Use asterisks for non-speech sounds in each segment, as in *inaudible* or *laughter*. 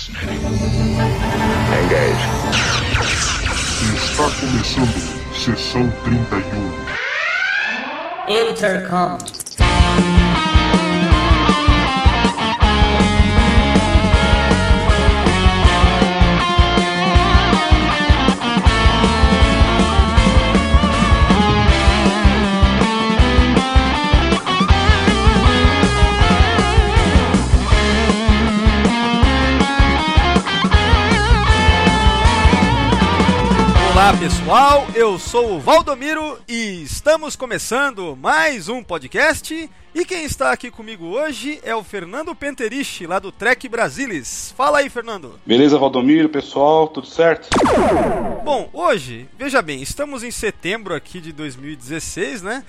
fascinating. Engage. Está começando sessão 31. Intercom. Olá pessoal, eu sou o Valdomiro e estamos começando mais um podcast. E quem está aqui comigo hoje é o Fernando Penteriche, lá do Trek Brasilis. Fala aí, Fernando. Beleza, Valdomiro, pessoal, tudo certo? Bom, hoje, veja bem, estamos em setembro aqui de 2016, né?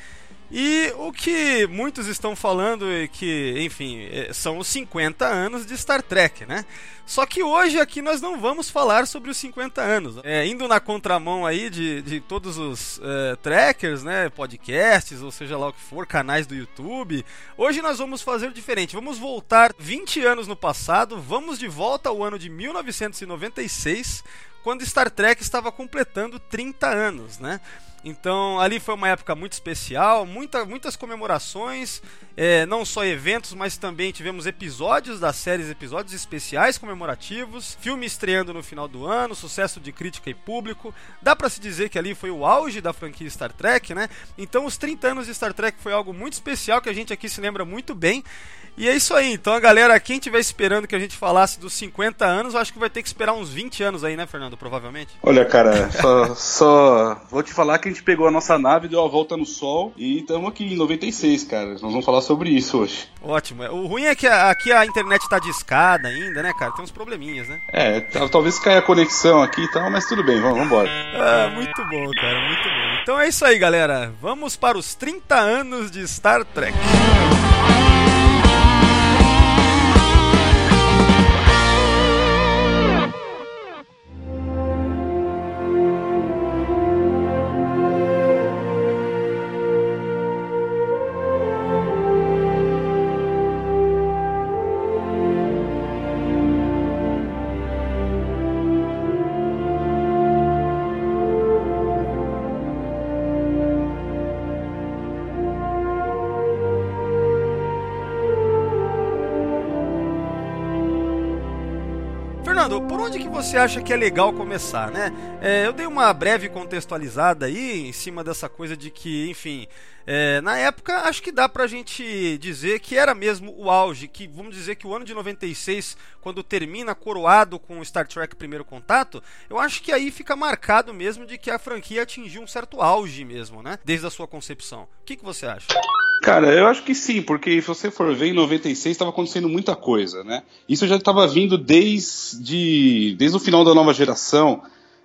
E o que muitos estão falando é que, enfim, é, são os 50 anos de Star Trek, né? Só que hoje aqui nós não vamos falar sobre os 50 anos. É, indo na contramão aí de, de todos os é, trackers, né? Podcasts, ou seja lá o que for, canais do YouTube. Hoje nós vamos fazer diferente. Vamos voltar 20 anos no passado, vamos de volta ao ano de 1996, quando Star Trek estava completando 30 anos, né? Então ali foi uma época muito especial, muita, muitas comemorações, é, não só eventos, mas também tivemos episódios das séries, episódios especiais comemorativos, filme estreando no final do ano, sucesso de crítica e público. Dá para se dizer que ali foi o auge da franquia Star Trek, né? Então os 30 anos de Star Trek foi algo muito especial que a gente aqui se lembra muito bem. E é isso aí, então a galera, quem estiver esperando que a gente falasse dos 50 anos, eu acho que vai ter que esperar uns 20 anos aí, né, Fernando? Provavelmente. Olha, cara, só, só vou te falar que a gente pegou a nossa nave, deu a volta no sol e estamos aqui em 96, cara. Nós vamos falar sobre isso hoje. Ótimo. O ruim é que aqui a internet tá discada ainda, né, cara? Tem uns probleminhas, né? É, talvez caia a conexão aqui e tal, mas tudo bem, vamos embora. Ah, muito bom, cara, muito bom. Então é isso aí, galera. Vamos para os 30 anos de Star Trek. Fernando, você acha que é legal começar, né? É, eu dei uma breve contextualizada aí em cima dessa coisa de que, enfim, é, na época acho que dá pra gente dizer que era mesmo o auge, que vamos dizer que o ano de 96, quando termina coroado com Star Trek Primeiro Contato, eu acho que aí fica marcado mesmo de que a franquia atingiu um certo auge mesmo, né? Desde a sua concepção. O que, que você acha? Cara, eu acho que sim, porque se você for ver, em 96 estava acontecendo muita coisa, né? Isso já estava vindo desde, desde o final da nova geração,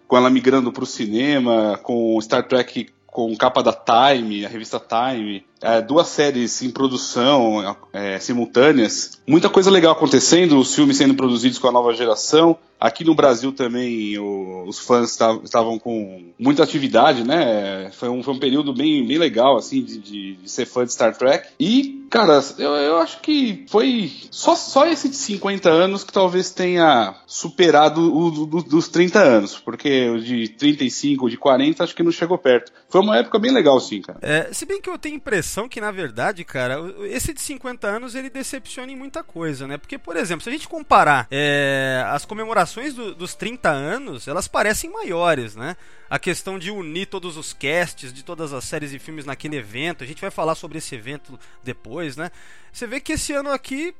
com ela migrando para o cinema, com Star Trek com capa da Time, a revista Time, é, duas séries em produção é, simultâneas, muita coisa legal acontecendo, os filmes sendo produzidos com a nova geração. Aqui no Brasil também o, os fãs estavam com muita atividade, né? Foi um, foi um período bem, bem legal, assim, de, de, de ser fã de Star Trek. E, cara, eu, eu acho que foi só, só esse de 50 anos que talvez tenha superado o do, dos 30 anos, porque o de 35, de 40, acho que não chegou perto. Foi uma época bem legal, sim, cara. É, se bem que eu tenho a impressão que, na verdade, cara, esse de 50 anos ele decepciona em muita coisa, né? Porque, por exemplo, se a gente comparar é, as comemorações do, dos 30 anos, elas parecem maiores, né? A questão de unir todos os casts de todas as séries e filmes naquele evento, a gente vai falar sobre esse evento depois, né? Você vê que esse ano aqui,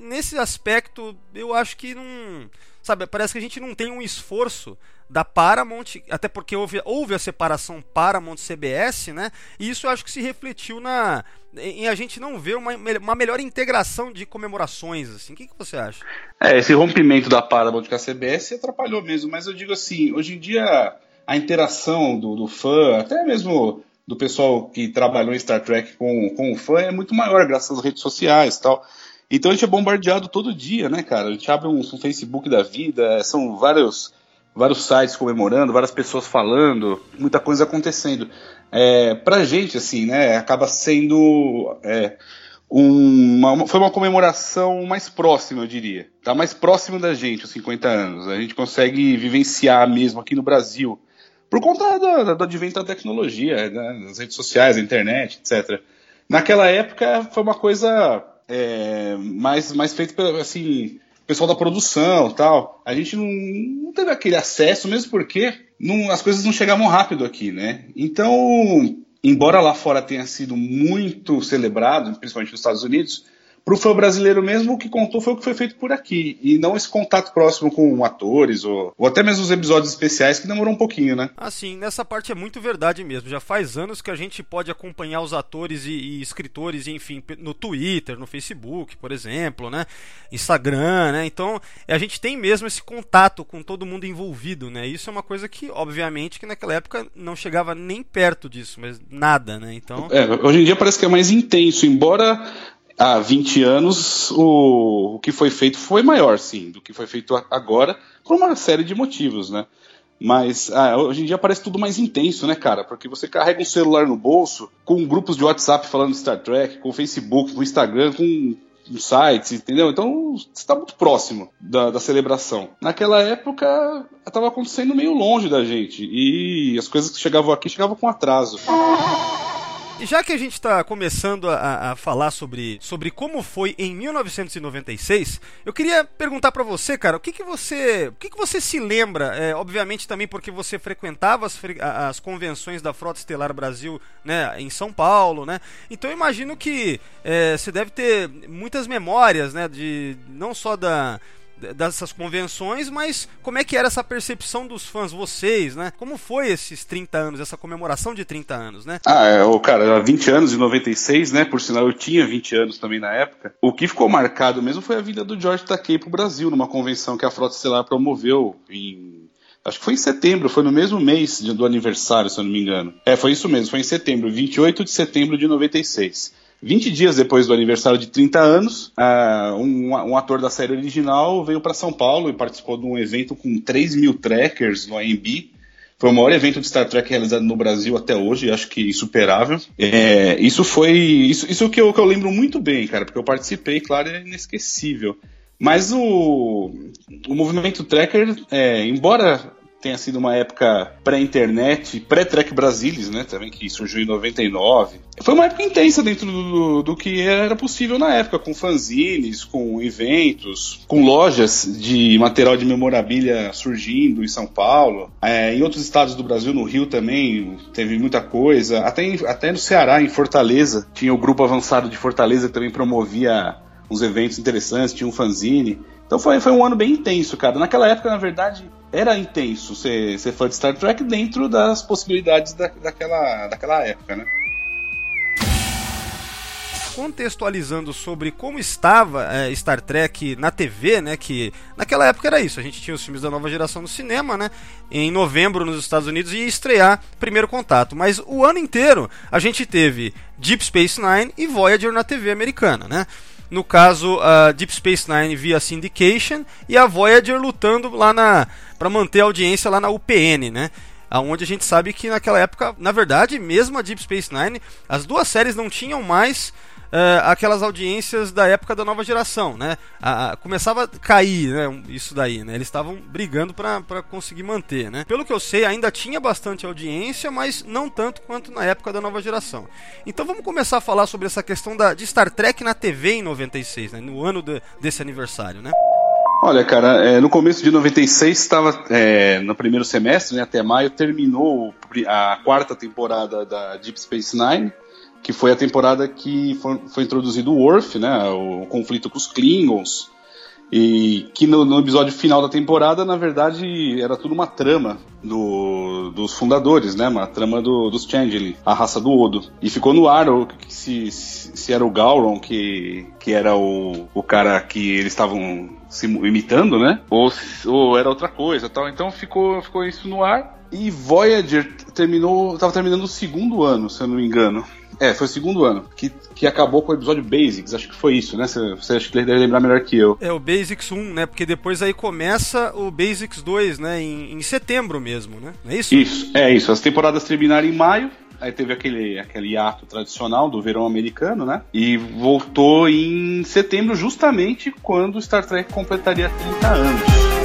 nesse aspecto, eu acho que não. Sabe, parece que a gente não tem um esforço da Paramount, até porque houve, houve a separação Paramount-CBS, né? E isso eu acho que se refletiu na em a gente não ver uma, uma melhor integração de comemorações, assim. O que, que você acha? É, esse rompimento da Paramount com a CBS atrapalhou mesmo, mas eu digo assim, hoje em dia a interação do, do fã, até mesmo do pessoal que trabalhou em Star Trek com, com o fã é muito maior, graças às redes sociais e tal. Então a gente é bombardeado todo dia, né, cara? A gente abre um, um Facebook da vida, são vários vários sites comemorando, várias pessoas falando, muita coisa acontecendo. É, pra gente, assim, né, acaba sendo é, uma, foi uma comemoração mais próxima, eu diria. Tá mais próximo da gente, os 50 anos. A gente consegue vivenciar mesmo aqui no Brasil, por conta do, do advento da tecnologia, né, das redes sociais, da internet, etc. Naquela época foi uma coisa é, mais, mais feita assim, pessoal da produção tal. A gente não, não teve aquele acesso, mesmo porque não, as coisas não chegavam rápido aqui, né? Então, embora lá fora tenha sido muito celebrado, principalmente nos Estados Unidos, para o fã brasileiro mesmo, o que contou foi o que foi feito por aqui. E não esse contato próximo com atores, ou, ou até mesmo os episódios especiais, que demorou um pouquinho, né? Assim, nessa parte é muito verdade mesmo. Já faz anos que a gente pode acompanhar os atores e, e escritores, enfim, no Twitter, no Facebook, por exemplo, né? Instagram, né? Então, a gente tem mesmo esse contato com todo mundo envolvido, né? Isso é uma coisa que, obviamente, que naquela época não chegava nem perto disso, mas nada, né? Então... É, hoje em dia parece que é mais intenso, embora há 20 anos o, o que foi feito foi maior, sim, do que foi feito agora, por uma série de motivos, né? Mas ah, hoje em dia parece tudo mais intenso, né, cara? Porque você carrega um celular no bolso, com grupos de WhatsApp falando de Star Trek, com Facebook, com Instagram, com sites, entendeu? Então você está muito próximo da, da celebração. Naquela época estava acontecendo meio longe da gente e as coisas que chegavam aqui chegavam com atraso. *laughs* Já que a gente está começando a, a, falar sobre, sobre como foi em 1996, eu queria perguntar para você, cara, o que, que você o que, que você se lembra? É, obviamente também porque você frequentava as, as convenções da Frota Estelar Brasil, né, em São Paulo, né? Então eu imagino que é, você deve ter muitas memórias, né, de não só da dessas convenções, mas como é que era essa percepção dos fãs, vocês, né? Como foi esses 30 anos, essa comemoração de 30 anos, né? Ah, é, o cara, era 20 anos em 96, né? Por sinal, eu tinha 20 anos também na época. O que ficou marcado mesmo foi a vinda do George Takei pro Brasil, numa convenção que a Frota Estelar promoveu em Acho que foi em setembro, foi no mesmo mês do aniversário, se eu não me engano. É, foi isso mesmo, foi em setembro, 28 de setembro de 96. 20 dias depois do aniversário de 30 anos, uh, um, um, ator da série original veio para São Paulo e participou de um evento com 3 mil trackers no AMB. Foi o maior evento de Star Trek realizado no Brasil até hoje, acho que insuperável. É, isso foi. Isso, isso que, eu, que eu lembro muito bem, cara, porque eu participei, claro, é inesquecível. Mas o, o movimento tracker, é, embora tenha sido uma época pré-internet, pré-Trek Brasilis, né, também, que surgiu em 99. Foi uma época intensa dentro do, do, que era possível na época, com fanzines, com eventos, com lojas de material de memorabilia surgindo em São Paulo. É, em outros estados do Brasil, no Rio também, teve muita coisa. Até, em, até no Ceará, em Fortaleza, tinha o grupo avançado de Fortaleza que também promovia uns eventos interessantes, tinha um fanzine. Então foi, foi um ano bem intenso, cara. Naquela época, na verdade, era intenso ser, ser fã de Star Trek dentro das possibilidades da, daquela, daquela época, né? contextualizando sobre como estava é, Star Trek na TV, né? Que naquela época era isso. A gente tinha os filmes da nova geração no cinema, né? Em novembro nos Estados Unidos ia estrear Primeiro Contato. Mas o ano inteiro a gente teve Deep Space Nine e Voyager na TV americana, né? No caso a Deep Space Nine via Syndication e a Voyager lutando lá na para manter a audiência lá na UPN, né? Aonde a gente sabe que naquela época, na verdade, mesmo a Deep Space Nine, as duas séries não tinham mais uh, aquelas audiências da época da nova geração, né? A, a, começava a cair, né? Isso daí, né? Eles estavam brigando para conseguir manter, né? Pelo que eu sei, ainda tinha bastante audiência, mas não tanto quanto na época da nova geração. Então vamos começar a falar sobre essa questão da, de Star Trek na TV em 96, né? No ano de, desse aniversário, né? Olha, cara, é, no começo de 96 estava é, no primeiro semestre, né, até maio, terminou a quarta temporada da Deep Space Nine que foi a temporada que foi, foi introduzido o Worf, né, o, conflito com os Klingons, e que no, no, episódio final da temporada, na verdade, era tudo uma trama do, dos fundadores, né, uma trama do, dos Changeling, a raça do Odo. E ficou no ar o, se, se era o Gauron, que, que era o, o cara que eles estavam se imitando, né, ou, ou era outra coisa tal. Então ficou, ficou isso no ar. E Voyager terminou, estava terminando o segundo ano, se eu não me engano. É, foi o segundo ano. Que, que acabou com o episódio Basics, acho que foi isso, né? Você, acha que deve lembrar melhor que eu. É, o Basics 1, né? Porque depois aí começa o Basics 2, né? Em, em setembro mesmo, né? Não é isso? Isso, é isso. As temporadas terminaram em maio, aí teve aquele, aquele ato tradicional do verão americano, né? E voltou em setembro, justamente quando Star Trek completaria 30 anos.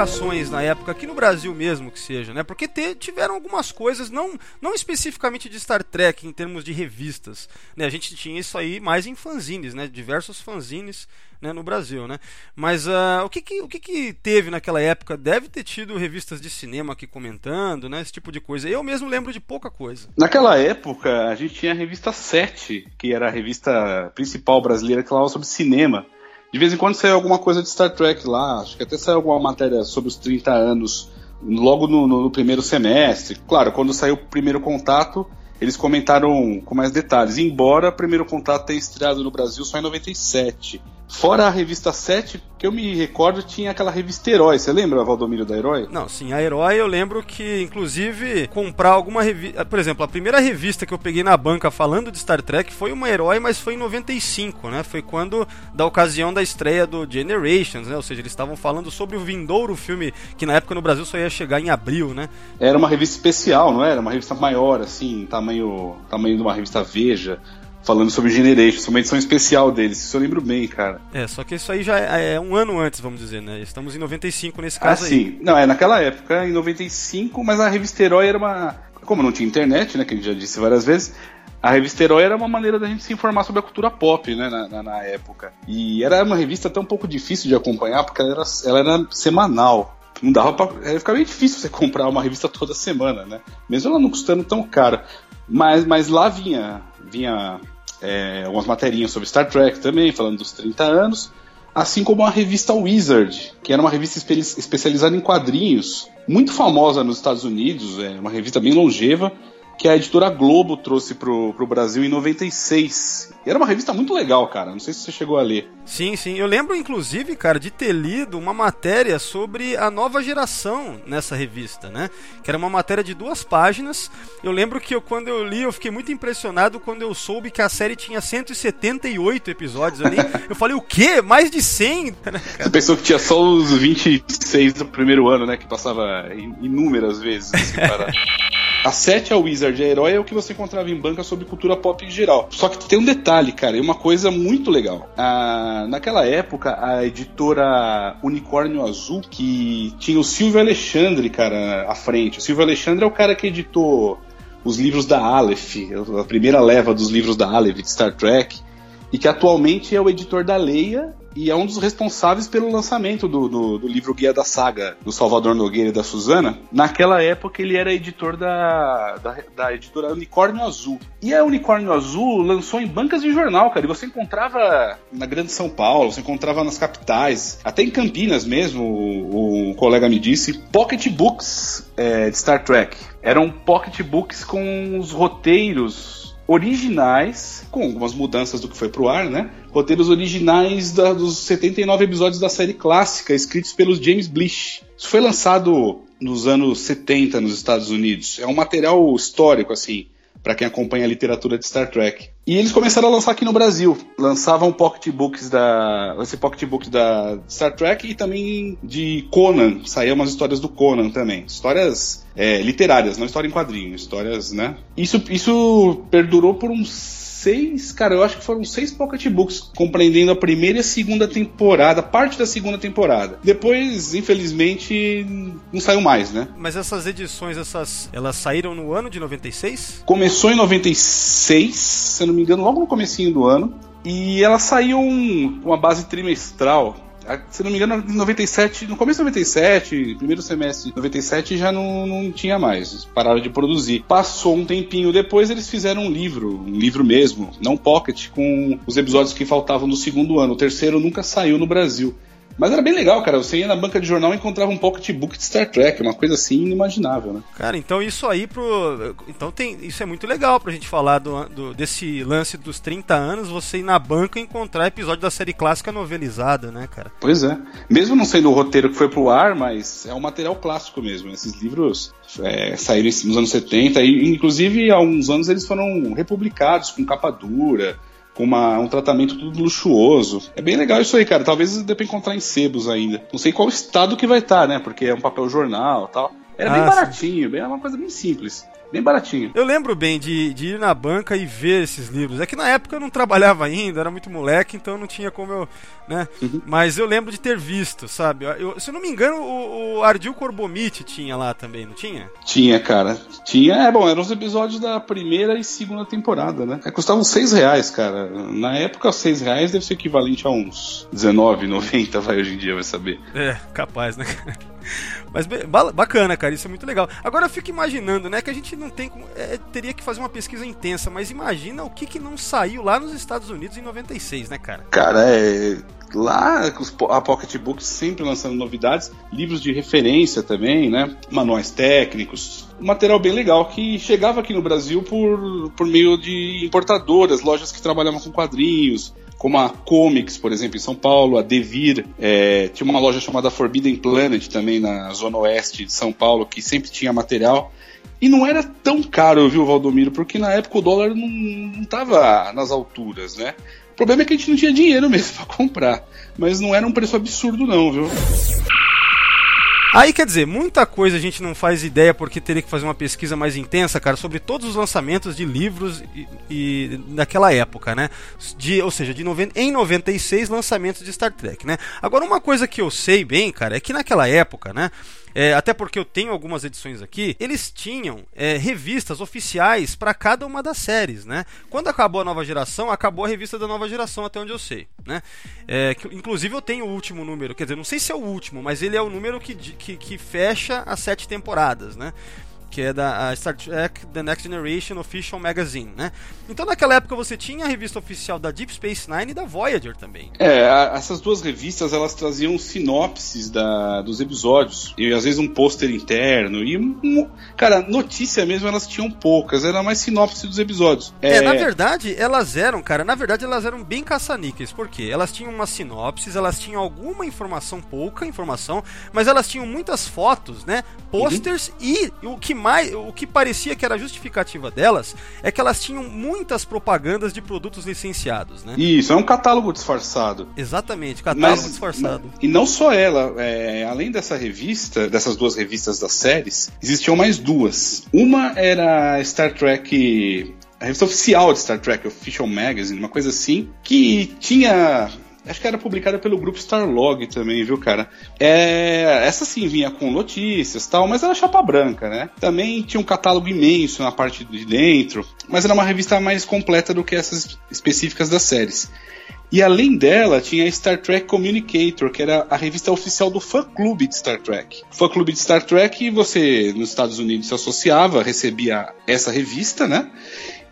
Publicações na época, aqui no Brasil mesmo que seja, né? Porque te, tiveram algumas coisas, não, não especificamente de Star Trek em termos de revistas, né? A gente tinha isso aí mais em fanzines, né? Diversos fanzines né, no Brasil, né? Mas uh, o, que, que, o que, que teve naquela época? Deve ter tido revistas de cinema aqui comentando, né? Esse tipo de coisa. Eu mesmo lembro de pouca coisa. Naquela época, a gente tinha a revista 7, que era a revista principal brasileira que falava sobre cinema. De vez em quando sai alguma coisa de Star Trek lá, acho que até saiu alguma matéria sobre os 30 anos logo no, no, no primeiro semestre. Claro, quando saiu o primeiro contato, eles comentaram com mais detalhes, embora o primeiro contato tenha estreado no Brasil só em 97. Fora a revista 7, que eu me recordo, tinha aquela revista Herói. Você lembra, Valdomiro, da Herói? Não, sim, a Herói eu lembro que, inclusive, comprar alguma revista. Por exemplo, a primeira revista que eu peguei na banca falando de Star Trek foi uma Herói, mas foi em 95, né? Foi quando, da ocasião da estreia do Generations, né? Ou seja, eles estavam falando sobre o vindouro filme, que na época no Brasil só ia chegar em abril, né? Era uma revista especial, não era? Uma revista maior, assim, tamanho, tamanho de uma revista Veja falando sobre Generation, uma edição especial deles, isso eu lembro bem, cara. É, só que isso aí já é, é um ano antes, vamos dizer, né? Estamos em 95 nesse caso ah, aí. sim. Não, é naquela época, em 95, mas a revista Herói era uma... Como não tinha internet, né, que a gente já disse várias vezes, a revista Herói era uma maneira da gente se informar sobre a cultura pop, né, na, na, na época. E era uma revista até um pouco difícil de acompanhar, porque ela era, ela era semanal. Não dava pra... Ficava bem difícil você comprar uma revista toda semana, né? Mesmo ela não custando tão caro. Mas, mas lá vinha, vinha é, algumas materinhas sobre Star Trek também, falando dos 30 anos, assim como a revista Wizard, que era uma revista espe especializada em quadrinhos, muito famosa nos Estados Unidos, é uma revista bem longeva, que a editora Globo trouxe pro, pro Brasil em 96. E era uma revista muito legal, cara. Não sei se você chegou a ler. Sim, sim. Eu lembro, inclusive, cara, de ter lido uma matéria sobre a nova geração nessa revista, né? Que era uma matéria de duas páginas. Eu lembro que eu, quando eu li, eu fiquei muito impressionado quando eu soube que a série tinha 178 episódios ali. *laughs* eu falei, o quê? Mais de 100? *laughs* Você pensou que tinha só os 26 do primeiro ano, né? Que passava inúmeras vezes. Assim, *laughs* para... A 7 é o Wizard, a herói é o que você encontrava em banca sobre cultura pop em geral. Só que tem um detalhe, cara, e uma coisa muito legal. Naquela época, a editora Unicórnio Azul, que tinha o Silvio Alexandre, cara, à frente. O Silvio Alexandre é o cara que editou os livros da Aleph, a primeira leva dos livros da Aleph de Star Trek, e que atualmente é o editor da Leia e é um dos responsáveis pelo lançamento do, do, do, livro Guia da Saga do Salvador Nogueira e da Suzana. Naquela época ele era editor da, da, da, editora Unicórnio Azul. E a Unicórnio Azul lançou em bancas de jornal, cara. E você encontrava na Grande São Paulo, você encontrava nas capitais, até em Campinas mesmo, o, o colega me disse, pocket books é, de Star Trek. Eram pocket books com os roteiros originais, com algumas mudanças do que foi pro ar, né? Roteiros originais da, dos 79 episódios da série clássica, escritos pelos James Blish. Isso foi lançado nos anos 70 nos Estados Unidos. É um material histórico, assim para quem acompanha a literatura de Star Trek. E eles começaram a lançar aqui no Brasil. Lançavam pocketbooks da. Esse pocketbook da Star Trek e também de Conan. Saíam umas histórias do Conan também. Histórias é, literárias, não história em quadrinhos. Histórias, né? Isso, isso perdurou por uns seis, cara, eu acho que foram seis pocketbooks compreendendo a primeira e a segunda temporada, parte da segunda temporada. Depois, infelizmente, não saiu mais, né? Mas essas edições, essas, elas saíram no ano de 96? Começou em 96, se eu não me engano, logo no comecinho do ano. E elas saíam com uma base trimestral se não me engano, em 97, no começo de 97, primeiro semestre de 97, já não, não tinha mais. Pararam de produzir. Passou um tempinho depois, eles fizeram um livro, um livro mesmo, não pocket, com os episódios que faltavam do segundo ano. O terceiro nunca saiu no Brasil. Mas era bem legal, cara. Você ia na banca de jornal e encontrava um pocketbook de Star Trek, uma coisa assim inimaginável, né? Cara, então isso aí pro. Então tem. Isso é muito legal pra gente falar do, do, desse lance dos 30 anos, você ir na banca e encontrar episódio da série clássica novelizada, né, cara? Pois é. Mesmo não sendo o roteiro que foi pro ar, mas é um material clássico mesmo. Esses livros é, saíram nos anos 70 e, inclusive, há uns anos eles foram republicados com capa dura com uma, um tratamento tudo luxuoso. É bem legal isso aí, cara. Talvez dê pra encontrar em sebos ainda. Não sei qual estado que vai estar, tá, né? Porque é um papel jornal tal. Era ah, bem baratinho, bem, é uma coisa bem simples bem baratinho. Eu lembro bem de, de, ir na banca e ver esses livros. É que na época eu não trabalhava ainda, era muito moleque, então não tinha como eu. Né? Uhum. Mas eu lembro de ter visto, sabe? Eu, se eu não me engano, o, o Ardil Corbomite tinha lá também, não tinha? Tinha, cara. Tinha, é bom, eram os episódios da primeira e segunda temporada, né? É, custavam seis reais, cara. Na época, seis reais deve ser equivalente a uns R$19,90, vai hoje em dia, vai saber. É, capaz, né, Mas bacana, cara, isso é muito legal. Agora eu fico imaginando, né, que a gente não tem. É, teria que fazer uma pesquisa intensa, mas imagina o que, que não saiu lá nos Estados Unidos em 96, né, cara? Cara, é. Lá, a Pocketbook sempre lançando novidades, livros de referência também, né? Manuais técnicos, um material bem legal que chegava aqui no Brasil por, por meio de importadoras, lojas que trabalhavam com quadrinhos, como a Comics, por exemplo, em São Paulo, a Devir, é, tinha uma loja chamada Forbidden Planet também na zona oeste de São Paulo, que sempre tinha material. E não era tão caro, viu, Valdomiro? Porque na época o dólar não, não tava nas alturas, né? O problema é que a gente não tinha dinheiro mesmo para comprar. Mas não era um preço absurdo, não, viu? Aí quer dizer, muita coisa a gente não faz ideia porque teria que fazer uma pesquisa mais intensa, cara, sobre todos os lançamentos de livros e, e naquela época, né? De, ou seja, de 90, em 96 lançamentos de Star Trek, né? Agora uma coisa que eu sei bem, cara, é que naquela época, né? É, até porque eu tenho algumas edições aqui, eles tinham é, revistas oficiais para cada uma das séries, né? Quando acabou a nova geração, acabou a revista da nova geração, até onde eu sei, né? É, que, inclusive eu tenho o último número, quer dizer, não sei se é o último, mas ele é o número que, que, que fecha as sete temporadas, né? Que é da Star Trek The Next Generation Official Magazine, né? Então naquela época você tinha a revista oficial da Deep Space Nine e da Voyager também. É, a, essas duas revistas elas traziam sinopses da, dos episódios e às vezes um pôster interno e um, cara, notícia mesmo elas tinham poucas, era mais sinopse dos episódios. É... é, na verdade elas eram, cara, na verdade elas eram bem caça-níqueis, porque elas tinham uma sinopses, elas tinham alguma informação, pouca informação, mas elas tinham muitas fotos, né? Posters uhum. e o que mais, o que parecia que era justificativa delas é que elas tinham muitas propagandas de produtos licenciados, né? Isso, é um catálogo disfarçado. Exatamente, catálogo mas, disfarçado. E não só ela, é, além dessa revista, dessas duas revistas das séries, existiam mais duas. Uma era Star Trek a revista oficial de Star Trek, Official Magazine, uma coisa assim, que tinha Acho que era publicada pelo grupo Starlog também, viu, cara? É, essa sim vinha com notícias tal, mas era chapa branca, né? Também tinha um catálogo imenso na parte de dentro, mas era uma revista mais completa do que essas específicas das séries. E além dela, tinha a Star Trek Communicator, que era a revista oficial do fã-clube de Star Trek. O fã-clube de Star Trek, você nos Estados Unidos se associava, recebia essa revista, né?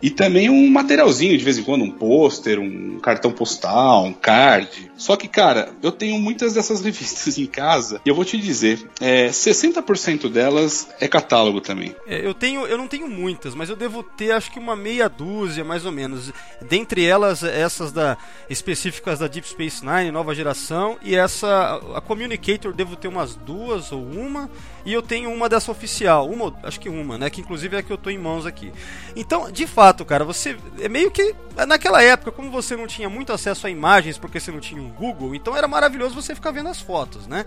E também um materialzinho, de vez em quando, um pôster, um cartão postal, um card. Só que, cara, eu tenho muitas dessas *laughs* revistas em casa e eu vou te dizer, é, 60% delas é catálogo também. É, eu tenho, eu não tenho muitas, mas eu devo ter acho que uma meia dúzia, mais ou menos. Dentre elas, essas da específicas da Deep Space Nine, nova geração, e essa, a Communicator, devo ter umas duas ou uma. E eu tenho uma dessa oficial, uma, acho que uma, né? Que inclusive é a que eu tô em mãos aqui. Então, de fato, cara, você. É meio que. Naquela época, como você não tinha muito acesso a imagens porque você não tinha um Google, então era maravilhoso você ficar vendo as fotos, né?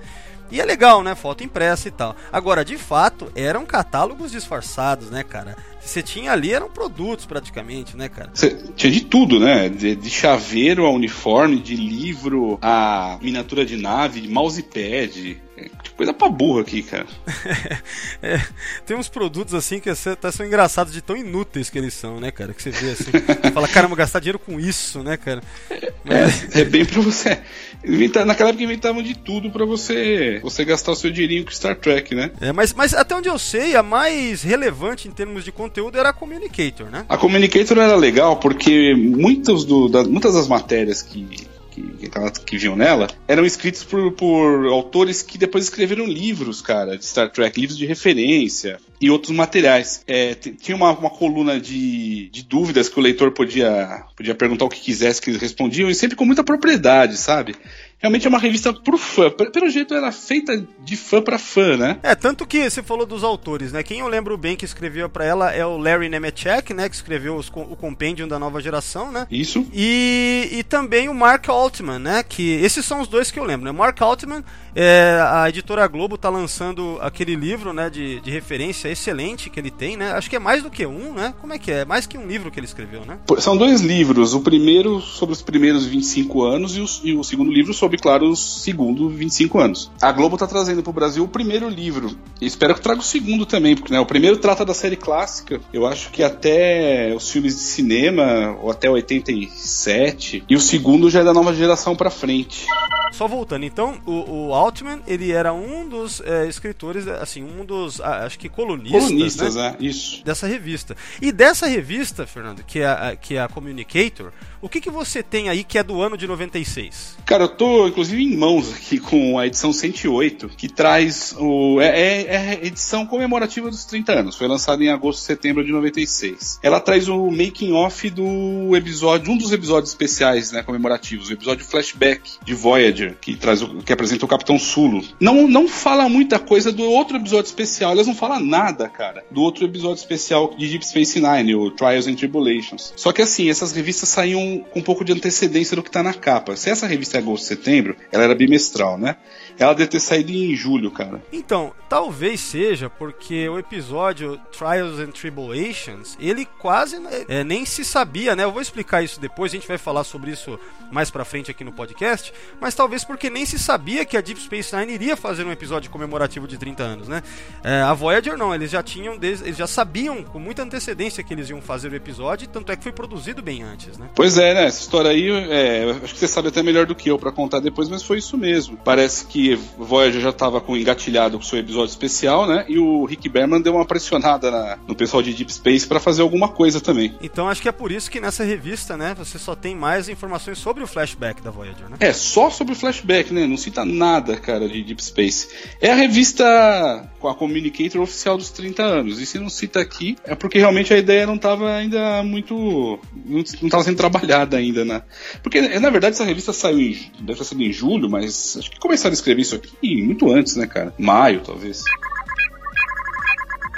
E é legal, né? Foto impressa e tal. Agora, de fato, eram catálogos disfarçados, né, cara? Você tinha ali, eram produtos praticamente, né, cara? Você tinha de tudo, né? De, de, chaveiro a uniforme, de livro a miniatura de nave, de mousepad. Coisa pra burro aqui, cara. *laughs* é, tem uns produtos assim que até são engraçados de tão inúteis que eles são, né, cara? Que você vê assim. *laughs* fala, caramba, gastar dinheiro com isso, né, cara? Mas... É, é bem pra você. naquela época inventavam de tudo pra você, você gastar o seu dinheirinho com Star Trek, né? É, mas, mas até onde eu sei, a mais relevante em termos de conteúdo era a Communicator, né? A Communicator era legal porque muitos do, da, muitas das matérias que que, que, que vinham nela, eram escritos por, por autores que depois escreveram livros, cara, de Star Trek, livros de referência e outros materiais. É, tinha uma, uma coluna de, de dúvidas que o leitor podia, podia perguntar o que quisesse que eles respondiam, e sempre com muita propriedade, sabe? Realmente é uma revista pro fã. Pelo jeito, ela é feita de fã para fã, né? É, tanto que você falou dos autores, né? Quem eu lembro bem que escreveu para ela é o Larry Nemechek, né? Que escreveu os, o Compendium da nova geração, né? Isso. E, e também o Mark Altman, né? Que esses são os dois que eu lembro, né? Mark Altman, é, a editora Globo tá lançando aquele livro, né? De, de referência excelente que ele tem, né? Acho que é mais do que um, né? Como é que é? É mais que um livro que ele escreveu, né? São dois livros. O primeiro sobre os primeiros 25 anos e o, e o segundo livro sobre claro, os segundos 25 anos. A Globo está trazendo para o Brasil o primeiro livro. E espero que traga o segundo também, porque né, o primeiro trata da série clássica. Eu acho que até os filmes de cinema, ou até 87. E o segundo já é da nova geração para frente. Só voltando, então, o, o Altman, ele era um dos é, escritores, assim, um dos, acho que colunistas, colunistas né? é, isso. Dessa revista. E dessa revista, Fernando, que é a, que é a Communicator, o que, que você tem aí que é do ano de 96? Cara, eu tô, inclusive, em mãos aqui com a edição 108, que traz o... É, é, é edição comemorativa dos 30 anos. Foi lançada em agosto, setembro de 96. Ela traz o making-off do episódio, um dos episódios especiais, né, comemorativos, o episódio flashback de Voyager que traz o, que apresenta o Capitão Sulo. Não, não fala muita coisa do outro episódio especial. Eles não falam nada, cara, do outro episódio especial de Deep Space Nine, o Trials and Tribulations. Só que assim, essas revistas saíam com um pouco de antecedência do que tá na capa. Se essa revista é agosto ela era bimestral, né? Ela deve ter saído em julho, cara. Então, talvez seja porque o episódio Trials and Tribulations, ele quase é, nem se sabia, né? Eu vou explicar isso depois, a gente vai falar sobre isso mais pra frente aqui no podcast, mas talvez porque nem se sabia que a Deep Space Nine iria fazer um episódio comemorativo de 30 anos, né? É, a Voyager não, eles já tinham, eles já sabiam com muita antecedência que eles iam fazer o episódio, tanto é que foi produzido bem antes, né? Pois é, né? Essa história aí, é, acho que você sabe até melhor do que eu para contar depois, mas foi isso mesmo. Parece que que Voyager já estava com engatilhado com o seu episódio especial, né? E o Rick Berman deu uma pressionada na, no pessoal de Deep Space para fazer alguma coisa também. Então acho que é por isso que nessa revista, né, você só tem mais informações sobre o flashback da Voyager, né? É, só sobre o flashback, né? Não cita nada, cara, de Deep Space. É a revista com a Communicator oficial dos 30 anos. E se não cita aqui, é porque realmente a ideia não estava ainda muito. não estava sendo trabalhada ainda, né? Porque, na verdade, essa revista saiu em. deve ter sido em julho, mas acho que começaram a escrever escrevi isso aqui muito antes, né, cara? Maio, talvez.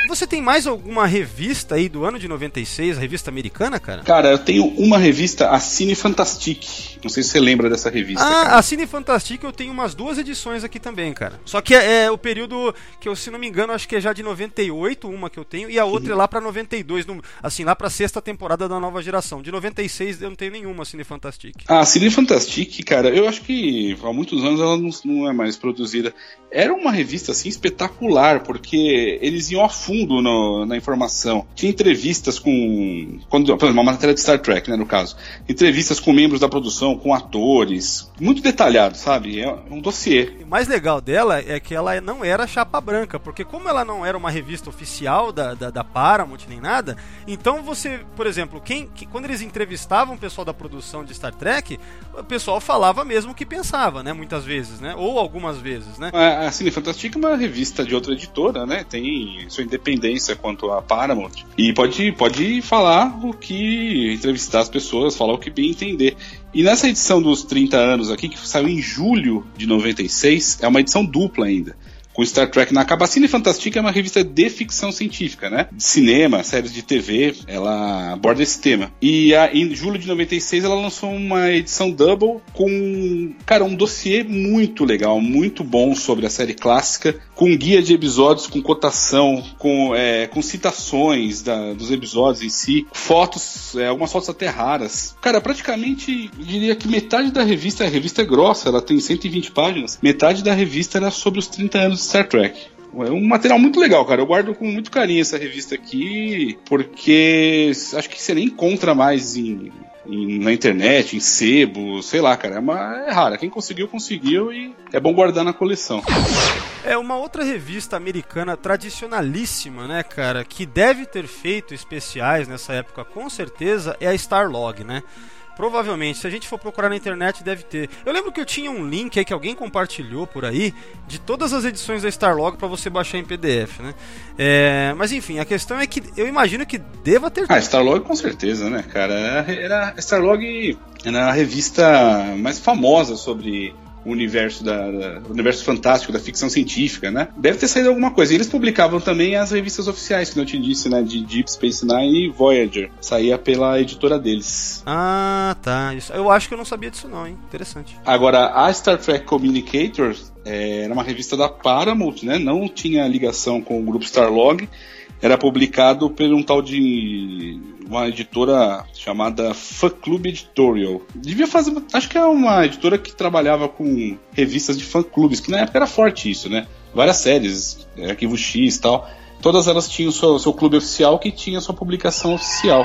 Você tem mais alguma revista aí do ano de 96, revista americana, cara? Cara, eu tenho uma revista, a Cine Fantastique. Não sei se você lembra dessa revista. Ah, cara. a Cine Fantastique eu tenho umas duas edições aqui também, cara. Só que é, é, o período que eu, se não me engano, acho que é já de 98, uma que eu tenho, e a outra uhum. é lá pra 92, no, assim, lá pra sexta temporada da nova geração. De 96 eu não tenho nenhuma Cine Fantastique. Ah, a Cine Fantastique, cara, eu acho que há muitos anos ela não, não é mais produzida. Era uma revista, assim, espetacular, porque eles iam a fundo no, na informação. Tinha entrevistas com. Quando, por exemplo, uma matéria de Star Trek, né, no caso. Entrevistas com membros da produção, com atores. Muito detalhado, sabe? É um dossiê. O mais legal dela é que ela não era chapa branca, porque como ela não era uma revista oficial da, da, da Paramount nem nada, então você, por exemplo, quem, que, quando eles entrevistavam o pessoal da produção de Star Trek, o pessoal falava mesmo o que pensava, né? Muitas vezes, né? Ou algumas vezes, né? A, a Cine Fantástica é uma revista de outra editora, né? Tem sua independência quanto a Paramount. E pode, pode falar o que. entrevistar as pessoas, falar o que bem entender. E nessa edição dos 30 anos aqui, que saiu em julho de 96, é uma edição dupla ainda com Star Trek na capa. Cine Fantastica é uma revista de ficção científica, né? Cinema, séries de TV, ela aborda esse tema. E a, em julho de 96 ela lançou uma edição double com, cara, um dossiê muito legal, muito bom sobre a série clássica, com guia de episódios, com cotação, com, é, com citações da, dos episódios em si, fotos, é, algumas fotos até raras. Cara, praticamente diria que metade da revista, a revista é grossa, ela tem 120 páginas, metade da revista era sobre os 30 anos Star Trek. É um material muito legal, cara. Eu guardo com muito carinho essa revista aqui, porque acho que você nem encontra mais em, em, na internet, em sebo, sei lá, cara. É, uma, é rara. Quem conseguiu, conseguiu e é bom guardar na coleção. É uma outra revista americana tradicionalíssima, né, cara, que deve ter feito especiais nessa época com certeza é a Starlog, né? Provavelmente, se a gente for procurar na internet, deve ter. Eu lembro que eu tinha um link aí que alguém compartilhou por aí de todas as edições da Starlog para você baixar em PDF, né? É, mas enfim, a questão é que eu imagino que deva ter. Ah, Starlog com certeza, né, cara? Era, Starlog era a revista mais famosa sobre universo da, da, universo fantástico da ficção científica, né? Deve ter saído alguma coisa. E eles publicavam também as revistas oficiais, que eu te disse, né? De Deep Space Nine e Voyager. Saía pela editora deles. Ah, tá. Isso. Eu acho que eu não sabia disso não, hein? Interessante. Agora, a Star Trek Communicator é, era uma revista da Paramount, né? Não tinha ligação com o grupo Starlog. Era publicado por um tal de uma editora chamada Fã Club Editorial. Devia fazer. Acho que é uma editora que trabalhava com revistas de fã-clubes, que na época era forte isso, né? Várias séries, é, Arquivo X e tal. Todas elas tinham seu, seu clube oficial que tinha sua publicação oficial.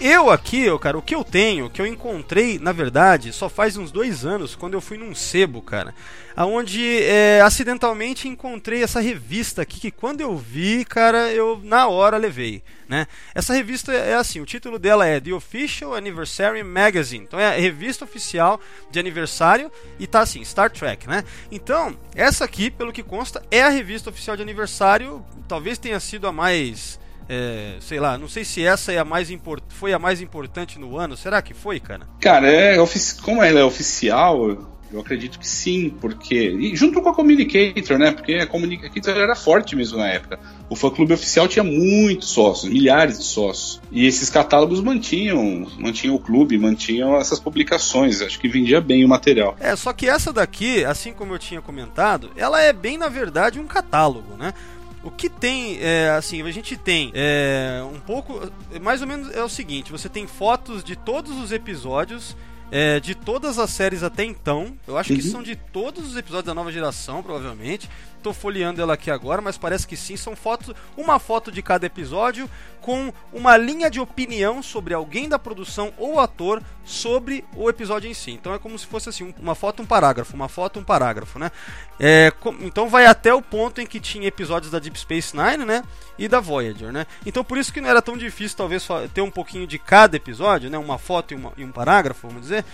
Eu aqui, cara, o que eu tenho, que eu encontrei, na verdade, só faz uns dois anos, quando eu fui num sebo, cara, aonde é, acidentalmente encontrei essa revista aqui, que quando eu vi, cara, eu na hora levei, né? Essa revista é assim, o título dela é The Official Anniversary Magazine, então é a revista oficial de aniversário e tá assim, Star Trek, né? Então, essa aqui, pelo que consta, é a revista oficial de aniversário, talvez tenha sido a mais é, sei lá, não sei se essa é a mais import... foi a mais importante no ano. Será que foi, cara? Cara, é ofici... como ela é oficial, eu acredito que sim, porque. E junto com a Communicator, né? Porque a Communicator era forte mesmo na época. O fã clube oficial tinha muitos sócios, milhares de sócios. E esses catálogos mantinham, mantinham o clube, mantinham essas publicações. Acho que vendia bem o material. É, só que essa daqui, assim como eu tinha comentado, ela é bem, na verdade, um catálogo, né? O que tem, é, assim, a gente tem é, um pouco, mais ou menos é o seguinte: você tem fotos de todos os episódios é, de todas as séries até então. Eu acho uhum. que são de todos os episódios da nova geração, provavelmente. Tô folheando ela aqui agora, mas parece que sim. São fotos, uma foto de cada episódio com uma linha de opinião sobre alguém da produção ou ator sobre o episódio em si. Então é como se fosse assim, uma foto, um parágrafo, uma foto, um parágrafo, né? É, então vai até o ponto em que tinha episódios da Deep Space Nine, né? E da Voyager, né? Então por isso que não era tão difícil, talvez, ter um pouquinho de cada episódio, né? Uma foto e, uma, e um parágrafo, vamos dizer,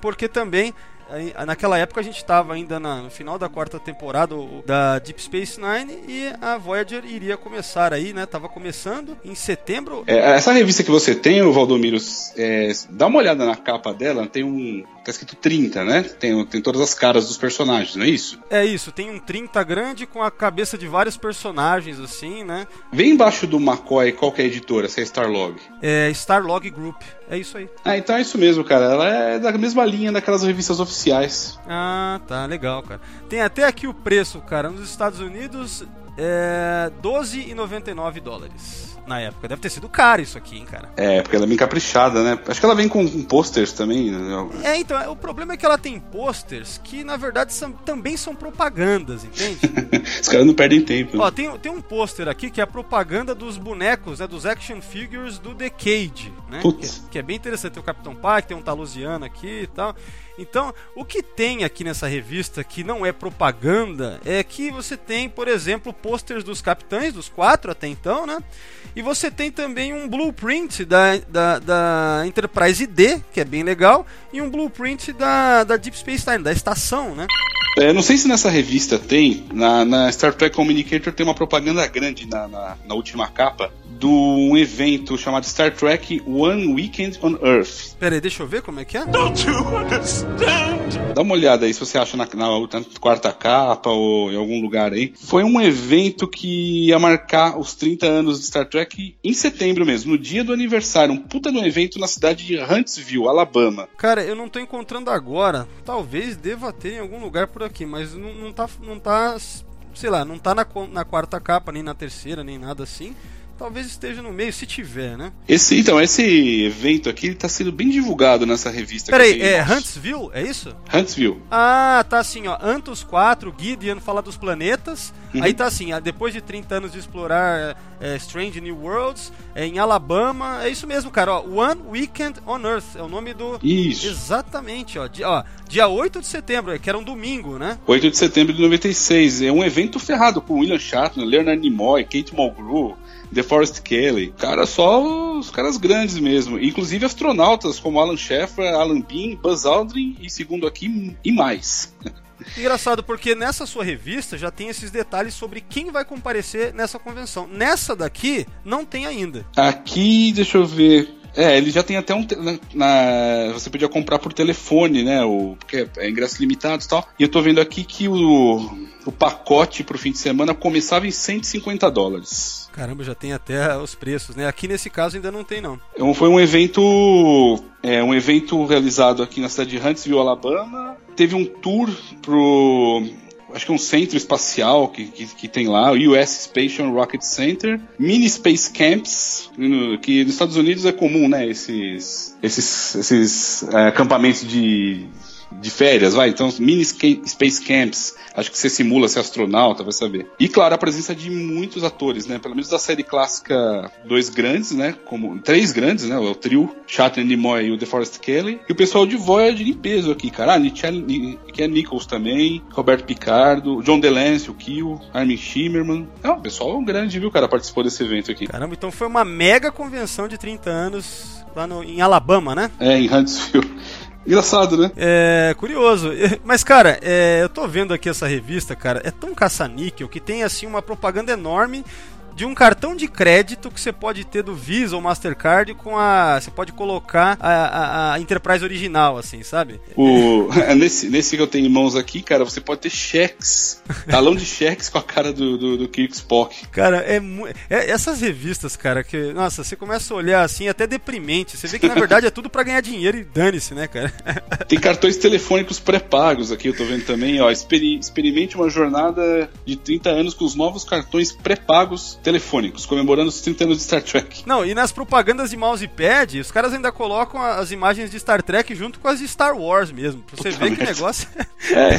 porque também naquela época a gente estava ainda na, no final da quarta temporada da Deep Space Nine e a Voyager iria começar aí, né? Tava começando em setembro. É, essa revista que você tem, o Valdomiro, é, dá uma olhada na capa dela, tem um. Tá escrito 30, né? Tem, tem todas as caras dos personagens, não é isso? É isso, tem um 30 grande com a cabeça de vários personagens, assim, né? Vem embaixo do McCoy, qual que é a editora? Se é Starlog? É Starlog Group. É isso aí. Ah, então é isso mesmo, cara. Ela é da mesma linha daquelas revistas oficiais. Ah, tá, legal, cara. Tem até aqui o preço, cara. Nos Estados Unidos é 12,99 dólares na época. Deve ter sido caro isso aqui, hein, cara. É, porque ela é bem caprichada, né? Acho que ela vem com, posters também. Né? É, então, o problema é que ela tem posters que, na verdade, são, também são propagandas, entende? *laughs* Os caras não perdem tempo. Ó, tem, tem um pôster aqui que é a propaganda dos bonecos, né, dos action figures do Decade, né? Que, que, é bem interessante. Tem o Capitão Pike, tem um Talusiano aqui e tal. Então, o que tem aqui nessa revista que não é propaganda é que você tem, por exemplo, posters dos capitães, dos quatro até então, né? E você tem também um blueprint da, da, da Enterprise D, que é bem legal, e um blueprint da, da Deep Space Nine, da estação, né? É, não sei se nessa revista tem, na, na, Star Trek Communicator tem uma propaganda grande na, na, na última capa de um evento chamado Star Trek One Weekend on Earth. Pera aí, deixa eu ver como é que é. Don't you understand? Dá uma olhada aí se você acha na, na, quarta capa ou em algum lugar aí. Foi um evento que ia marcar os 30 anos de Star Trek em setembro mesmo, no dia do aniversário. Um puta no evento na cidade de Huntsville, Alabama. Cara, eu não tô encontrando agora. Talvez deva ter em algum lugar por aqui, mas não, não tá. Não tá sei lá, não tá na, na quarta capa, nem na terceira, nem nada assim. Talvez esteja no meio, se tiver, né? Esse, então, esse evento aqui está sendo bem divulgado nessa revista. Peraí, é Huntsville? É isso? Huntsville. Ah, tá assim, ó. Antos 4, Gideon fala dos planetas. Uhum. Aí tá assim, depois de 30 anos de explorar é, Strange New Worlds, é, em Alabama. É isso mesmo, cara. Ó, One Weekend on Earth é o nome do. Isso. Exatamente, ó. Dia, ó, dia 8 de setembro, que era um domingo, né? 8 de setembro de 96. É um evento ferrado com William Shatner, Leonard Nimoy, Kate Mulgrew. DeForest Kelly. Cara, só os caras grandes mesmo. Inclusive astronautas como Alan Shepard, Alan Bean, Buzz Aldrin e, segundo aqui, e mais. *laughs* Engraçado, porque nessa sua revista já tem esses detalhes sobre quem vai comparecer nessa convenção. Nessa daqui, não tem ainda. Aqui, deixa eu ver. É, ele já tem até um. Na, na, você podia comprar por telefone, né? O, porque é ingresso limitado e tal. E eu tô vendo aqui que o, o pacote pro fim de semana começava em 150 dólares. Caramba, já tem até os preços, né? Aqui nesse caso ainda não tem, não. Então, foi um evento. É, um evento realizado aqui na cidade de Huntsville, Alabama. Teve um tour pro acho que é um centro espacial que, que, que, tem lá, o US Space Rocket Center, mini space camps, que nos Estados Unidos é comum, né, esses, esses, esses é, acampamentos de, de férias, vai, então mini space camps, acho que você simula ser astronauta, vai saber. E claro, a presença de muitos atores, né? Pelo menos da série clássica, dois grandes, né? Como três grandes, né? O trio Shatner Nimoy e o DeForest Kelly. E o pessoal de Voyager em peso aqui, cara. Ah, Ken Nichols também, Roberto Picardo, John DeLance, o Kill, Armin Shimmerman. É um pessoal grande, viu, cara, participou desse evento aqui. Caramba, então foi uma mega convenção de 30 anos lá no, em Alabama, né? É, em Huntsville. Engraçado, né? É, curioso. Mas, cara, é, eu tô vendo aqui essa revista, cara, é tão caça-níquel que tem, assim, uma propaganda enorme de um cartão de crédito que você pode ter do Visa ou Mastercard com a. Você pode colocar a, a, a Enterprise original, assim, sabe? O, *laughs* nesse, nesse que eu tenho em mãos aqui, cara, você pode ter cheques. *laughs* Talão de cheques com a cara do, do, do Kirk Spock. Cara, é, é, Essas revistas, cara, que. Nossa, você começa a olhar assim, é até deprimente. Você vê que na verdade é tudo para ganhar dinheiro e dane-se, né, cara? *laughs* Tem cartões telefônicos pré-pagos aqui, eu tô vendo também, ó. Experimente uma jornada de 30 anos com os novos cartões pré-pagos telefônicos, comemorando os 30 anos de Star Trek. Não, e nas propagandas de mousepad, os caras ainda colocam as imagens de Star Trek junto com as de Star Wars mesmo. Pra você ver que negócio. *laughs* É.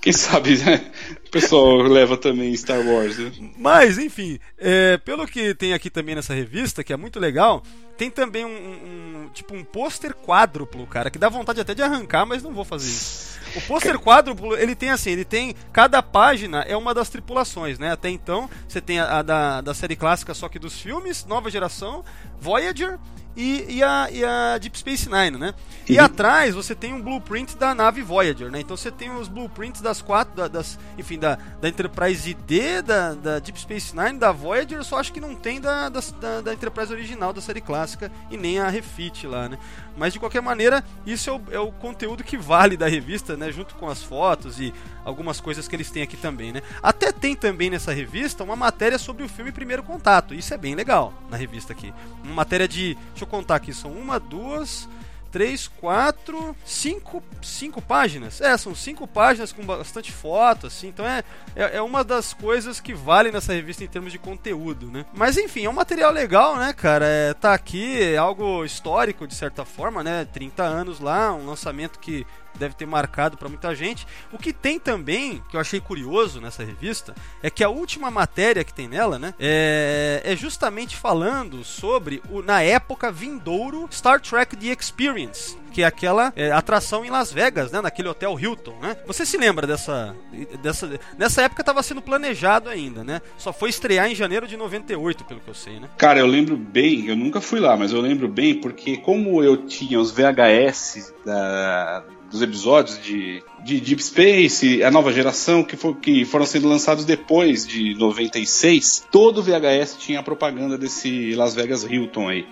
Quem sabe, né? O pessoal leva também Star Wars. Né? Mas, enfim, é, pelo que tem aqui também nessa revista, que é muito legal, tem também um, um tipo um pôster quádruplo, cara, que dá vontade até de arrancar, mas não vou fazer isso. O pôster quádruplo, ele tem assim, ele tem. Cada página é uma das tripulações, né? Até então, você tem a, a da, da série clássica, só que dos filmes, nova geração, Voyager e, e, a, e a Deep Space Nine, né? E uhum. atrás você tem um blueprint da nave Voyager, né? Então você tem os blueprints das quatro, da, das, enfim, da, da Enterprise D, da, da Deep Space Nine, da Voyager, eu só acho que não tem da, da, da Enterprise original, da série clássica, e nem a refit lá, né? Mas de qualquer maneira, isso é o, é o conteúdo que vale da revista, né? Junto com as fotos e algumas coisas que eles têm aqui também, né? Até tem também nessa revista uma matéria sobre o filme Primeiro Contato. Isso é bem legal na revista aqui. Uma matéria de. Deixa eu contar aqui, são uma, duas três, quatro, cinco, cinco páginas. É, são cinco páginas com bastante foto, assim. Então é, é, é, uma das coisas que vale nessa revista em termos de conteúdo, né? Mas enfim, é um material legal, né, cara? É, tá aqui, é algo histórico de certa forma, né? 30 anos lá, um lançamento que deve ter marcado para muita gente. O que tem também, que eu achei curioso nessa revista, é que a última matéria que tem nela, né, é, é justamente falando sobre o, na época vindouro Star Trek The Experience, que é aquela é, atração em Las Vegas, né, naquele hotel Hilton, né? Você se lembra dessa dessa nessa época estava sendo planejado ainda, né? Só foi estrear em janeiro de 98, pelo que eu sei, né? Cara, eu lembro bem, eu nunca fui lá, mas eu lembro bem porque como eu tinha os VHS da dos episódios de, de Deep Space, a nova geração, que, for, que foram sendo lançados depois de 96, todo VHS tinha a propaganda desse Las Vegas Hilton aí.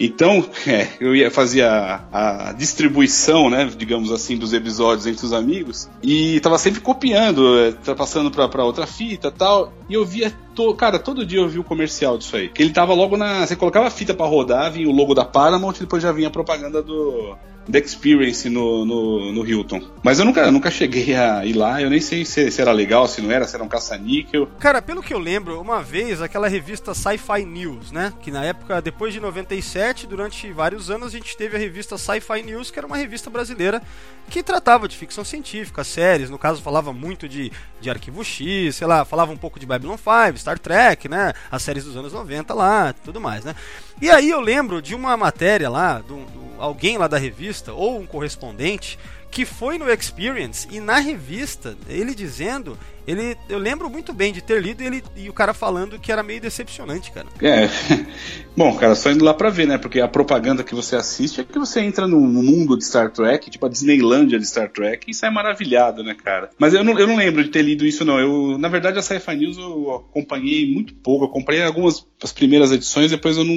Então, *laughs* é, eu ia fazer a, a, distribuição, né, digamos assim, dos episódios entre os amigos e tava sempre copiando, é, tá passando pra, outra fita tal. E eu via, to, cara, todo dia eu vi o comercial disso aí. Que ele tava logo na. Você colocava a fita para rodar, vinha o logo da Paramount e depois já vinha a propaganda do, The Experience no, no, no, Hilton. Mas eu nunca, nunca cheguei a ir lá, eu nem sei se, se era legal, se não era, se era um caça-níquel. Cara, pelo que eu lembro, uma vez aquela revista Sci-Fi News, né? Que na época, depois de 97, durante vários anos, a gente teve a revista Sci-Fi News, que era uma revista brasileira que tratava de ficção científica, séries, no caso falava muito de, de Arquivo X, sei lá, falava um pouco de Babylon 5, Star Trek, né? As séries dos anos 90 lá, tudo mais, né? E aí eu lembro de uma matéria lá, do, do alguém lá da revista ou um correspondente que foi no Experience e na revista, ele dizendo ele, eu lembro muito bem de ter lido ele e o cara falando que era meio decepcionante, cara. É. *laughs* Bom, cara, só indo lá pra ver, né? Porque a propaganda que você assiste é que você entra no, mundo de Star Trek, tipo a Disneylândia de Star Trek, e sai maravilhado, né, cara? Mas eu não, eu não lembro de ter lido isso, não. Eu, na verdade, a Sci-Fi News eu acompanhei muito pouco. Eu comprei algumas as primeiras edições, depois eu não,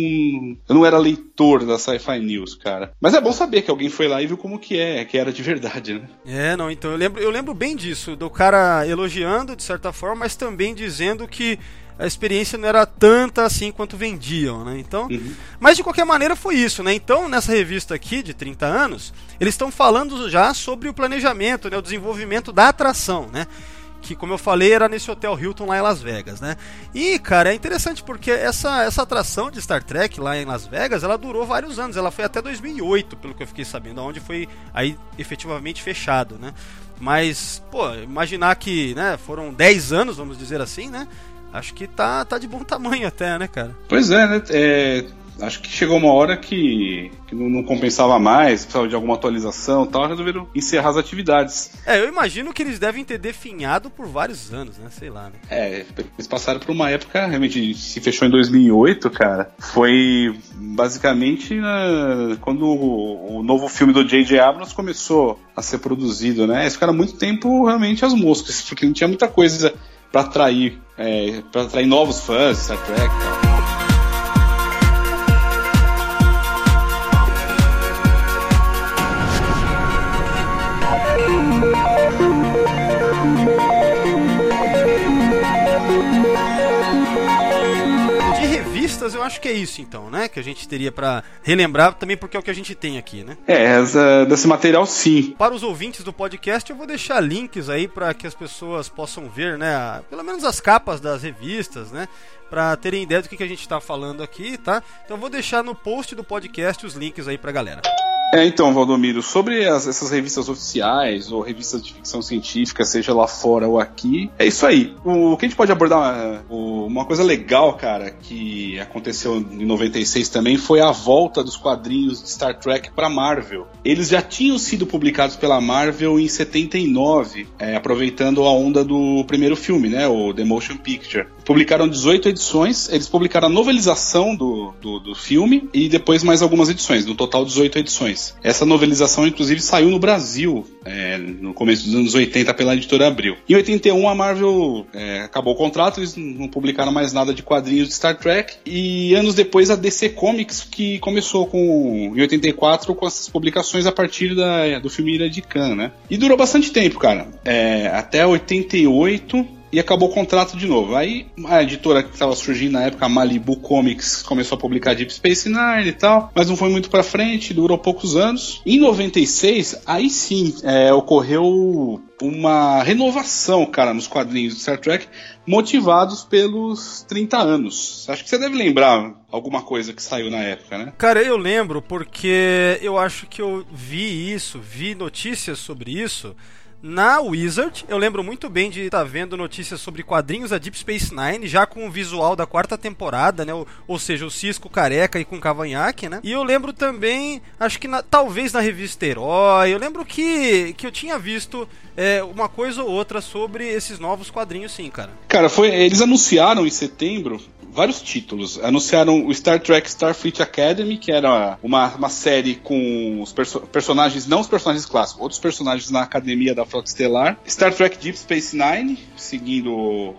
eu não era leitor da Sci-Fi News, cara. Mas é bom saber que alguém foi lá e viu como que é, que era de verdade, né? É, não, então eu lembro, eu lembro bem disso, do cara elogiando de certa forma, mas também dizendo que a experiência não era tanta assim quanto vendiam, né? Então, uhum. mas de qualquer maneira foi isso, né? Então, nessa revista aqui de 30 anos, eles estão falando já sobre o planejamento, né, o desenvolvimento da atração, né? Que, como eu falei, era nesse Hotel Hilton lá em Las Vegas, né? E, cara, é interessante porque essa, essa atração de Star Trek lá em Las Vegas, ela durou vários anos. Ela foi até 2008, pelo que eu fiquei sabendo, onde foi aí efetivamente fechado, né? Mas, pô, imaginar que, né, foram 10 anos, vamos dizer assim, né? Acho que tá, tá de bom tamanho até, né, cara? Pois é, né? É, acho que chegou uma hora que, que não, não, compensava mais, precisava de alguma atualização e tal, resolveram encerrar as atividades. É, eu imagino que eles devem ter definhado por vários anos, né? Sei lá, né? É, eles passaram por uma época, realmente, se fechou em 2008, cara, foi basicamente uh, quando o, o, novo filme do J.J. Abrams começou a ser produzido, né? Eles ficaram muito tempo realmente as moscas, porque não tinha muita coisa para atrair, é, para atrair novos fãs Star Trek e tal. Eu acho que é isso então, né? Que a gente teria para relembrar também porque é o que a gente tem aqui, né? É, essa, desse material sim. Para os ouvintes do podcast, eu vou deixar links aí para que as pessoas possam ver, né? Pelo menos as capas das revistas, né? Para terem ideia do que, que a gente está falando aqui, tá? Então eu vou deixar no post do podcast os links aí pra galera. É, então, Valdomiro, sobre as, essas revistas oficiais ou revistas de ficção científica, seja lá fora ou aqui, é isso aí. O, o que a gente pode abordar, o, uma coisa legal, cara, que aconteceu em 96 também, foi a volta dos quadrinhos de Star Trek para Marvel. Eles já tinham sido publicados pela Marvel em 79, é, aproveitando a onda do primeiro filme, né, o The Motion Picture. Publicaram 18 edições, eles publicaram a novelização do, do, do filme e depois mais algumas edições, no total 18 edições. Essa novelização, inclusive, saiu no Brasil é, no começo dos anos 80 pela editora Abril. Em 81, a Marvel é, acabou o contrato, eles não publicaram mais nada de quadrinhos de Star Trek. E anos depois, a DC Comics, que começou com, em 84 com essas publicações a partir da, do filme Ira de Khan, né? E durou bastante tempo, cara. É, até 88 e acabou o contrato de novo. Aí a editora que estava surgindo na época, Malibu Comics, começou a publicar Deep Space Nine e tal, mas não foi muito para frente, durou poucos anos. Em 96, aí sim é, ocorreu uma renovação, cara, nos quadrinhos de Star Trek, motivados pelos 30 anos. Acho que você deve lembrar alguma coisa que saiu na época, né? Cara, eu lembro porque eu acho que eu vi isso, vi notícias sobre isso na Wizard. Eu lembro muito bem de estar tá vendo notícias sobre quadrinhos da Deep Space Nine, já com o visual da quarta temporada, né? Ou, ou seja, o Cisco careca e com cavanhaque, né? E eu lembro também, acho que na, talvez na revista Herói, eu lembro que, que eu tinha visto é, uma coisa ou outra sobre esses novos quadrinhos, sim, cara. Cara, foi, eles anunciaram em setembro vários títulos. Anunciaram o Star Trek Starfleet Academy, que era uma, uma série com os perso personagens, não os personagens clássicos, outros personagens na academia da Frota Estelar. Star Trek Deep Space Nine, seguindo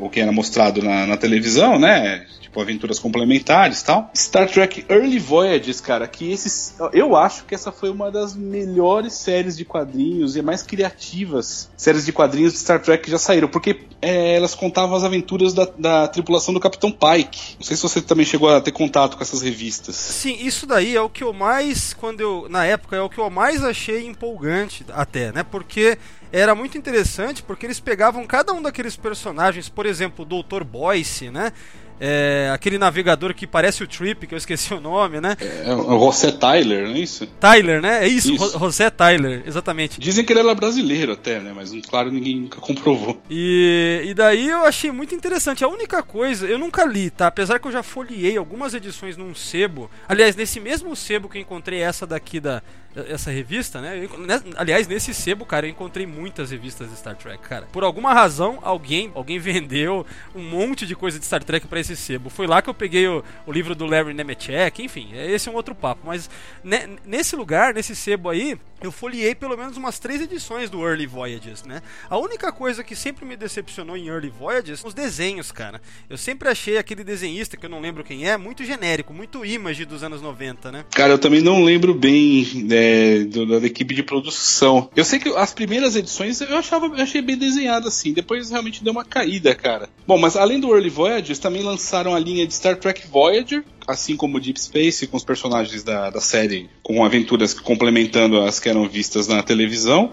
o que era mostrado na, na, televisão, né? Tipo, aventuras complementares tal. Star Trek Early Voyages, cara, que esses. Eu acho que essa foi uma das melhores séries de quadrinhos e mais criativas séries de quadrinhos de Star Trek que já saíram, porque é, elas contavam as aventuras da, da, tripulação do Capitão Pike. Não sei se você também chegou a ter contato com essas revistas. Sim, isso daí é o que eu mais, quando eu. Na época, é o que eu mais achei empolgante até, né? Porque era muito interessante porque eles pegavam cada um daqueles personagens, por exemplo, o Dr. Boyce, né? É, aquele navegador que parece o Trip, que eu esqueci o nome, né? É, é o José Tyler, não é isso? Tyler, né? É isso, isso. José Tyler, exatamente. Dizem que ele era brasileiro até, né? Mas claro, ninguém nunca comprovou. E, e daí eu achei muito interessante. A única coisa, eu nunca li, tá? Apesar que eu já folheei algumas edições num sebo. Aliás, nesse mesmo sebo que eu encontrei essa daqui da, essa revista, né? Né, aliás, nesse sebo, cara, eu encontrei muitas revistas de Star Trek, cara. Por alguma razão, alguém, alguém *laughs* vendeu um monte de coisa de Star Trek para esse sebo. Foi lá que eu peguei o, o livro do Larry Nemechek, enfim, esse é um outro papo. Mas ne, nesse lugar, nesse sebo aí, eu folhei pelo menos umas três edições do Early Voyages, né? A única coisa que sempre me decepcionou em Early Voyages, os desenhos, cara. Eu sempre achei aquele desenhista, que eu não lembro quem é, muito genérico, muito image dos anos 90, né? Cara, eu também não lembro bem né, do, da equipe de produção. Eu sei que as primeiras edições eu achava, achei bem desenhado assim, depois realmente deu uma caída, cara. Bom, mas além do Early Voyages, também lançaram a linha de Star Trek Voyager, assim como Deep Space, com os personagens da, da série, com aventuras complementando as que eram vistas na televisão.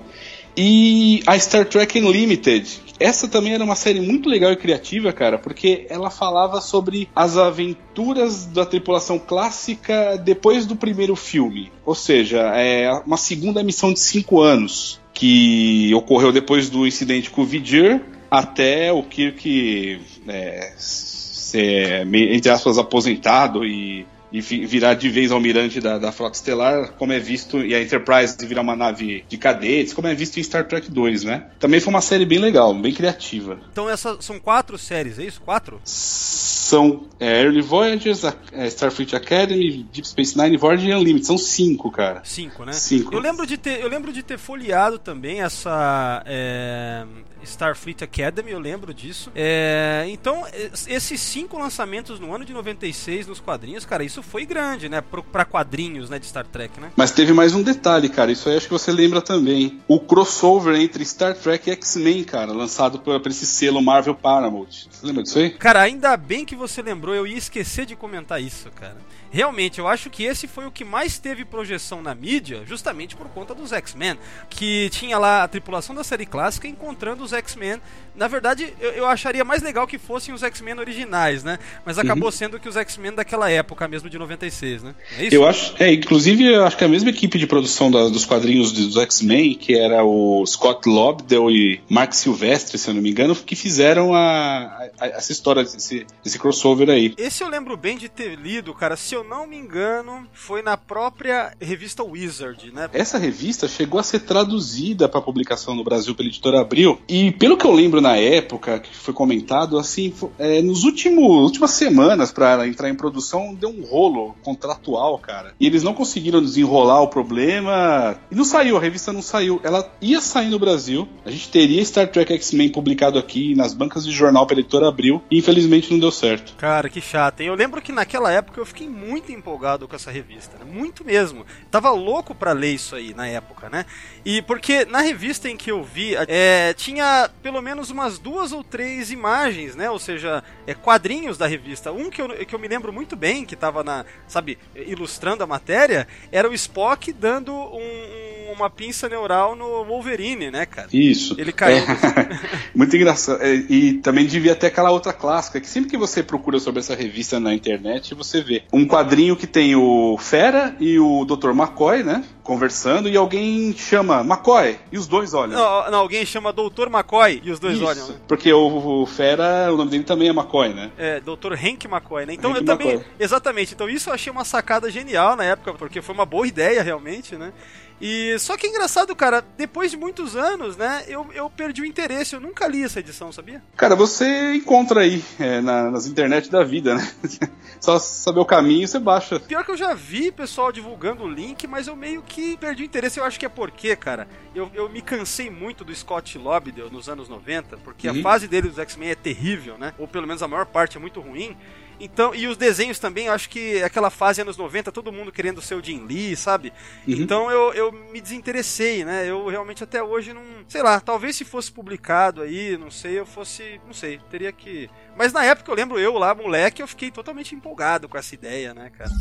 E a Star Trek Unlimited. Essa também era uma série muito legal e criativa, cara, porque ela falava sobre as aventuras da tripulação clássica depois do primeiro filme. Ou seja, é uma segunda missão de cinco anos que ocorreu depois do incidente com o Vidir até o Kirk é, ser, entre aspas, aposentado e e virar de vez almirante da, da frota estelar, como é visto, e a Enterprise virar uma nave de cadetes, como é visto em Star Trek 2, né? Também foi uma série bem legal, bem criativa. Então essas são quatro séries, é isso? Quatro? São é, Early Voyages, é, Starfleet Academy, Deep Space Nine, Voyager e Unlimited. São cinco, cara. Cinco, né? Cinco. Eu lembro de ter, eu lembro de ter folheado também essa é, Starfleet Academy, eu lembro disso. É, então, esses cinco lançamentos no ano de 96 nos quadrinhos, cara, isso foi grande, né? Pra quadrinhos, né, de Star Trek, né? Mas teve mais um detalhe, cara, isso aí acho que você lembra também. O crossover entre Star Trek e X-Men, cara, lançado por, por esse selo Marvel Paramount. Você lembra disso aí? Cara, ainda bem que você lembrou, eu ia esquecer de comentar isso, cara. Realmente, eu acho que esse foi o que mais teve projeção na mídia, justamente por conta dos X-Men, que tinha lá a tripulação da série clássica encontrando os X-Men. Na verdade, eu, eu, acharia mais legal que fossem os X-Men originais, né? Mas acabou uhum. sendo que os X-Men daquela época mesmo de 96, né? É isso? Eu acho, é, inclusive, eu acho que a mesma equipe de produção da, dos quadrinhos dos X-Men, que era o Scott Lobdell e Mark Silvestre, se eu não me engano, que fizeram a, a, essa história, esse, esse crossover aí. Esse eu lembro bem de ter lido, cara. Se eu eu não me engano, foi na própria revista Wizard, né? Essa revista chegou a ser traduzida para publicação no Brasil pela editora Abril. E pelo que eu lembro na época, que foi comentado, assim, é, nos últimos últimas semanas para entrar em produção, deu um rolo contratual, cara. E eles não conseguiram desenrolar o problema. E não saiu, a revista não saiu. Ela ia sair no Brasil. A gente teria Star Trek X-Men publicado aqui nas bancas de jornal pela editora Abril. E infelizmente não deu certo. Cara, que chato, hein? Eu lembro que naquela época eu fiquei muito muito empolgado com essa revista, né? muito mesmo. Tava louco para ler isso aí na época, né? E porque na revista em que eu vi, é, tinha pelo menos umas duas ou três imagens, né? Ou seja, é, quadrinhos da revista. Um que eu, que eu me lembro muito bem, que tava na, sabe, ilustrando a matéria, era o Spock dando um, uma pinça neural no Wolverine, né, cara? Isso. Ele caiu. É, *laughs* muito engraçado. É, e também devia ter aquela outra clássica, que sempre que você procura sobre essa revista na internet, você vê um quadrinho que tem o Fera e o Dr. McCoy, né? Conversando e alguém chama McCoy e os dois olham. Não, não alguém chama Dr. McCoy e os dois Isso, olham. Né? Porque o, o, Fera, o nome dele também é McCoy, né? É, Dr. Hank McCoy, né? Então Hank eu também. McCoy. Exatamente. Então isso eu achei uma sacada genial na época, porque foi uma boa ideia realmente, né? E só que é engraçado, cara, depois de muitos anos, né, eu, eu perdi o interesse, eu nunca li essa edição, sabia? Cara, você encontra aí é, na, nas internet da vida, né? *laughs* Só saber o caminho você baixa. Pior que eu já vi pessoal divulgando o link, mas eu meio que perdi o interesse. Eu acho que é porque, cara, eu, eu me cansei muito do Scott Lobdell nos anos 90, porque uhum. a fase dele dos X-Men é terrível, né? Ou pelo menos a maior parte é muito ruim. Então, e os desenhos também, acho que aquela fase anos 90, todo mundo querendo ser o Jim Lee, sabe? Uhum. Então eu, eu me desinteressei, né? Eu realmente até hoje não. Sei lá, talvez se fosse publicado aí, não sei, eu fosse. Não sei, teria que. Mas na época eu lembro eu lá, moleque, eu fiquei totalmente empolgado com essa ideia, né, cara?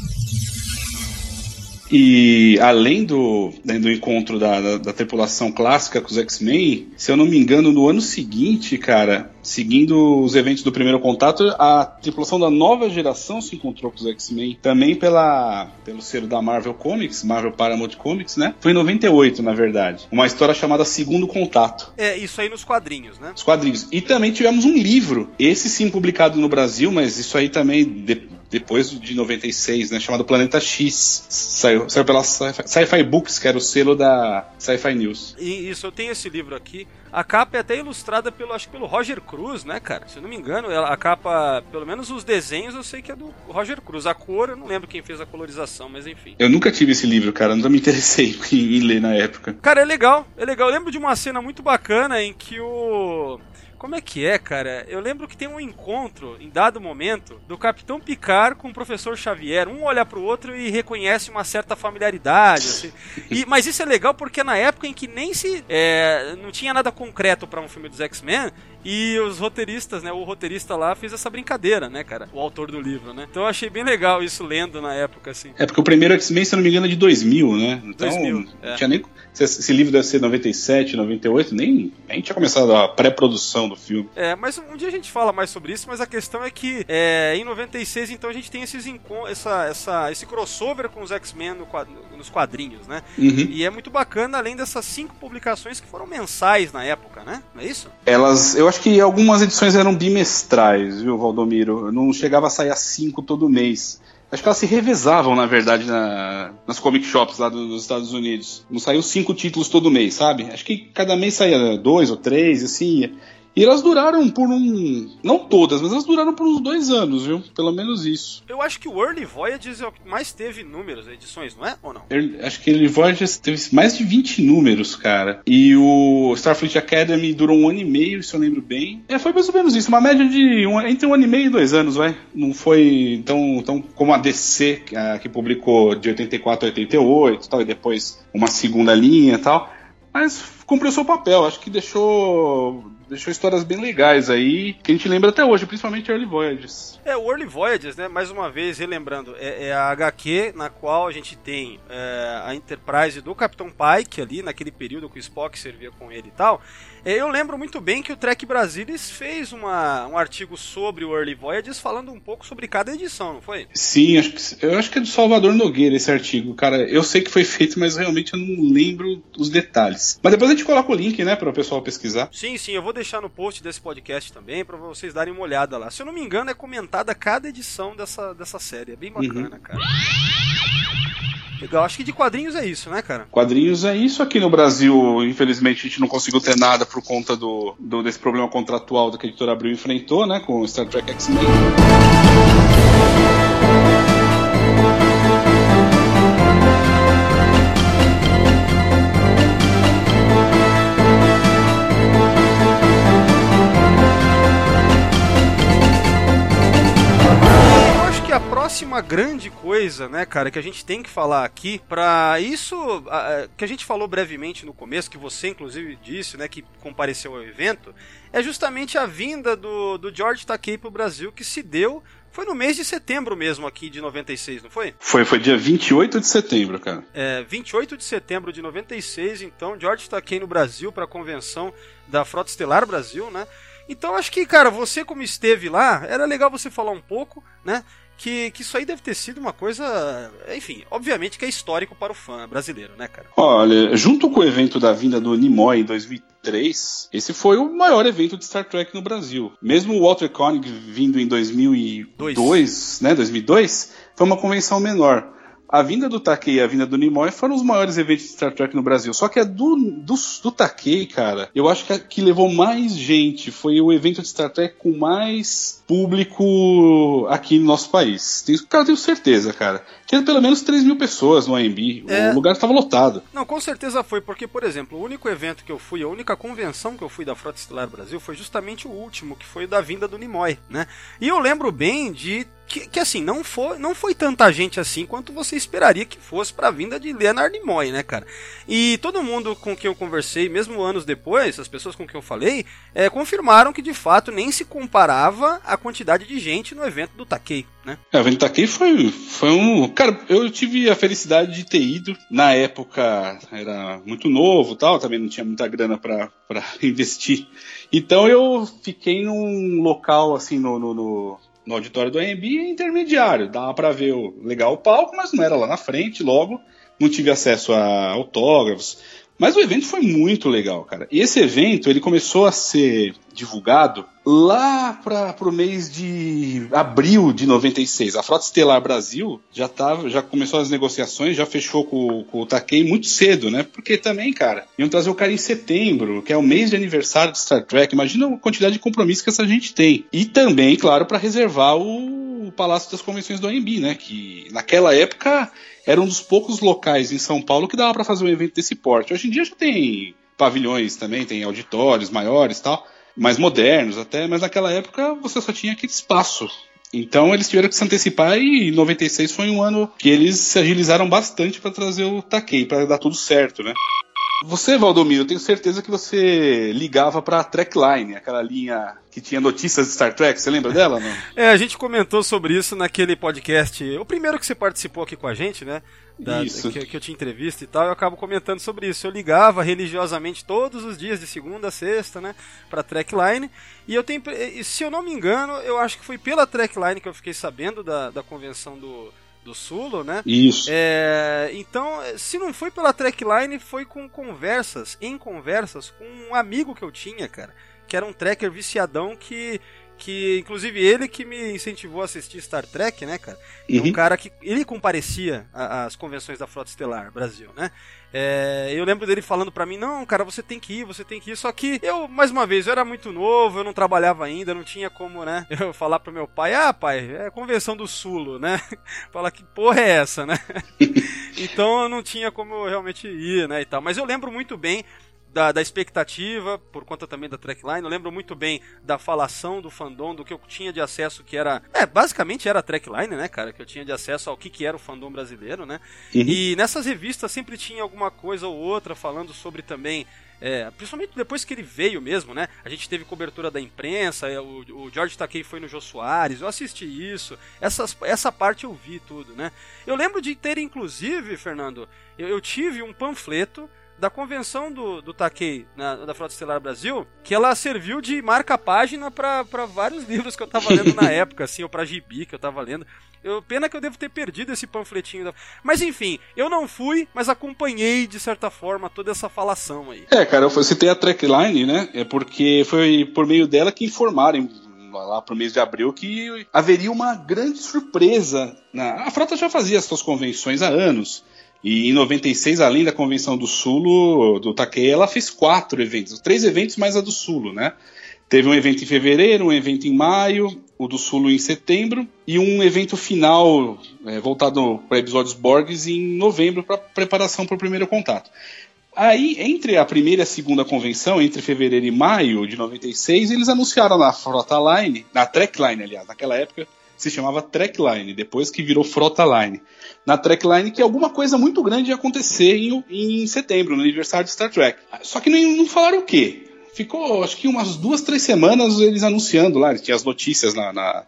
E além do, né, do encontro da, da, da, tripulação clássica com os X-Men, se eu não me engano, no ano seguinte, cara, seguindo os eventos do primeiro contato, a tripulação da nova geração se encontrou com os X-Men também pela, pelo selo da Marvel Comics, Marvel Paramount Comics, né? Foi em 98, na verdade. Uma história chamada Segundo Contato. É, isso aí nos quadrinhos, né? Os quadrinhos. E também tivemos um livro, esse sim publicado no Brasil, mas isso aí também. De depois de 96, né? Chamado Planeta X. Saiu, saiu pela Sci-Fi Books, que era o selo da Sci-Fi News. E isso, eu tenho esse livro aqui. A capa é até ilustrada pelo, acho que pelo Roger Cruz, né, cara? Se eu não me engano, a capa, pelo menos os desenhos, eu sei que é do Roger Cruz. A cor, eu não lembro quem fez a colorização, mas enfim. Eu nunca tive esse livro, cara. Nunca me interessei *laughs* em, em ler na época. Cara, é legal, é legal. Eu lembro de uma cena muito bacana em que o como é que é, cara? Eu lembro que tem um encontro, em dado momento, do Capitão Picard com o Professor Xavier. Um olha pro outro e reconhece uma certa familiaridade. Assim. E, mas isso é legal porque na época em que nem se. É, não tinha nada concreto para um filme dos X-Men, e os roteiristas, né? O roteirista lá fez essa brincadeira, né, cara? O autor do livro, né? Então eu achei bem legal isso lendo na época, assim. É porque o primeiro X-Men, se não me engano, é de 2000, né? Então, 2000, é. tinha nem. Esse livro deve ser 97, 98, nem, nem tinha começado a pré-produção do filme. É, mas um dia a gente fala mais sobre isso, mas a questão é que é, em 96, então, a gente tem esses essa, essa, esse crossover com os X-Men no quadro, nos quadrinhos, né? Uhum. E é muito bacana, além dessas cinco publicações que foram mensais na época, né? Não é isso? Elas, eu acho que algumas edições eram bimestrais, viu, Valdomiro? Não chegava a sair a cinco todo mês. Acho que elas se revezavam, na verdade, na, nas comic shops lá dos Estados Unidos. Não saiu cinco títulos todo mês, sabe? Acho que cada mês saía dois ou três, assim. E elas duraram por um. Não todas, mas elas duraram por uns dois anos, viu? Pelo menos isso. Eu acho que o Early Voyages é o que mais teve números, edições, não é? Ou não? Eu acho que o Early Voyages teve mais de 20 números, cara. E o Starfleet Academy durou um ano e meio, se eu lembro bem. É, foi mais ou menos isso. Uma média de um, entre um ano e meio e dois anos, vai. Não foi tão, tão como a DC, que, publicou de 84 a 88 tal, e depois uma segunda linha e tal. Mas cumpriu seu papel. Acho que deixou deixou histórias bem legais aí, que a gente lembra até hoje, principalmente Early Voyages. É, o Early Voyages, né, mais uma vez, relembrando, é, é a HQ na qual a gente tem é, a Enterprise do Capitão Pike ali, naquele período que o Spock servia com ele e tal, é, eu lembro muito bem que o Trek Brasilis fez uma, um artigo sobre o Early Voyages falando um pouco sobre cada edição, não foi? Sim, acho que, eu acho que é do Salvador Nogueira esse artigo, cara. Eu sei que foi *laughs* feito, mas realmente eu não lembro os detalhes. Mas depois a gente coloca o link, né, para o pessoal pesquisar. Sim, sim, eu vou deixar no post desse podcast também para vocês darem uma olhada lá. Se eu não me engano, é comentada cada edição dessa, dessa série. É bem bacana, uhum. cara. Legal, acho que de quadrinhos é isso, né, cara? Quadrinhos é isso. Aqui no Brasil, infelizmente, a gente não conseguiu ter nada por conta do, do desse problema contratual que a editora Abril enfrentou, né, com Star Trek X-Men. Próxima grande coisa, né, cara, que a gente tem que falar aqui, para isso que a gente falou brevemente no começo, que você inclusive disse, né, que compareceu ao evento, é justamente a vinda do, do George Takei pro Brasil, que se deu foi no mês de setembro mesmo aqui de 96, não foi? Foi, foi dia 28 de setembro, cara. É, 28 de setembro de 96, então, George Takei no Brasil para a convenção da Frota Estelar Brasil, né? Então acho que, cara, você como esteve lá, era legal você falar um pouco, né? Que, que isso aí deve ter sido uma coisa. Enfim, obviamente que é histórico para o fã brasileiro, né, cara? Olha, junto com o evento da vinda do Nimoy em 2003, esse foi o maior evento de Star Trek no Brasil. Mesmo o Walter Koenig vindo em 2002, Dois. né, 2002, foi uma convenção menor a vinda do Takei e a vinda do Nimoy foram os maiores eventos de Star Trek no Brasil. Só que a do, do, do Takei, cara, eu acho que a que levou mais gente foi o evento de Star Trek com mais público aqui no nosso país. Tenho, cara, tenho certeza, cara. Tinha pelo menos 3 mil pessoas no AMB. É... O lugar estava lotado. Não, com certeza foi, porque, por exemplo, o único evento que eu fui, a única convenção que eu fui da Frota Estelar Brasil foi justamente o último, que foi da vinda do Nimoy, né? E eu lembro bem de que, que, assim, não foi, não foi tanta gente assim quanto você esperaria que fosse para a vinda de Leonard Nimoy, né, cara? E todo mundo com quem eu conversei, mesmo anos depois, as pessoas com quem eu falei, é, confirmaram que de fato nem se comparava a quantidade de gente no evento do Takei, né? É, o evento do Takei foi, foi um. Cara, eu tive a felicidade de ter ido. Na época era muito novo tal, também não tinha muita grana para *laughs* investir. Então eu fiquei num local assim no, no, no no auditório do AMB intermediário. Dava para ver o legal o palco, mas não era lá na frente, logo não tive acesso a autógrafos. Mas o evento foi muito legal, cara. E esse evento, ele começou a ser divulgado lá para o mês de abril de 96. A Frota Estelar Brasil já tava, já começou as negociações, já fechou com, com o Takei muito cedo, né? Porque também, cara, iam trazer o cara em setembro, que é o mês de aniversário de Star Trek. Imagina a quantidade de compromisso que essa gente tem. E também, claro, para reservar o, o Palácio das Convenções do AMB, né? Que naquela época era um dos poucos locais em São Paulo que dava para fazer um evento desse porte. Hoje em dia já tem pavilhões também, tem auditórios maiores tal mais modernos até, mas naquela época você só tinha aquele espaço. Então eles tiveram que se antecipar e 96 foi um ano que eles se agilizaram bastante para trazer o Takei, para dar tudo certo, né? Você, Valdomiro, eu tenho certeza que você ligava para a Trackline, aquela linha que tinha notícias de Star Trek, você lembra dela, não? É, a gente comentou sobre isso naquele podcast, o primeiro que você participou aqui com a gente, né? Da, isso. Que, que, eu tinha entrevista e tal, eu acabo comentando sobre isso. Eu ligava religiosamente todos os dias, de segunda a sexta, né, pra Trackline. E eu tenho, se eu não me engano, eu acho que foi pela Trackline que eu fiquei sabendo da, da convenção do, do Sulo, né? Isso. É, então, se não foi pela Trackline, foi com conversas, em conversas com um amigo que eu tinha, cara, que era um tracker viciadão que que inclusive ele que me incentivou a assistir Star Trek, né, cara? Uhum. Um cara que ele comparecia às convenções da Frota Estelar Brasil, né? É, eu lembro dele falando para mim, não, cara, você tem que ir, você tem que ir. Só que eu, mais uma vez, eu era muito novo, eu não trabalhava ainda, não tinha como, né? *laughs* Eu falar pro meu pai, ah, pai, é convenção do Sulo, né? *laughs* Falar que porra é essa, né? *laughs* então eu não tinha como eu realmente ir, né? E tal. Mas eu lembro muito bem da, da, expectativa, por conta também da trackline. Eu lembro muito bem da falação do fandom, do que eu tinha de acesso, que era. É, basicamente era a trackline, né, cara? Que eu tinha de acesso ao que, que era o fandom brasileiro, né? Uhum. E nessas revistas sempre tinha alguma coisa ou outra falando sobre também. É, principalmente depois que ele veio mesmo, né? A gente teve cobertura da imprensa, é, o, o George Takei foi no Jô Soares, eu assisti isso, essas, essa parte eu vi tudo, né? Eu lembro de ter, inclusive, Fernando, eu, eu tive um panfleto da convenção do, do Takei, na, da Frota Estelar Brasil, que ela serviu de marca-página para vários *laughs* livros que eu tava lendo na época, assim, ou pra gibi que eu tava lendo. Eu, pena que eu devo ter perdido esse panfletinho. Da... Mas enfim, eu não fui, mas acompanhei de certa forma toda essa falação aí. É, cara, eu citei a Trackline, né? É porque foi por meio dela que informaram lá pro mês de abril que haveria uma grande surpresa. Na... A frota já fazia essas convenções há anos. E em 96, além da convenção do Sulo, do Takei, ela fez quatro eventos, três eventos mais a do Sulo, né? Teve um evento em fevereiro, um evento em maio, o do Sulo em setembro e um evento final é, voltado para episódios Borgs em novembro para preparação para o primeiro contato. Aí, entre a primeira e a segunda convenção, entre fevereiro e maio de 96, eles anunciaram na Frota Line, na Track Line, aliás, naquela época, se chamava Trackline, depois que virou Frota Line. Na Trackline que alguma coisa muito grande ia acontecer em, em setembro, no aniversário de Star Trek. Só que não, não falaram o quê. Ficou, acho que umas duas, três semanas eles anunciando lá, tinha as notícias na, na,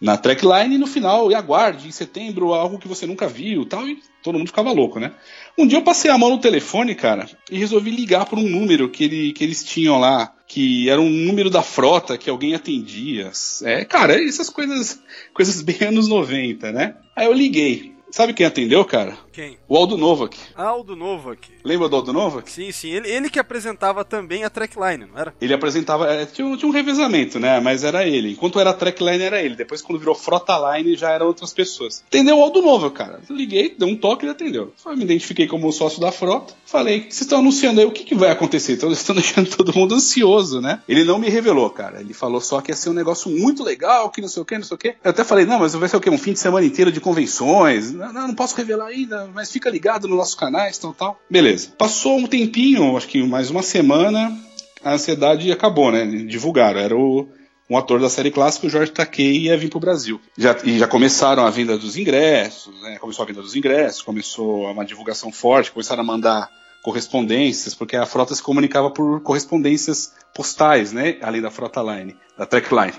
na Trackline e no final, e aguarde, em setembro, algo que você nunca viu tal, e todo mundo ficava louco, né? Um dia eu passei a mão no telefone, cara, e resolvi ligar por um número que, ele, que eles tinham lá, que era um número da frota que alguém atendia. É, cara, essas coisas, coisas bem anos 90, né? Aí eu liguei. Sabe quem atendeu, cara? Quem? O Aldo Novak. Aldo Novak. Lembra do Aldo Novak? Sim, sim. Ele, ele que apresentava também a Trackline, não era? Ele apresentava. É, tinha, um, tinha um revezamento, né? Mas era ele. Enquanto era Trackline, era ele. Depois, quando virou Frota Line, já eram outras pessoas. Entendeu o Aldo Novak, cara. Liguei, deu um toque e ele atendeu. Eu me identifiquei como sócio da frota. Falei, vocês estão anunciando aí o que, que vai acontecer? Então, estão *laughs* deixando todo mundo ansioso, né? Ele não me revelou, cara. Ele falou só que ia ser um negócio muito legal, que não sei o que, não sei o que. Eu até falei, não, mas vai ser o quê? Um fim de semana inteiro de convenções? Não, não, não posso revelar ainda, mas fica ligado no nosso canal, tal, tal. Beleza. Passou um tempinho, acho que mais uma semana, a ansiedade acabou, né? Divulgaram. Era o um ator da série clássica, o Jorge Takei, ia vir para o Brasil. Já, e já começaram a venda dos ingressos, né? começou a venda dos ingressos, começou uma divulgação forte, começaram a mandar correspondências, porque a frota se comunicava por correspondências postais, né? Além da frota line, da trackline.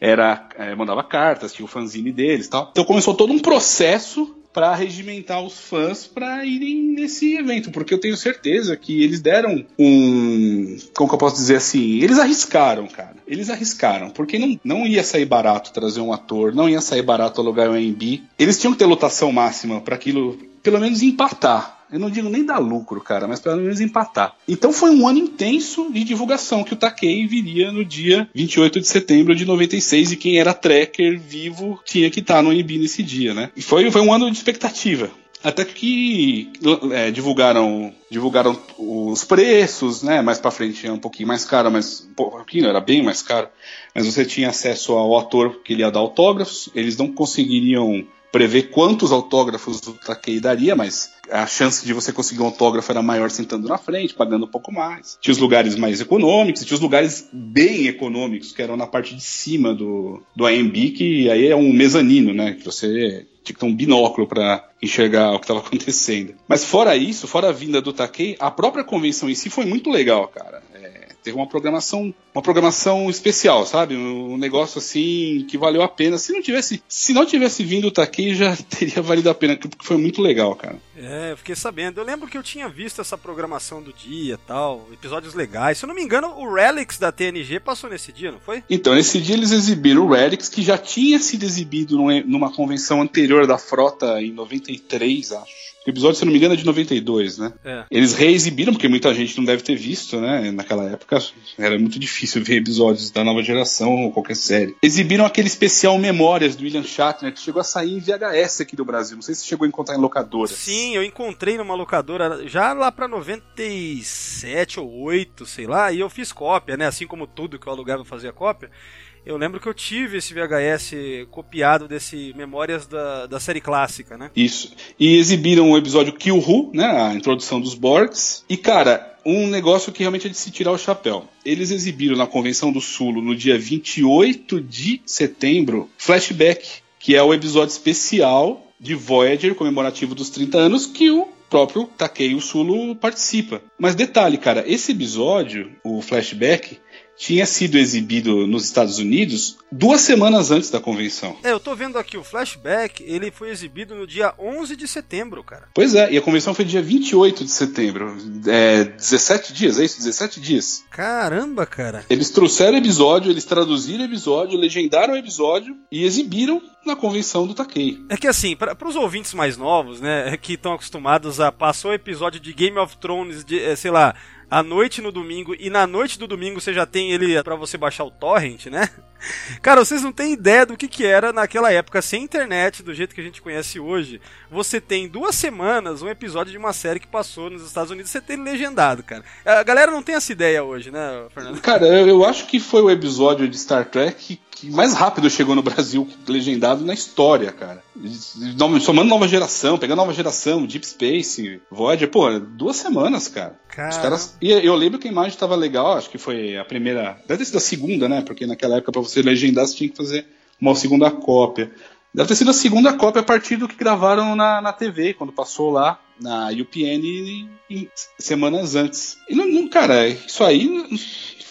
Era, é, mandava cartas, tinha o fanzine deles tal. Então começou todo um processo para regimentar os fãs para irem nesse evento, porque eu tenho certeza que eles deram um, como que eu posso dizer assim, eles arriscaram, cara. Eles arriscaram, porque não, não ia sair barato trazer um ator, não ia sair barato alugar um AMB. Eles tinham que ter lotação máxima para aquilo, pelo menos empatar Eu não digo nem dar lucro, cara, mas pelo menos empatar. Então foi um ano intenso de divulgação que o Takei viria no dia 28 de setembro de 96 e quem era tracker vivo tinha que estar no AMB nesse dia, né? E foi, foi um ano de expectativa. Até que é, divulgaram divulgaram os preços, né? Mais para frente é um pouquinho mais caro, mas um pouquinho era bem mais caro. Mas você tinha acesso ao autor que ele ia dar autógrafos. Eles não conseguiriam prever quantos autógrafos o Takei daria, mas a chance de você conseguir um autógrafo era maior sentando na frente, pagando um pouco mais. Tinha os lugares mais econômicos, tinha os lugares bem econômicos, que eram na parte de cima do, do AMB, que aí é um mezanino, né? Que você tinha que ter um binóculo para enxergar o que estava *laughs* acontecendo. Mas fora isso, fora a vinda do Takei, a própria convenção em si foi muito legal, cara. Teve uma programação, uma programação especial, sabe? Um negócio assim que valeu a pena. Se não tivesse, se não tivesse vindo o Takei, já *laughs* teria valido a pena, porque foi muito legal, cara. É, eu fiquei sabendo. Eu lembro que eu tinha visto essa programação do dia, tal, episódios legais. Se eu não me engano, o Relics da TNG passou nesse dia, não foi? Então, nesse dia eles exibiram o Relics, que já tinha sido exibido numa convenção anterior da frota em 93, acho. O episódio, se não me engano, é de 92, né? É. Eles reexibiram, porque muita gente não deve ter visto, né? Naquela época era muito difícil ver episódios da nova geração ou qualquer série. Exibiram aquele especial Memórias do William Shatner, que chegou a sair em VHS aqui do Brasil. Não sei se chegou a encontrar em locadora. Sim, eu encontrei numa locadora já lá pra 97 ou 8, sei lá, e eu fiz cópia, né? Assim como tudo que eu alugava fazia cópia. Eu lembro que eu tive esse VHS copiado desse Memórias da, da série clássica, né? Isso. E exibiram o episódio Kill Who, né? A introdução dos Borgs. E, cara, um negócio que realmente é de se tirar o chapéu. Eles exibiram na Convenção do Sul, no dia 28 de setembro, Flashback, que é o episódio especial de Voyager, comemorativo dos 30 anos, que o próprio Takei Sulo participa. Mas detalhe, cara, esse episódio, o flashback, tinha sido exibido nos Estados Unidos duas semanas antes da convenção. É, eu tô vendo aqui o flashback, ele foi exibido no dia 11 de setembro, cara. Pois é, e a convenção foi dia 28 de setembro. É 17 dias, é isso? 17 dias. Caramba, cara. Eles trouxeram o episódio, eles traduziram o episódio, legendaram o episódio e exibiram na convenção do Takei. É que assim, para os ouvintes mais novos, né, que estão acostumados a passar o episódio de Game of Thrones, de, é, sei lá, à noite no domingo e na noite do domingo você já tem ele para você baixar o torrent, né? *laughs* Cara, vocês não têm ideia do que, que era naquela época, sem internet, do jeito que a gente conhece hoje. Você tem duas semanas um episódio de uma série que passou nos Estados Unidos, você tem legendado, cara. A galera não tem essa ideia hoje, né, Fernando? Cara, eu acho que foi o episódio de Star Trek que mais rápido chegou no Brasil *laughs* legendado na história, cara. Somando nova geração, pegando nova geração, Deep Space, Voyager, pô, duas semanas, cara. cara... Os caras... E eu lembro que a imagem tava legal, acho que foi a primeira. Deve ter sido a segunda, né? Porque naquela época, pra você legendar, você tinha que fazer uma segunda cópia. Deve ter sido a segunda cópia a partir do que gravaram na, na TV, quando passou lá na UPN semanas antes. E não, não, cara, isso aí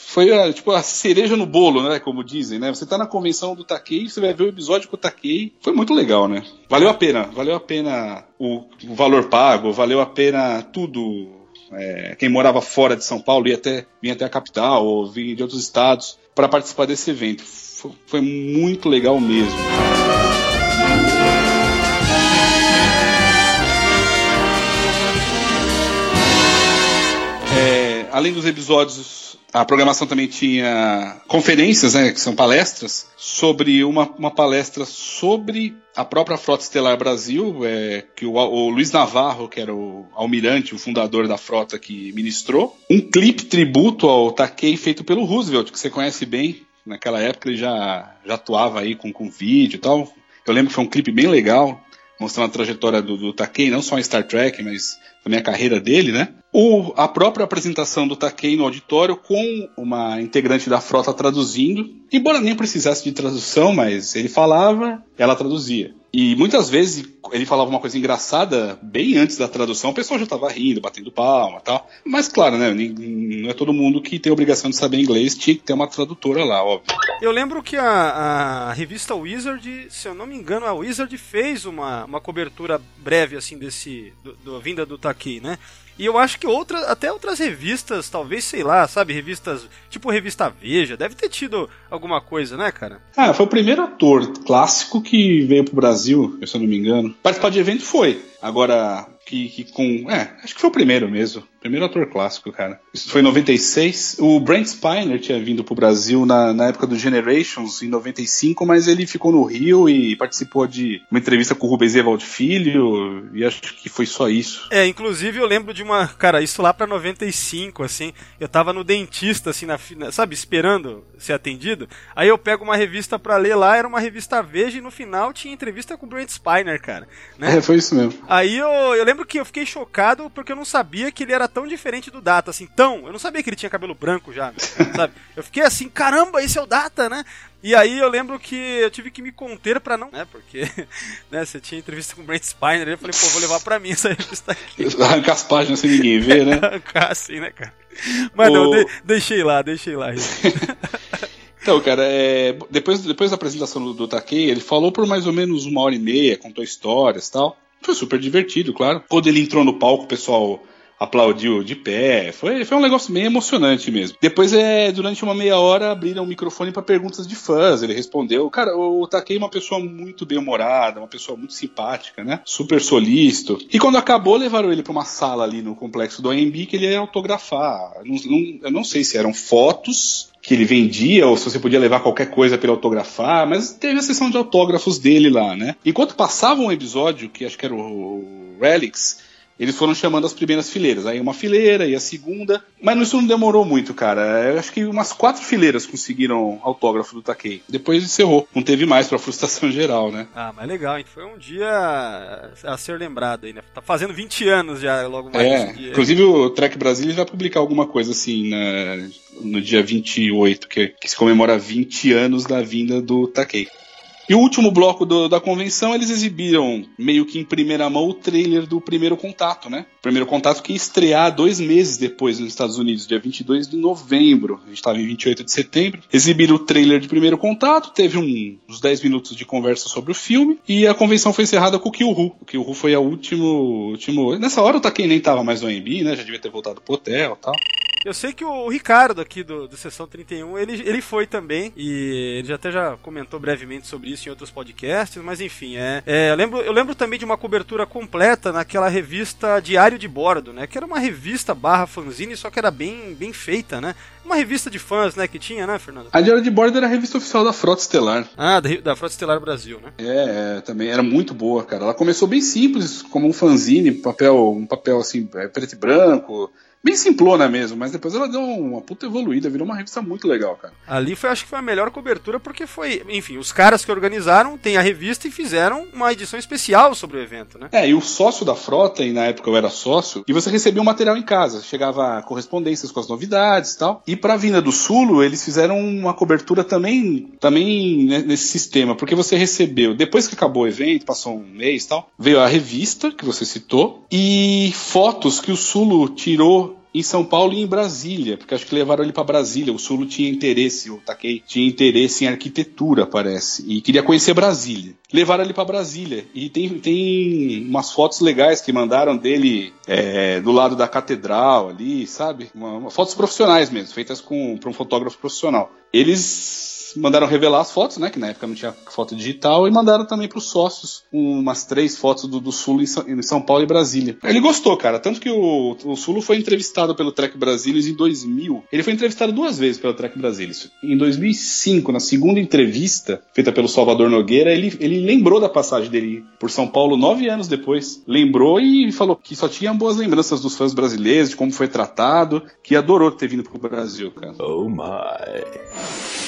foi a, tipo a cereja no bolo, né? Como dizem, né? Você tá na convenção do Takei, você vai ver o episódio com o Takei. Foi muito legal, né? Valeu a pena, valeu a pena o, o valor pago, valeu a pena tudo. É, quem morava fora de São Paulo ia até, vinha até a capital ou vinha de outros estados para participar desse evento. Foi, foi muito legal mesmo. É, além dos episódios a programação também tinha conferências, né, que são palestras, sobre uma, uma palestra sobre a própria Frota Estelar Brasil, é, que o, o, Luiz Navarro, que era o almirante, o fundador da frota, que ministrou. Um clipe tributo ao Takei feito pelo Roosevelt, que você conhece bem. Naquela época ele já, já atuava aí com, com vídeo e tal. Eu lembro que foi um clipe bem legal, mostrando a trajetória do, do Takei, não só em Star Trek, mas também a carreira dele, né? O, a própria apresentação do Takei no auditório com uma integrante da frota traduzindo, embora nem precisasse de tradução, mas ele falava, ela traduzia. E muitas vezes ele falava uma coisa engraçada bem antes da tradução, o pessoal já estava rindo, batendo palma tal. Mas claro, né? Não é todo mundo que tem obrigação de saber inglês, tinha que ter uma tradutora lá, óbvio. Eu lembro que a, a revista Wizard, se eu não me engano, a Wizard fez uma, uma cobertura breve assim desse. Do vinda do Taki, né? E eu acho que outra, até outras revistas, talvez, sei lá, sabe, revistas, tipo revista Veja, deve ter tido alguma coisa, né, cara? Ah, foi o primeiro ator clássico que veio pro Brasil, se eu não me engano. Participar de evento foi. Agora, que, que com. É, acho que foi o primeiro mesmo. Primeiro ator clássico, cara. Isso foi em 96. O Brent Spiner tinha vindo pro Brasil na, na época do Generations, em 95, mas ele ficou no Rio e participou de uma entrevista com o Rubens Evald Filho, e acho que foi só isso. É, inclusive eu lembro de uma. Cara, isso lá pra 95, assim. Eu tava no dentista, assim, na, sabe, esperando ser atendido. Aí eu pego uma revista pra ler lá, era uma revista Veja, e no final tinha entrevista com o Brent Spiner, cara. Né? É, foi isso mesmo. Aí eu, eu lembro que eu fiquei chocado porque eu não sabia que ele era tão diferente do Data, assim, tão. Eu não sabia que ele tinha cabelo branco já, *laughs* sabe? Eu fiquei assim, caramba, esse é o Data, né? E aí eu lembro que eu tive que me conter pra não, né? Porque, *laughs* né, você tinha entrevista com o Brent Spiner, eu falei, pô, vou levar pra mim essa revista aqui. *laughs* Arrancar as páginas sem ninguém ver, né? Arrancar assim, né, cara? Mas o... não, de, deixei lá, deixei lá. Então, cara, é, depois, depois da apresentação do, do Takei, ele falou por mais ou menos uma hora e meia, contou histórias e tal. Foi super divertido, claro. Quando ele entrou no palco, o pessoal aplaudiu de pé. Foi, foi um negócio meio emocionante mesmo. Depois, é, durante uma meia hora, abriram o microfone para perguntas de fãs. Ele respondeu. Cara, o Takei é uma pessoa muito bem-humorada, uma pessoa muito simpática, né? Super solícito. E quando acabou, levaram ele para uma sala ali no complexo do AMB que ele ia autografar. Não, não, eu não sei se eram fotos que ele vendia, ou se você podia levar qualquer coisa para autografar, mas teve a sessão de autógrafos dele lá, né? Enquanto passava um episódio, que acho que era o Relics, eles foram chamando as primeiras fileiras. Aí uma fileira e a segunda. Mas isso não demorou muito, cara. Eu acho que umas quatro fileiras conseguiram autógrafo do Takei. Depois encerrou. Não teve mais pra frustração *laughs* geral, né? Ah, mas legal, hein? Foi um dia a ser lembrado aí, né? Tá fazendo 20 anos já, logo mais. É, inclusive o Trek Brasil vai publicar alguma coisa assim na, no dia 28, que, que se comemora 20 anos da vinda do Takei. E o último bloco do, da convenção, eles exibiram meio que em primeira mão o trailer do Primeiro Contato, né? Primeiro Contato que ia estrear dois meses depois nos Estados Unidos, dia 22 de novembro. A gente estava em 28 de setembro. Exibiram o trailer de Primeiro Contato, teve um, uns 10 minutos de conversa sobre o filme e a convenção foi encerrada com o Who. O Who foi a último, último... Nessa hora o Taken nem tava mais no AMB, né? Já devia ter voltado pro hotel e tal. Eu sei que o Ricardo aqui do, do Sessão 31, ele, ele foi também, e ele até já comentou brevemente sobre isso em outros podcasts, mas enfim, é, é eu, lembro, eu lembro também de uma cobertura completa naquela revista Diário de Bordo, né, que era uma revista barra fanzine, só que era bem, bem feita, né, uma revista de fãs, né, que tinha, né, Fernando? A Diário de Bordo era a revista oficial da Frota Estelar. Ah, da, da Frota Estelar Brasil, né? É, é, também era muito boa, cara. Ela começou bem simples, como um fanzine, papel, um papel assim, é, preto e branco, bem simplona mesmo, mas depois ela deu uma puta evoluída, virou uma revista muito legal, cara. Ali foi, acho que foi a melhor cobertura, porque foi, enfim, os caras que organizaram têm a revista e fizeram uma edição especial sobre o evento, né? É, e o sócio da frota, e na época eu era sócio, e você recebia o material em casa, chegava correspondências com as novidades e tal. E pra vinda do Sulo, eles fizeram uma cobertura também, também nesse sistema, porque você recebeu, depois que acabou o evento, passou um mês e tal, veio a revista que você citou, e fotos que o Sulo tirou em São Paulo e em Brasília, porque acho que levaram ele para Brasília. O Sulo tinha interesse, o Takei tinha interesse em arquitetura, parece, e queria conhecer Brasília. Levaram ele para Brasília e tem, tem umas fotos legais que mandaram dele é, do lado da catedral ali, sabe? Uma, uma, fotos profissionais mesmo, feitas com para um fotógrafo profissional. Eles mandaram revelar as fotos, né? Que na época não tinha foto digital, e mandaram também para os sócios umas três fotos do, do em São Paulo e Brasília. Ele gostou, cara. Tanto que o, o foi entrevistado pelo Trek Brasilis em 2000. Ele foi entrevistado duas vezes pelo Trek Brasilis. Em 2005, na segunda entrevista, feita pelo Salvador Nogueira, ele, ele lembrou da passagem dele por São Paulo nove anos depois. Lembrou e falou que só tinha boas lembranças dos fãs brasileiros, de como foi tratado, que adorou ter vindo pro Brasil, cara. Oh my.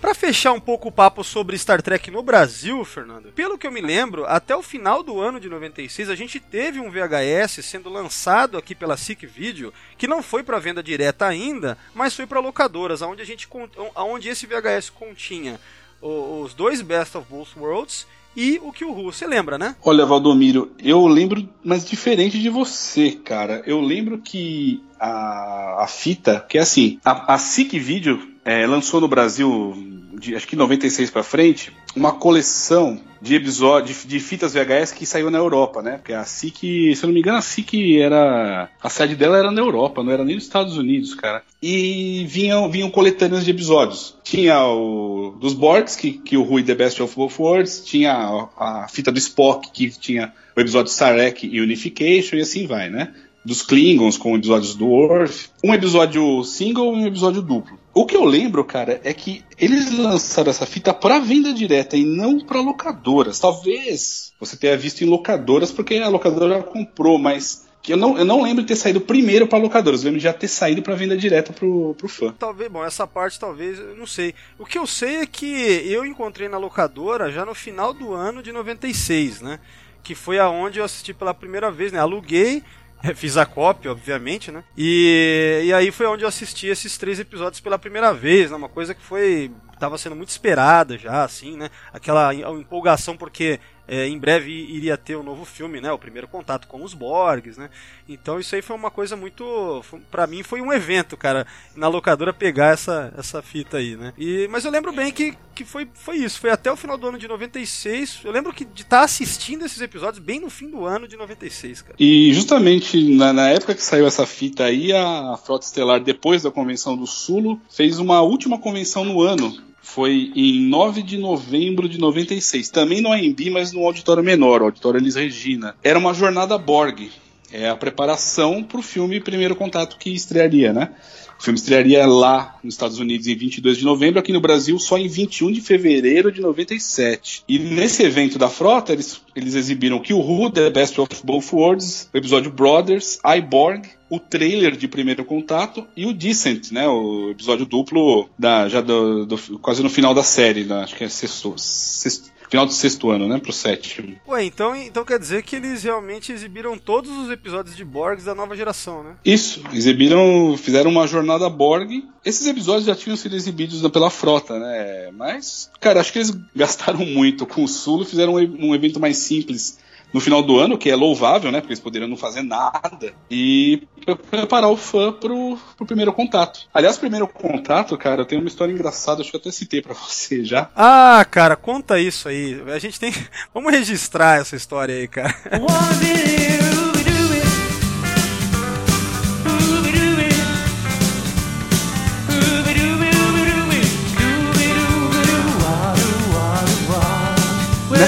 Para fechar um pouco o papo sobre Star Trek no Brasil, Fernando, pelo que eu me lembro, até o final do ano de 96 a gente teve um VHS sendo lançado aqui pela SIC Video, que não foi para venda direta ainda, mas foi para locadoras, onde a gente onde esse VHS continha os dois Best of Both Worlds e o que o Ru. Você lembra, né? Olha, Valdomiro, eu lembro, mas diferente de você, cara. Eu lembro que a, a fita, que é assim, a, a SIC Video é, lançou no Brasil de acho que 96 para frente, uma coleção de episódios de fitas VHS que saiu na Europa, né? Porque a SIC, se eu não me engano, a SIC era a sede dela era na Europa, não era nem nos Estados Unidos, cara. E vinham vinham coletâneas de episódios. Tinha o dos Borgs, que, que o Rui The Best of Both Worlds, tinha a, a fita do Spock, que tinha o episódio Sarek e Unification, e assim vai, né? Dos Klingons com episódios do Worf, um episódio single e um episódio duplo. O que eu lembro, cara, é que eles lançaram essa fita para venda direta e não para locadoras. Talvez você tenha visto em locadoras porque a locadora comprou, mas que eu não, eu não lembro de ter saído primeiro para locadoras, eu lembro de já ter saído para venda direta pro, pro fã. Talvez, bom, essa parte talvez, eu não sei. O que eu sei é que eu encontrei na locadora já no final do ano de 96, né? Que foi aonde eu assisti pela primeira vez, né? Aluguei, *laughs* Fiz a cópia, obviamente, né? E, e aí foi onde eu assisti esses três episódios pela primeira vez, né? Uma coisa que foi. tava sendo muito esperada já, assim, né? Aquela empolgação porque é, em breve iria ter um novo filme, né? O primeiro contato com os Borgs, né? Então isso aí foi uma coisa muito, para mim foi um evento, cara, na locadora pegar essa, essa fita aí, né? E mas eu lembro bem que, que foi, foi isso, foi até o final do ano de 96. Eu lembro que de estar tá assistindo esses episódios bem no fim do ano de 96, cara. E justamente na, na época que saiu essa fita aí, a Frota Estelar depois da convenção do Sulo fez uma última convenção no ano foi em 9 de novembro de 96. Também no AMB, mas no auditório menor, o auditório Elis Regina. Era uma jornada Borg. É a preparação para o filme Primeiro Contato que estrearia, né? O filme estrearia lá nos Estados Unidos em 22 de novembro, aqui no Brasil só em 21 de fevereiro de 97. E nesse evento da frota, eles, eles exibiram Kill Who, The Best of Both Worlds, o episódio Brothers, Iborg, o trailer de primeiro contato e o Decent, né? O episódio duplo da, já do, do quase no final da série, né, acho que é sexto, sexto, final do sexto ano, né? Pro sétimo. Ué, então, então quer dizer que eles realmente exibiram todos os episódios de Borgs da nova geração, né? Isso, exibiram, fizeram uma jornada Borg. Esses episódios já tinham sido exibidos pela frota, né? Mas, cara, acho que eles *laughs* gastaram muito com o Sulo, fizeram um, um evento mais simples no final do ano, que é louvável, né? Porque eles poderiam não fazer nada. E preparar o fã pro, pro primeiro contato. Aliás, primeiro contato, cara, eu tenho uma história engraçada, acho que eu até citei para *laughs* você já. Ah, cara, conta isso aí. A gente tem. *laughs* Vamos registrar essa história aí, cara.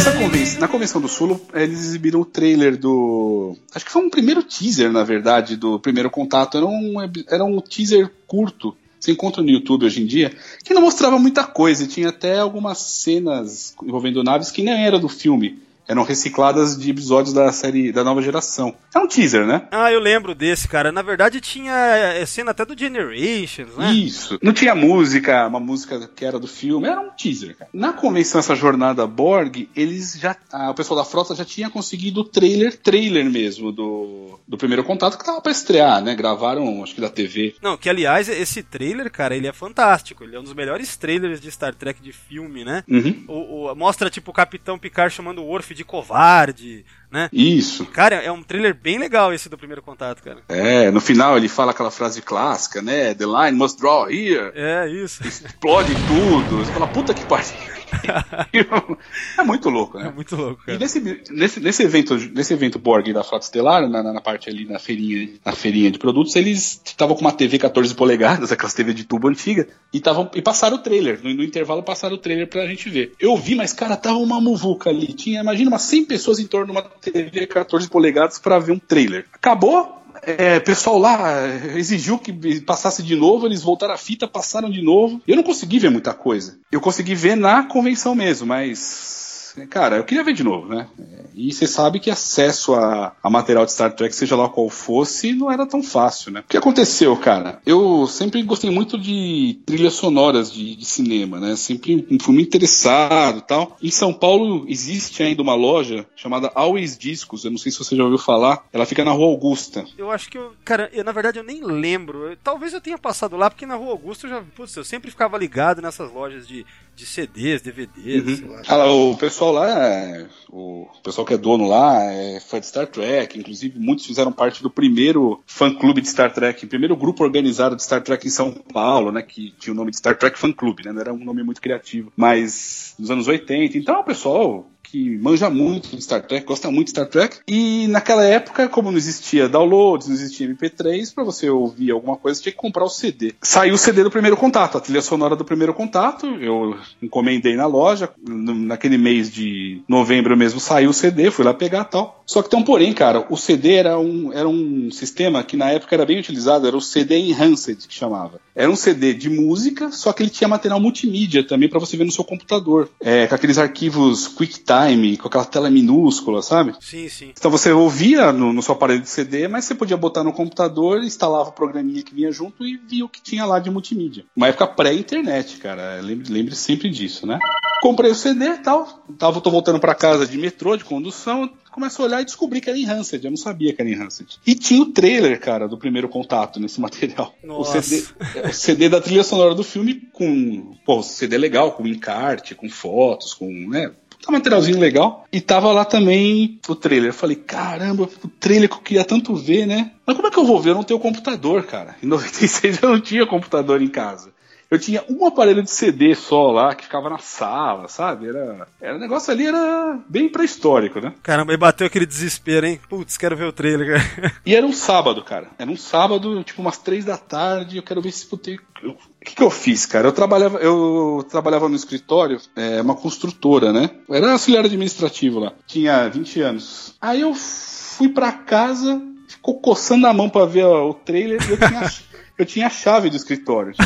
Convenção, na convenção do Sul, eles exibiram o trailer do. Acho que foi um primeiro teaser, na verdade, do primeiro contato. Era um, era um teaser curto. Você encontra no YouTube hoje em dia, que não mostrava muita coisa, e tinha até algumas cenas envolvendo naves que nem era do filme eram recicladas de episódios da série da nova geração. É um teaser, né? Ah, eu lembro desse, cara. Na verdade tinha é, cena até do Generations, né? Isso. Não tinha música, uma música que era do filme, era um teaser, cara. Na convenção essa jornada Borg, eles já o pessoal da frota já tinha conseguido o trailer, trailer mesmo do, do primeiro contato que tava para estrear, né? Gravaram, acho que da TV. Não, que aliás esse trailer, cara, ele é fantástico. Ele é um dos melhores trailers de Star Trek de filme, né? Uhum. O, o, mostra tipo o Capitão Picard chamando o Worf de de covarde, né? Isso. Cara, é um trailer bem legal esse do primeiro contato, cara. É, no final ele fala aquela frase clássica, né? The line must draw here. É, isso. Explode tudo. Você fala, puta que pariu. *laughs* é muito louco, né? É muito louco, cara. E nesse, nesse, nesse evento, nesse evento Borg da Frota Estelar, na, na, parte ali na feirinha, na feirinha de produtos, eles estavam com uma TV 14 polegadas, *laughs* aquelas TV de tubo antiga, e, tavam, e passaram o trailer. No, no, intervalo passaram o trailer pra gente ver. Eu vi, mas cara, tava uma muvuca ali. Tinha, imagina, umas 100 pessoas em torno de uma TV 14 polegadas para ver um trailer. Acabou, é, pessoal lá exigiu que passasse de novo, eles voltaram a fita, passaram de novo. Eu não consegui ver muita coisa. Eu consegui ver na convenção mesmo, mas cara, eu queria ver de novo, né? E você sabe que acesso a, a, material de Star Trek, seja lá qual fosse, não era tão fácil, né? O que aconteceu, cara? Eu sempre gostei muito de trilhas sonoras de, de cinema, né? Sempre fui muito interessado tal. Em São Paulo existe ainda uma loja chamada Always Discos, eu não sei se você já ouviu falar. Ela fica na Rua Augusta. Eu acho que eu, cara, eu, na verdade eu nem lembro. Talvez eu tenha passado lá, porque na Rua Augusta eu já, putz, eu sempre ficava ligado nessas lojas de de CDs, DVDs, Uhum. sei lá. Ah, lá, o pessoal lá, é, o pessoal que é dono lá é fã de Star Trek, inclusive muitos fizeram parte do primeiro fã clube de Star Trek, primeiro grupo organizado de Star Trek em São Paulo, né, que tinha o nome de Star Trek Fan Club, né, não era um nome muito criativo, mas nos anos 80, então o pessoal que manja muito de Star Trek, gosta muito de Star Trek. E naquela época, como não existia downloads, não existia MP3, para você ouvir alguma coisa, tinha que comprar o CD. Saiu o CD do primeiro contato, a trilha sonora do primeiro contato. Eu encomendei na loja, naquele mês de novembro mesmo saiu o CD, fui lá pegar tal. Só que tem um porém, cara, o CD era um, era um sistema que na época era bem utilizado, era o CD Enhanced que chamava. Era um CD de música, só que ele tinha material multimídia também para você ver no seu computador. É, com aqueles arquivos QuickTime, com aquela tela minúscula, sabe? Sim, sim. Então você ouvia no, no seu aparelho de CD, mas você podia botar no computador, instalava o programinha que vinha junto e via o que tinha lá de multimídia. Uma época pré-internet, cara. Lembre, lembre sempre disso, né? Comprei o CD e tal. Tava, tô voltando pra casa de metrô, de condução. Começo a olhar e descobri que era Enhanced. Eu não sabia que era Enhanced. E tinha o trailer, cara, do primeiro contato nesse *laughs* material. O Nossa. CD, é, o CD da trilha sonora do filme com. Pô, CD legal, com encarte, com fotos, com. né? Tá um materialzinho legal. E tava lá também o trailer. Eu falei, caramba, o trailer que eu queria tanto ver, né? Mas como é que eu vou ver? Eu não tenho computador, cara. Em 96 eu não tinha computador em casa. Eu tinha um aparelho de CD só lá, que ficava na sala, sabe? Era, era um negócio ali, era bem pré-histórico, né? Caramba, aí bateu aquele desespero, hein? Putz, quero ver o trailer, cara. *laughs* E era um sábado, cara. Era um sábado, tipo umas três da tarde. Eu quero ver se putei. eu- O que, que eu fiz, cara? Eu trabalhava, eu trabalhava no escritório, é, uma construtora, né? Eu era auxiliar administrativo lá. Tinha 20 anos. Aí eu fui pra casa, ficou coçando a mão pra ver ó, o trailer e eu tinha, *laughs* eu tinha a chave do escritório. *laughs*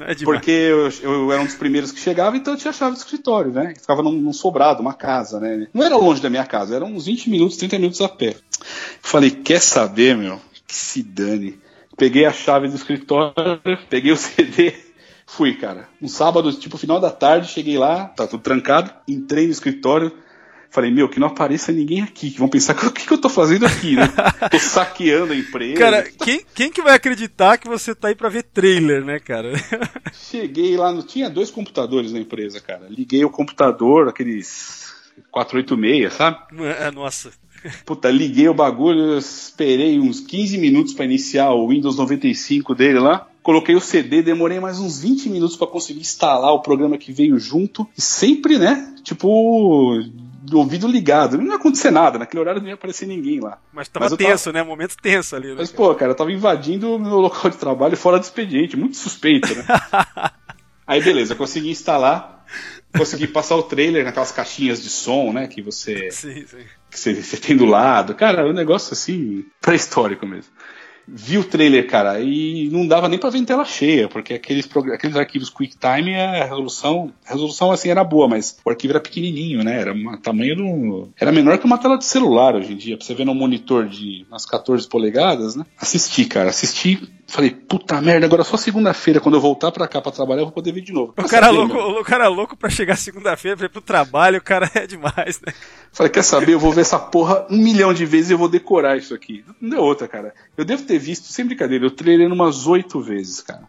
É. Porque eu, eu era um dos primeiros que chegava, então eu tinha a chave do escritório, né? Ficava num, num sobrado, uma casa, né? Não era longe da minha casa, eram uns 20 minutos, 30 minutos a pé. Falei, quer saber, meu? Que se dane. Peguei a chave do escritório, peguei o *laughs* CD, fui, cara. Um sábado, tipo, final da tarde, cheguei lá, tá tudo trancado, entrei no escritório. Falei, meu, que não apareça ninguém aqui, que vão pensar que *laughs* o que, que eu tô fazendo aqui, né? tô saqueando a empresa. Cara, quem, quem que vai acreditar que você tá aí pra ver trailer, né, cara? *laughs* Cheguei lá, no... tinha dois computadores na empresa, cara. Liguei o computador, aqueles 486, sabe? É, Nossa. Puta, liguei o bagulho, esperei uns 15 minutos pra iniciar o Windows 95 dele lá. Coloquei o CD, demorei mais uns 20 minutos pra conseguir instalar o programa que veio junto. E sempre, né? Tipo, do ouvido ligado. Não ia acontecer nada, naquele horário não ia aparecer ninguém lá. Mas tava Mas eu tava- tenso, né? Momento tenso ali, né? Mas, pô, cara, eu tava invadindo o meu local de trabalho fora do expediente, muito suspeito, né? *laughs* Aí, beleza, consegui instalar, consegui passar o trailer naquelas caixinhas de som, né, que você, Sim, sim. que você, você tem do lado. Cara, é um negócio assim, pré-histórico mesmo. Vi o trailer, cara, e não dava nem pra ver em tela cheia, porque aqueles, aqueles arquivos QuickTime, a resolução, a resolução assim era boa, mas o arquivo era pequenininho, né? Era um tamanho do. Era menor que uma tela de celular hoje em dia, pra você ver num monitor de umas 14 polegadas, né? Assisti, cara, assisti. Falei, puta merda, agora só segunda-feira, quando eu voltar pra cá pra trabalhar, eu vou poder ver de novo. O Quer cara, saber, louco, meu? o cara louco pra chegar segunda-feira pra ir pro trabalho, o cara *laughs* é demais, né? Falei, quer saber? Eu vou ver essa porra um milhão de vezes e eu vou decorar isso aqui. Não deu outra, cara. Eu devo ter visto, sem brincadeira, eu treinei umas oito vezes, cara.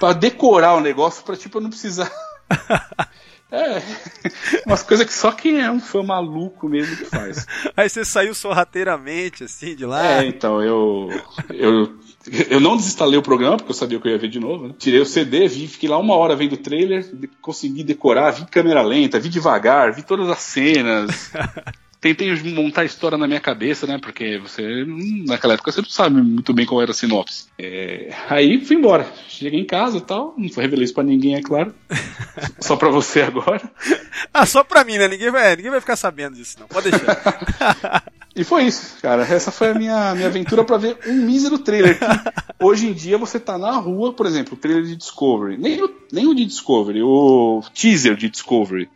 Pra decorar o negócio, pra tipo, eu não precisar. *laughs* É, *laughs* umas coisas que só quem é um fã maluco mesmo que faz. *laughs* Aí você saiu sorrateiramente, assim, de lá. É, então, eu, eu. Eu não desinstalei o programa, porque eu sabia que eu ia ver de novo, né? Tirei o CD, vi, fiquei lá uma hora vendo o trailer, consegui decorar, vi câmera lenta, vi devagar, vi todas as cenas. *laughs* Tentei montar a história na minha cabeça, né? Porque você, hum, naquela época, você não sabe muito bem qual era a sinopse. É, aí fui embora. Cheguei em casa e tal, não revelei isso pra ninguém, é claro. *laughs* Só pra você agora. Ah, só pra mim, né? Ninguém vai, ninguém vai ficar sabendo disso, não. Pode deixar. *laughs* E foi isso, cara. Essa foi a minha, minha aventura pra ver um mísero trailer. Que hoje em dia você tá na rua, por exemplo, o trailer de Discovery. Nem o, nem o de Discovery, o teaser de Discovery.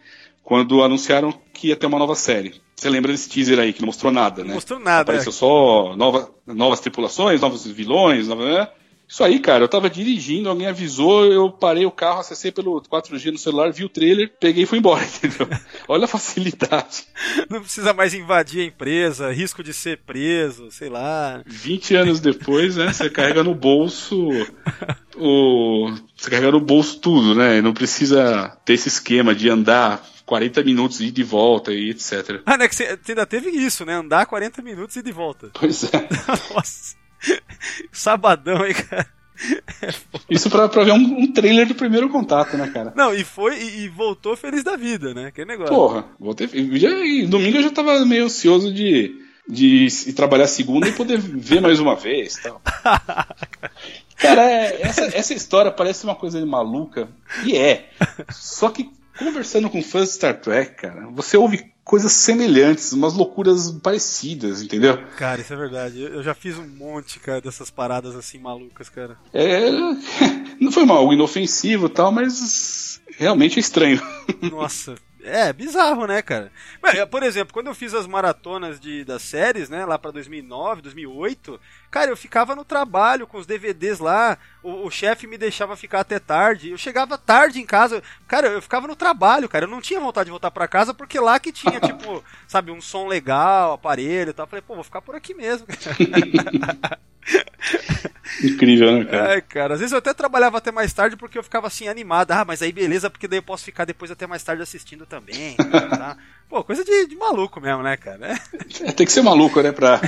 Quando anunciaram que ia ter uma nova série. Você lembra desse teaser aí que não mostrou nada, né? Não mostrou nada, Apareceu é. só nova, novas tripulações, novos vilões, nova, né? Isso aí, cara, eu tava dirigindo, alguém avisou, eu parei o carro, acessei pelo 4G no celular, vi o trailer, peguei e fui embora, *laughs* entendeu? Olha a facilidade. *laughs* Não precisa mais invadir a empresa, risco de ser preso, sei lá. 20 anos depois, né, você carrega no bolso o Você carrega no bolso tudo, né? Não precisa ter esse esquema de andar 40 minutos e ir de volta e etc. Ah, né? Que você ainda teve isso, né? Andar 40 minutos e ir de volta. Pois é. *laughs* Nossa. Sabadão, hein, cara? Isso pra, pra ver um, um trailer do primeiro contato, né, cara? Não, e foi e, e voltou feliz da vida, né? Que negócio. Porra, voltei. Já, e domingo eu já tava meio ansioso de, de ir trabalhar segunda e poder ver mais uma vez tal. *laughs* Cara, é, essa, essa história parece uma coisa maluca, e é. Só que conversando com fãs de Star Trek, cara, você ouve coisas semelhantes, umas loucuras parecidas, entendeu? Cara, isso é verdade. Eu já fiz um monte, cara, dessas paradas assim malucas, cara. É, *laughs* não foi mal, algo inofensivo e tal, mas realmente é estranho. *laughs* Nossa. É, bizarro, né, cara? Mas, Por exemplo, quando eu fiz as maratonas de, das séries, né, lá pra 2009, 2008, cara, eu ficava no trabalho com os DVDs lá, o, o chefe me deixava ficar até tarde, eu chegava tarde em casa, cara, eu ficava no trabalho, cara, eu não tinha vontade de voltar pra casa porque lá que tinha, *laughs* tipo, sabe, um som legal, aparelho e tal. Eu falei, pô, vou ficar por aqui mesmo. *laughs* Incrível, né, cara? Ai, cara, às vezes eu até trabalhava até mais tarde porque eu ficava assim animado. Ah, mas aí beleza, porque daí eu posso ficar depois até mais tarde assistindo também. Tá? Pô, coisa de, de maluco mesmo, né, cara? É, *laughs* tem que ser maluco, né, pra,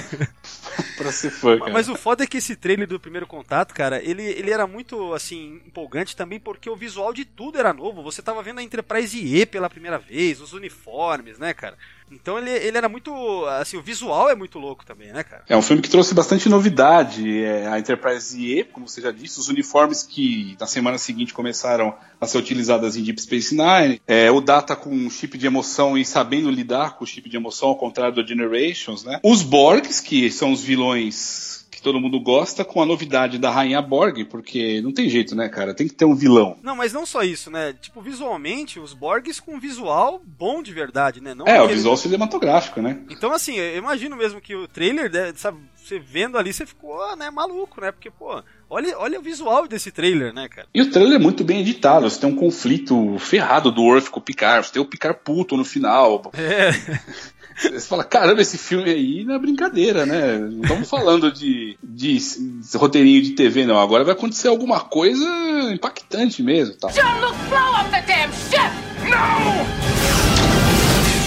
*laughs* pra ser fã, cara. Mas o foda é que esse trailer do primeiro contato, cara, ele, ele era muito, assim, empolgante também porque o visual de tudo era novo. Você tava vendo a Enterprise E pela primeira vez, os uniformes, né, cara? Então ele, ele era muito, assim, o visual é muito louco também, né, cara? É um filme que trouxe bastante novidade. É, a Enterprise E, como você já disse, os uniformes que na semana seguinte começaram a ser utilizados em Deep Space Nine, é, o Data com um chip de emoção e sabendo lidar com o chip de emoção, ao contrário do Generations, né? Os Borgs, que são os vilões que todo mundo gosta, com a novidade da Rainha Borg, porque não tem jeito, né, cara? Tem que ter um vilão. Não, mas não só isso, né? Tipo, visualmente, os Borgs com visual bom de verdade, né? Não É, o visual cinematográfico, né? Então, assim, eu imagino mesmo que o trailer, né, sabe, você vendo ali, você ficou, né, maluco, né? Porque, pô, olha, olha o visual desse trailer, né, cara? E o trailer é muito bem editado. Você tem um conflito ferrado do Worf com o Picard. Você tem o Picard puto no final. É, *laughs* Você fala, caramba, esse filme aí não é brincadeira, né? Não estamos falando de, de, de roteirinho de TV, não. Agora vai acontecer alguma coisa impactante mesmo. Tal. John Luke, blow up the damn ship!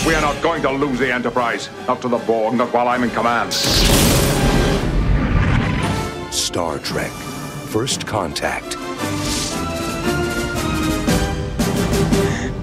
We are not going to lose the Enterprise. Not to the Borg, not while I'm in command. Star Trek First Contact.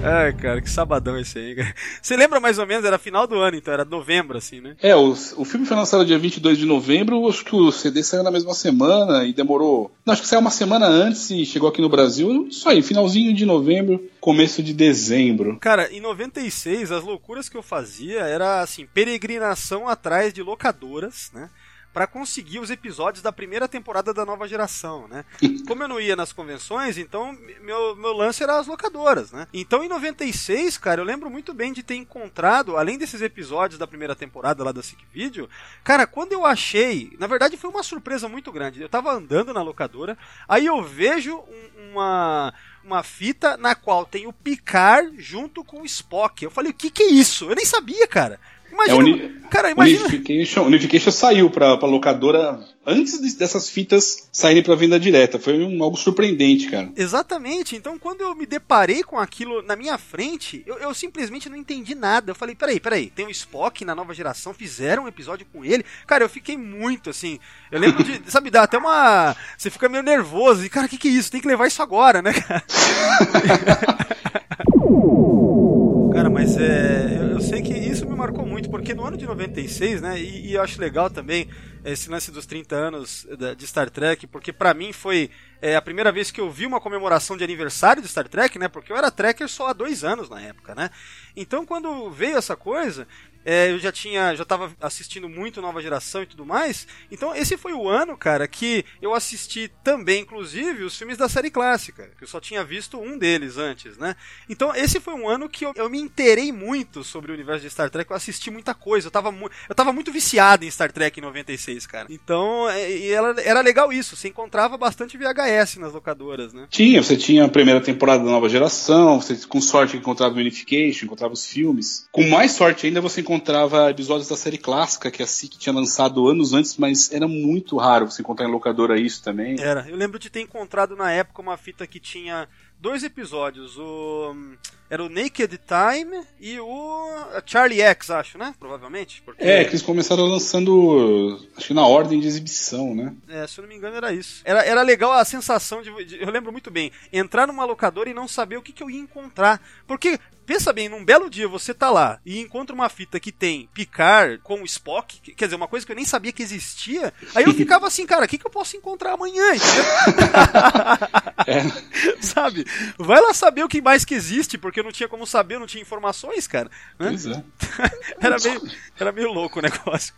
Ai, cara, que sabadão esse aí, cara. Você lembra mais ou menos, era final do ano, então, era novembro, assim, né? É, o, o filme foi lançado dia 22 de novembro. Acho que o CD saiu na mesma semana e demorou. Não, acho que saiu uma semana antes e chegou aqui no Brasil. Isso aí, finalzinho de novembro, começo de dezembro. Cara, em 96, as loucuras que eu fazia era, assim, peregrinação atrás de locadoras, né? Pra conseguir os episódios da primeira temporada da nova geração, né? *laughs* Como eu não ia nas convenções, então meu, meu lance era as locadoras, né? Então em 96, cara, eu lembro muito bem de ter encontrado, além desses episódios da primeira temporada lá da Sick Video, cara, quando eu achei, na verdade foi uma surpresa muito grande. Eu tava andando na locadora, aí eu vejo um- uma uma fita na qual tem o Picard junto com o Spock. Eu falei, o que que é isso? Eu nem sabia, cara. Imagina, É, uni- cara, imagina. Unification, Unification saiu pra, pra locadora antes de- dessas fitas saírem pra venda direta. Foi um, algo surpreendente, cara. Exatamente. Então, quando eu me deparei com aquilo na minha frente, eu, eu simplesmente não entendi nada. Eu falei, peraí, peraí, tem o Spock na nova geração, fizeram um episódio com ele. Cara, eu fiquei muito assim. Eu lembro de, *laughs* sabe, dá até uma. Você fica meio nervoso. E, cara, o que, que é isso? Tem que levar isso agora, né, cara? *laughs* *laughs* Cara, mas é. Eu, eu sei que marcou muito, porque no ano de 96, né? E, e eu acho legal também esse lance dos 30 anos de Star Trek, porque pra mim foi é, a primeira vez que eu vi uma comemoração de aniversário de Star Trek, né? Porque eu era Trekker só há dois anos na época, né? Então quando veio essa coisa, é, eu já tinha, já tava assistindo muito Nova Geração e tudo mais. Então esse foi o ano, cara, que eu assisti também, inclusive, os filmes da série clássica, que eu só tinha visto um deles antes, né? Então esse foi um ano que eu, eu me inteirei muito sobre o universo de Star Trek, eu assisti muita coisa, eu tava, mu- eu tava muito viciado em Star Trek em 96, cara. Então, é, e ela, era legal isso, você encontrava bastante VHS nas locadoras, né? Tinha, você tinha a primeira temporada da nova geração, você com sorte encontrava o Unification, encontrava os filmes. Com mais sorte ainda você encontrava episódios da série clássica que a SIC tinha lançado anos antes, mas era muito raro você encontrar em locadora isso também. Era. Eu lembro de ter encontrado na época uma fita que tinha dois episódios. O. Era o Naked Time e o Charlie X, acho, né? Provavelmente. Porque... É, que eles começaram lançando, acho que na ordem de exibição, né? É, se eu não me engano era isso. Era, era legal a sensação de, de, Eu lembro muito bem. Entrar numa locadora e não saber o que, que eu ia encontrar. Porque, pensa bem, num belo dia você tá lá e encontra uma fita que tem Picard com Spock, quer dizer, uma coisa que eu nem sabia que existia. Aí eu *laughs* ficava assim, cara, o que, que eu posso encontrar amanhã? *laughs* é. *laughs* Sabe? Vai lá saber o que mais que existe, porque eu não tinha como saber, não tinha informações, cara. Né? Pois é. *laughs* era, meio, era meio louco o negócio.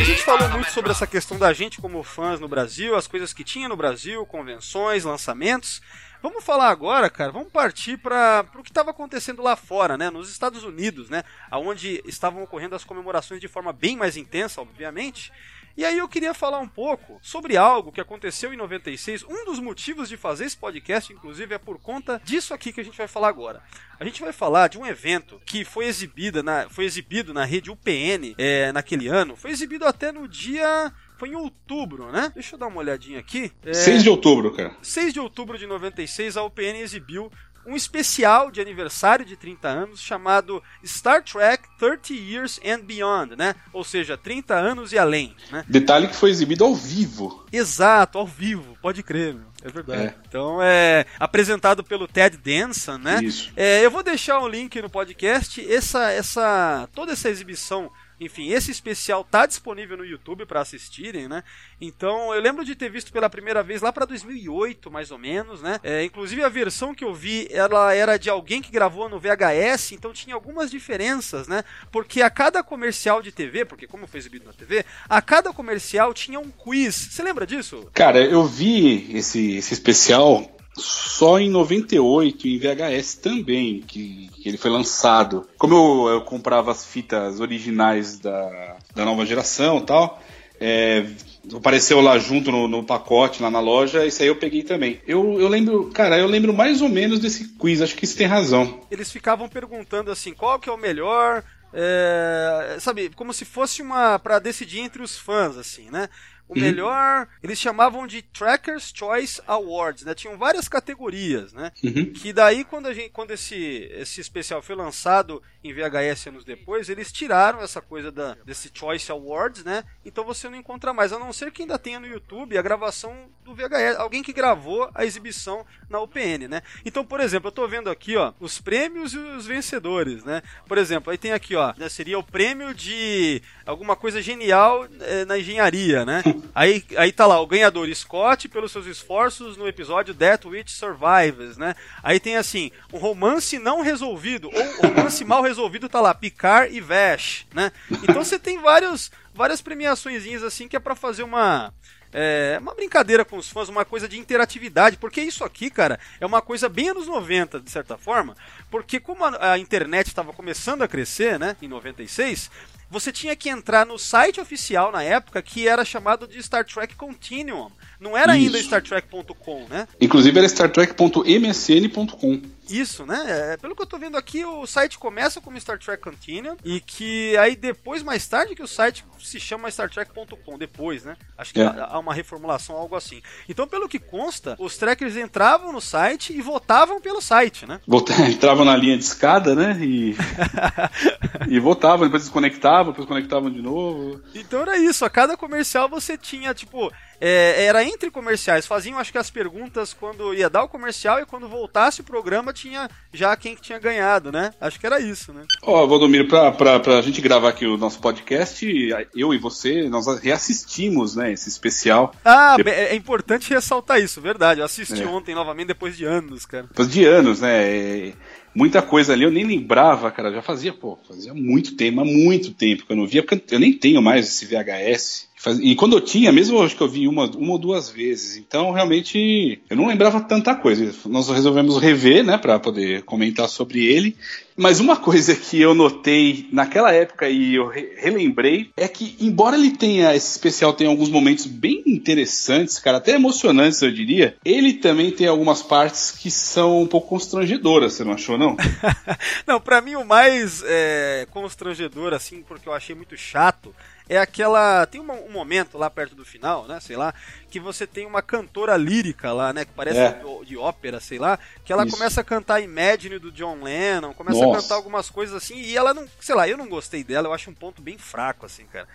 A gente falou muito sobre essa questão da gente como fãs no Brasil, as coisas que tinha no Brasil, convenções, lançamentos. Vamos falar agora, cara, vamos partir para o que estava acontecendo lá fora, né, nos Estados Unidos, né, aonde estavam ocorrendo as comemorações de forma bem mais intensa, obviamente. E aí eu queria falar um pouco sobre algo que aconteceu em 96. Um dos motivos de fazer esse podcast, inclusive, é por conta disso aqui que a gente vai falar agora. A gente vai falar de um evento que foi exibido na, foi exibido na rede UPN é, naquele ano. Foi exibido até no dia foi em outubro, né? Deixa eu dar uma olhadinha aqui. É... 6 de outubro, cara. 6 de outubro de 96, a UPN exibiu um especial de aniversário de 30 anos chamado Star Trek 30 Years and Beyond, né? Ou seja, 30 anos e além, né? Detalhe que foi exibido ao vivo. Exato, ao vivo, pode crer, meu. É verdade. É. Então é apresentado pelo Ted Danson, né? Isso. É, eu vou deixar um link no podcast. Essa, essa, toda essa exibição enfim, esse especial tá disponível no YouTube para assistirem, né? Então, eu lembro de ter visto pela primeira vez lá para 2008, mais ou menos, né? É, inclusive a versão que eu vi, ela era de alguém que gravou no VHS, então tinha algumas diferenças, né? Porque a cada comercial de TV, porque como foi exibido na TV, a cada comercial tinha um quiz. Você lembra disso? Cara, eu vi esse, esse especial só em 98 em VHS também, que, que ele foi lançado. Como eu, eu, comprava as fitas originais da, da nova geração e tal, é, apareceu lá junto no, no, pacote, lá na loja, isso aí eu peguei também. Eu, eu lembro, cara, eu lembro mais ou menos desse quiz, acho que isso tem razão. Eles ficavam perguntando assim, qual que é o melhor, é, sabe, como se fosse uma para decidir entre os fãs, assim, né? O uhum. melhor. Eles chamavam de Trackers Choice Awards, né? Tinham várias categorias, né? Uhum. Que daí, quando, a gente, quando esse, esse especial foi lançado em VHS anos depois, eles tiraram essa coisa da, desse Choice Awards, né? Então você não encontra mais, a não ser que ainda tenha no YouTube a gravação do VHS, alguém que gravou a exibição na UPN, né? Então, por exemplo, eu tô vendo aqui, ó, os prêmios e os vencedores, né? Por exemplo, aí tem aqui, ó, né, seria o prêmio de alguma coisa genial é, na engenharia, né? *laughs* Aí, aí tá lá, o ganhador Scott pelos seus esforços no episódio Death Witch Survives, né? Aí tem assim, um romance não resolvido, ou romance mal resolvido tá lá, Picard e Vash, né? Então você tem vários, várias premiações assim que é para fazer uma é, uma brincadeira com os fãs, uma coisa de interatividade, porque isso aqui, cara, é uma coisa bem anos 90, de certa forma, porque como a, a internet estava começando a crescer, né, em 96, você tinha que entrar no site oficial na época que era chamado de Star Trek Continuum. Não era Isso. ainda StarTrek.com, né? Inclusive era StarTrek.msn.com. Isso, né? É, pelo que eu tô vendo aqui, o site começa como Star Trek Continuum e que aí depois, mais tarde, que o site se chama StarTrek.com, depois, né? Acho que é. há uma reformulação, algo assim. Então, pelo que consta, os trackers entravam no site e votavam pelo site, né? *laughs* entravam na linha de escada, né? E, *laughs* e votavam, depois desconectavam, depois conectavam de novo. Então era isso, a cada comercial você tinha, tipo, é, era entre comerciais, faziam acho que as perguntas quando ia dar o comercial e quando voltasse o programa tinha já quem que tinha ganhado, né? Acho que era isso, né? Ó, oh, Valdomiro, pra, pra, pra gente gravar aqui o nosso podcast, eu e você, nós reassistimos, né, esse especial. Ah, é importante ressaltar isso, verdade. Eu assisti é. ontem novamente depois de anos, cara. Depois de anos, né? Muita coisa ali eu nem lembrava, cara. Já fazia, pô, fazia muito tempo, muito tempo que eu não via, porque eu nem tenho mais esse VHS. E quando eu tinha, mesmo acho que eu vi uma, uma ou duas vezes. Então, realmente, eu não lembrava tanta coisa. Nós resolvemos rever, né, pra poder comentar sobre ele. Mas uma coisa que eu notei naquela época e eu re- relembrei é que, embora ele tenha, esse especial tenha alguns momentos bem interessantes, cara, até emocionantes, eu diria, ele também tem algumas partes que são um pouco constrangedoras, você não achou, não? *laughs* Não, pra mim o mais é, constrangedor, assim, porque eu achei muito chato, é aquela. Tem uma- um momento lá perto do final, né? Sei lá, que você tem uma cantora lírica lá, né? Que parece É. de, de ópera, sei lá, que ela Isso. começa a cantar Imagine do John Lennon, começa a Nossa. cantar algumas coisas assim, e ela não. Sei lá, eu não gostei dela, eu acho um ponto bem fraco, assim, cara.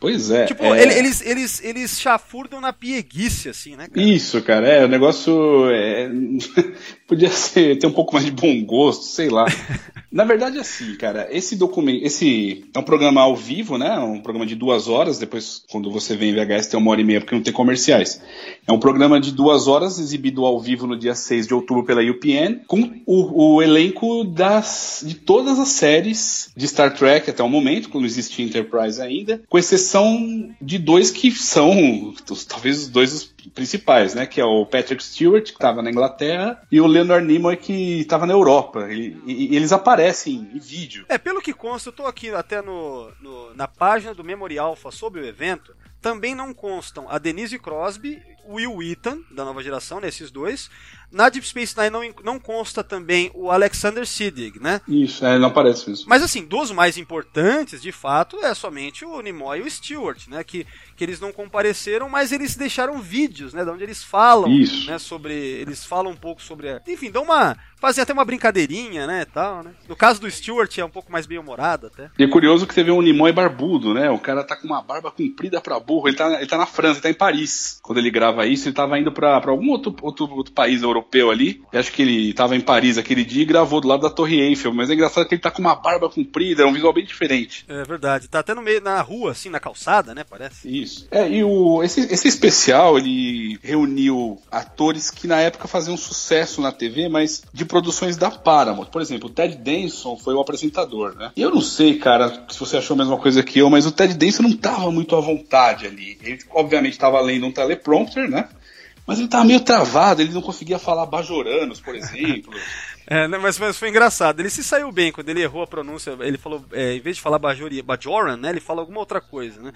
Pois é. tipo, é... ele- eles, eles, eles chafurdam na pieguice, assim, né, cara? Isso, cara, é, o negócio é, *laughs* podia ser, ter um pouco mais de bom gosto, sei lá. *laughs* Na verdade, assim, cara, esse documento, esse é um programa ao vivo, né? Um programa de duas horas. Depois, quando você vem em VHS, tem uma hora e meia porque não tem comerciais. É um programa de duas horas exibido ao vivo no dia 6 de outubro pela UPN, com o, o elenco das de todas as séries de Star Trek até o momento, quando existia Enterprise ainda, com exceção de dois que são talvez os dois principais, né? Que é o Patrick Stewart, que estava na Inglaterra, e o Leonard Nimoy, que estava na Europa. E, e- e eles aparecem em vídeo. É, pelo que consta, eu tô aqui até no, no- na página do Memory Alpha sobre o evento. Também não constam a Denise Crosby, Will Wheaton, da nova geração, nesses dois. Na Deep Space Nine não, não consta também o Alexander Siddig, né? Isso, é, não aparece isso. Mas assim, dos mais importantes, de fato, é somente o Nimoy e o Stewart, né? Que, que eles não compareceram, mas eles deixaram vídeos, né? De onde eles falam, Isso. né? Sobre. Eles falam um pouco sobre. A, enfim, dão uma. Fazem até uma brincadeirinha, né? Tal, né? No caso do Stewart é um pouco mais bem humorado até. E é curioso que você vê um Nimoy barbudo, né? O cara tá com uma barba comprida pra burro. Ele tá, ele tá na França, ele tá em Paris. Quando ele grava isso, ele tava indo pra, pra algum outro, outro, outro país europeu ali. E acho que ele tava em Paris aquele dia e gravou do lado da Torre Eiffel. Mas é engraçado que ele tá com uma barba comprida, é um visual bem diferente. É verdade. Tá até no meio, na rua, assim, na calçada, né? Parece. Isso. É, e o, esse, esse especial, ele reuniu atores que na época faziam sucesso na TV, mas de produções da Paramount. Por exemplo, o Ted Danson foi o apresentador, né? E eu não sei, cara, se você achou a mesma coisa que eu, mas o Ted Danson não tava muito à vontade ali. Ele, obviamente, tava lendo um teleprompter, né? Mas ele tava meio travado, ele não conseguia falar bajoranos, por exemplo. *laughs* É, né, mas, mas foi engraçado. Ele se saiu bem quando ele errou a pronúncia. Ele falou, é, em vez de falar Bajori, Bajoran, né? Ele fala alguma outra coisa, né?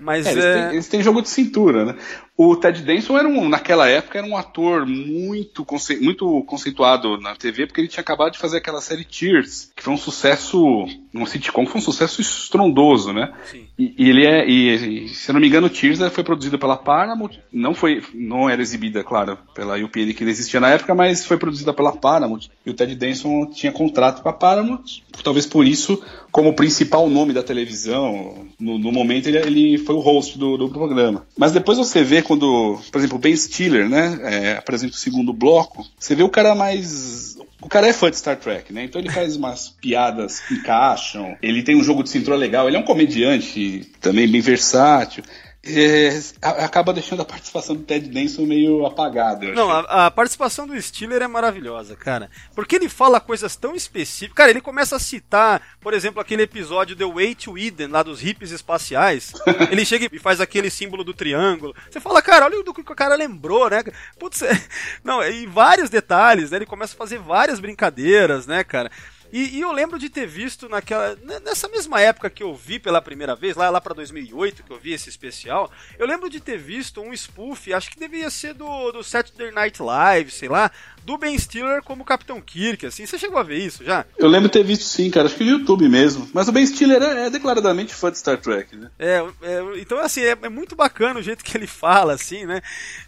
Mas É, eles, é, têm, eles têm jogo de cintura, né? O Ted Danson era um, naquela época era um ator muito, conce- muito conceituado na TV, porque ele tinha acabado de fazer aquela série Cheers, que foi um sucesso, um sitcom, que foi um sucesso estrondoso, né? Sim. E, e ele é, e, se eu não me engano, né, foi produzido pela Paramount, não foi, não era exibida, claro, pela UPN que existia na época, mas foi produzida pela Paramount. E o Ted Danson tinha contrato com a Paramount, talvez por isso, como principal nome da televisão, no, no momento ele, ele foi o host do, do programa. Mas depois você vê quando, por exemplo, o Ben Stiller, né, é, apresenta o segundo bloco, você vê o cara mais o cara é fã de Star Trek, né? Então ele faz umas piadas que encaixam. Ele tem um jogo de cintura legal. Ele é um comediante também bem versátil. É, acaba deixando a participação do Ted Danson meio apagada. Não, a, a participação do Stiller é maravilhosa, cara. Porque ele fala coisas tão específicas. Cara, ele começa a citar, por exemplo, aquele episódio The Way to Eden, lá dos hippies espaciais. *laughs* ele chega e faz aquele símbolo do triângulo. Você fala, cara, olha do que o cara lembrou, né? Putz, é- *laughs* não, e vários detalhes, né? Ele começa a fazer várias brincadeiras, né, cara? E, e eu lembro de ter visto naquela. Nessa mesma época que eu vi pela primeira vez, lá, lá pra 2008, que eu vi esse especial, eu lembro de ter visto um spoof, acho que devia ser do, do Saturday Night Live, sei lá, do Ben Stiller como Capitão Kirk, assim. Você chegou a ver isso já? Eu lembro de ter visto sim, cara. Acho que no YouTube mesmo. Mas o Ben Stiller é, é declaradamente fã de Star Trek, né? É, é, então, assim, é, é muito bacana o jeito que ele fala, assim, né?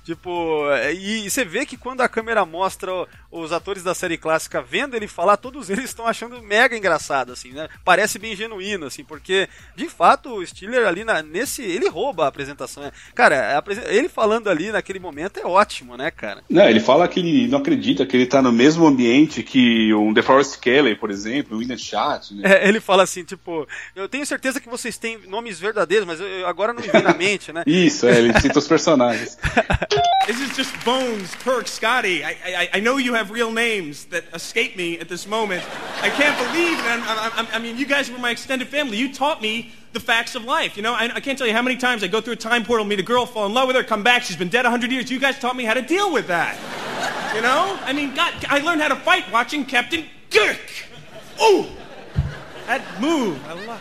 Tipo, é, e, você vê que quando a câmera mostra os atores da série clássica vendo ele falar, todos eles estão achando mega engraçado, assim, né? Parece bem genuíno, assim, porque, de fato, o Stiller ali na- nesse. Ele rouba a apresentação, né? Cara, a ele falando ali naquele momento é ótimo, né, cara? Não, ele fala que ele não acredita que ele tá no mesmo ambiente que um DeForest Kelly, por exemplo, o William Shatner. É, ele fala assim, tipo, eu tenho certeza que vocês têm nomes verdadeiros, mas eu- eu- agora não me vem na *laughs* mente, né? Isso, é, ele cita os personagens. *laughs* This is just Bones, Kirk, Scotty. I, I, I know you have real names that escape me at this moment. I can't believe, and I, I, I mean, you guys were my extended family. You taught me the facts of life. You know, I, I can't tell you how many times I go through a time portal, meet a girl, fall in love with her, come back, she's been dead 100 years. You guys taught me how to deal with that. You know? I mean, God, I learned how to fight watching Captain Kirk. Oh! That move, I love.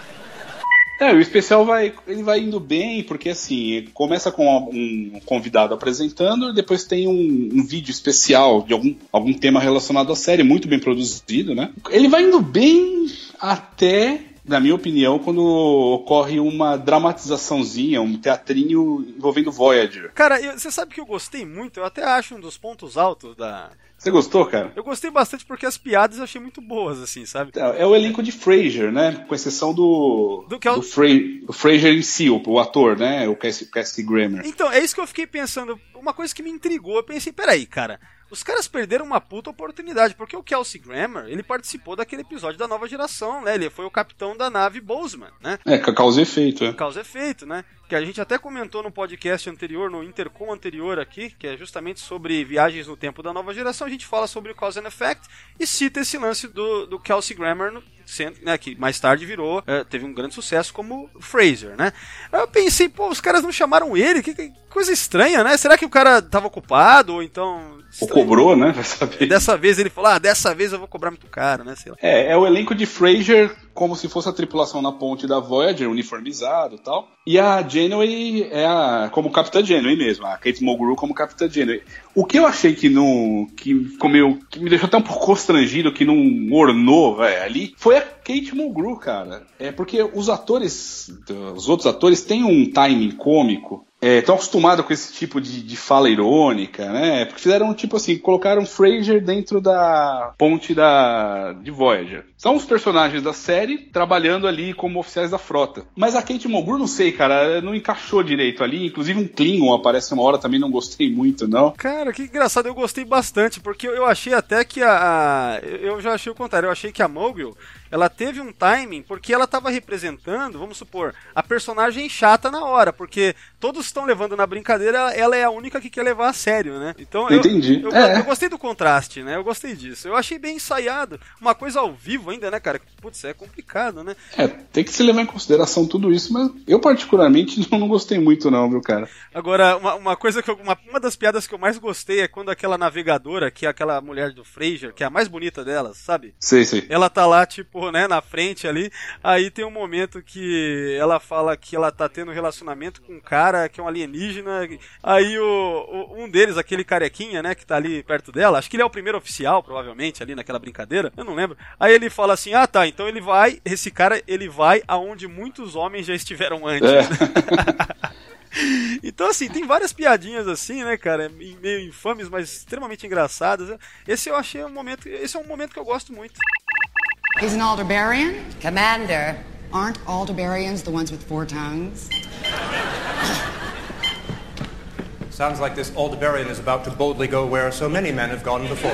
É, o especial vai, ele vai indo bem, porque assim, começa com um convidado apresentando, e depois tem um, um, vídeo especial de algum, algum tema relacionado à série, muito bem produzido, né? Ele vai indo bem até, na minha opinião, quando ocorre uma dramatizaçãozinha, um teatrinho envolvendo Voyager. Cara, eu, você sabe que eu gostei muito, eu até acho um dos pontos altos da, você gostou, cara? Eu gostei bastante porque as piadas eu achei muito boas, assim, sabe? É, é o elenco de Frasier, né? Com exceção do. Do, que é o... do, Fra... do Frasier em si, o, o, ator, né? O Cassie, Cassie Grammer. Então, é isso que eu fiquei pensando. Uma coisa que me intrigou. Eu pensei, peraí, cara. Os caras perderam uma puta oportunidade, porque o Kelsey Grammer, ele participou daquele episódio da nova geração, né? Ele foi o capitão da nave Bozeman, né? É, causa efeito, é. Causa efeito, né? Que a gente até comentou no podcast anterior, no Intercom anterior aqui, que é justamente sobre viagens no tempo da nova geração, a gente fala sobre o Cause and Effect e cita esse lance do, do Kelsey Grammer né, que mais tarde virou, é, teve um grande sucesso como Fraser, né? Eu pensei, pô, os caras não chamaram ele, que, que coisa estranha, né? Será que o cara tava ocupado ou então. Ou cobrou, né? *laughs* Dessa vez. Dessa vez ele falou, ah, dessa vez eu vou cobrar muito caro, né? É, é o elenco de Fraser como se fosse a tripulação na ponte da Voyager, uniformizado e tal. E a Janeway é a, como Capitã Janeway mesmo, a Kate Mulgrew como Capitã Janeway. O que eu achei que não. que meio. que me deixou até um pouco constrangido, que não ornou, ali, foi a Kate Mulgrew, cara. É porque os atores, os outros atores têm um timing cômico estão é, acostumados com esse tipo de, de, fala irônica, né? Porque fizeram tipo assim, colocaram Fraser dentro da ponte da de Voyager. São os personagens da série trabalhando ali como oficiais da frota. Mas a Kate Mulgrew, não sei, cara, não encaixou direito ali. Inclusive um Klingon aparece uma hora, também não gostei muito, não. Cara, que engraçado, eu gostei bastante, porque eu achei até que a... a eu já achei o contrário, eu achei que a Mogul ela teve um timing porque ela estava representando, vamos supor, a personagem chata na hora, porque todos estão levando na brincadeira, ela é a única que quer levar a sério, né? Então eu, Entendi. Eu, é. eu, gostei do contraste, né? Eu gostei disso. Eu achei bem ensaiado. Uma coisa ao vivo ainda, né, cara? Putz, é complicado, né? É, tem que se levar em consideração tudo isso, mas eu particularmente *laughs* não, não gostei muito não, viu, cara? Agora, uma, uma coisa que eu, uma, uma das piadas que eu mais gostei é quando aquela navegadora, que é aquela mulher do Fraser, que é a mais bonita delas, sabe? Sei, sei. Ela tá lá, tipo, né, na frente ali. Aí tem um momento que ela fala que ela tá tendo um relacionamento com um cara que é um alienígena. Aí o, o, um deles, aquele carequinha, né, que tá ali perto dela, acho que ele é o primeiro oficial, provavelmente, ali naquela brincadeira. Eu não lembro. Aí ele fala assim: ah tá, então ele vai, esse cara, ele vai aonde muitos homens já estiveram antes. É. *laughs* Então, assim, tem várias piadinhas assim, né, cara? Meio infames, mas extremamente engraçadas. Esse eu achei um momento. Esse é um momento que eu gosto muito. He's an Alderbarian? Commander. Aren't Alderbarians the ones with four tongues? Sounds like this Aldebarian is about to boldly go where so many men have gone before.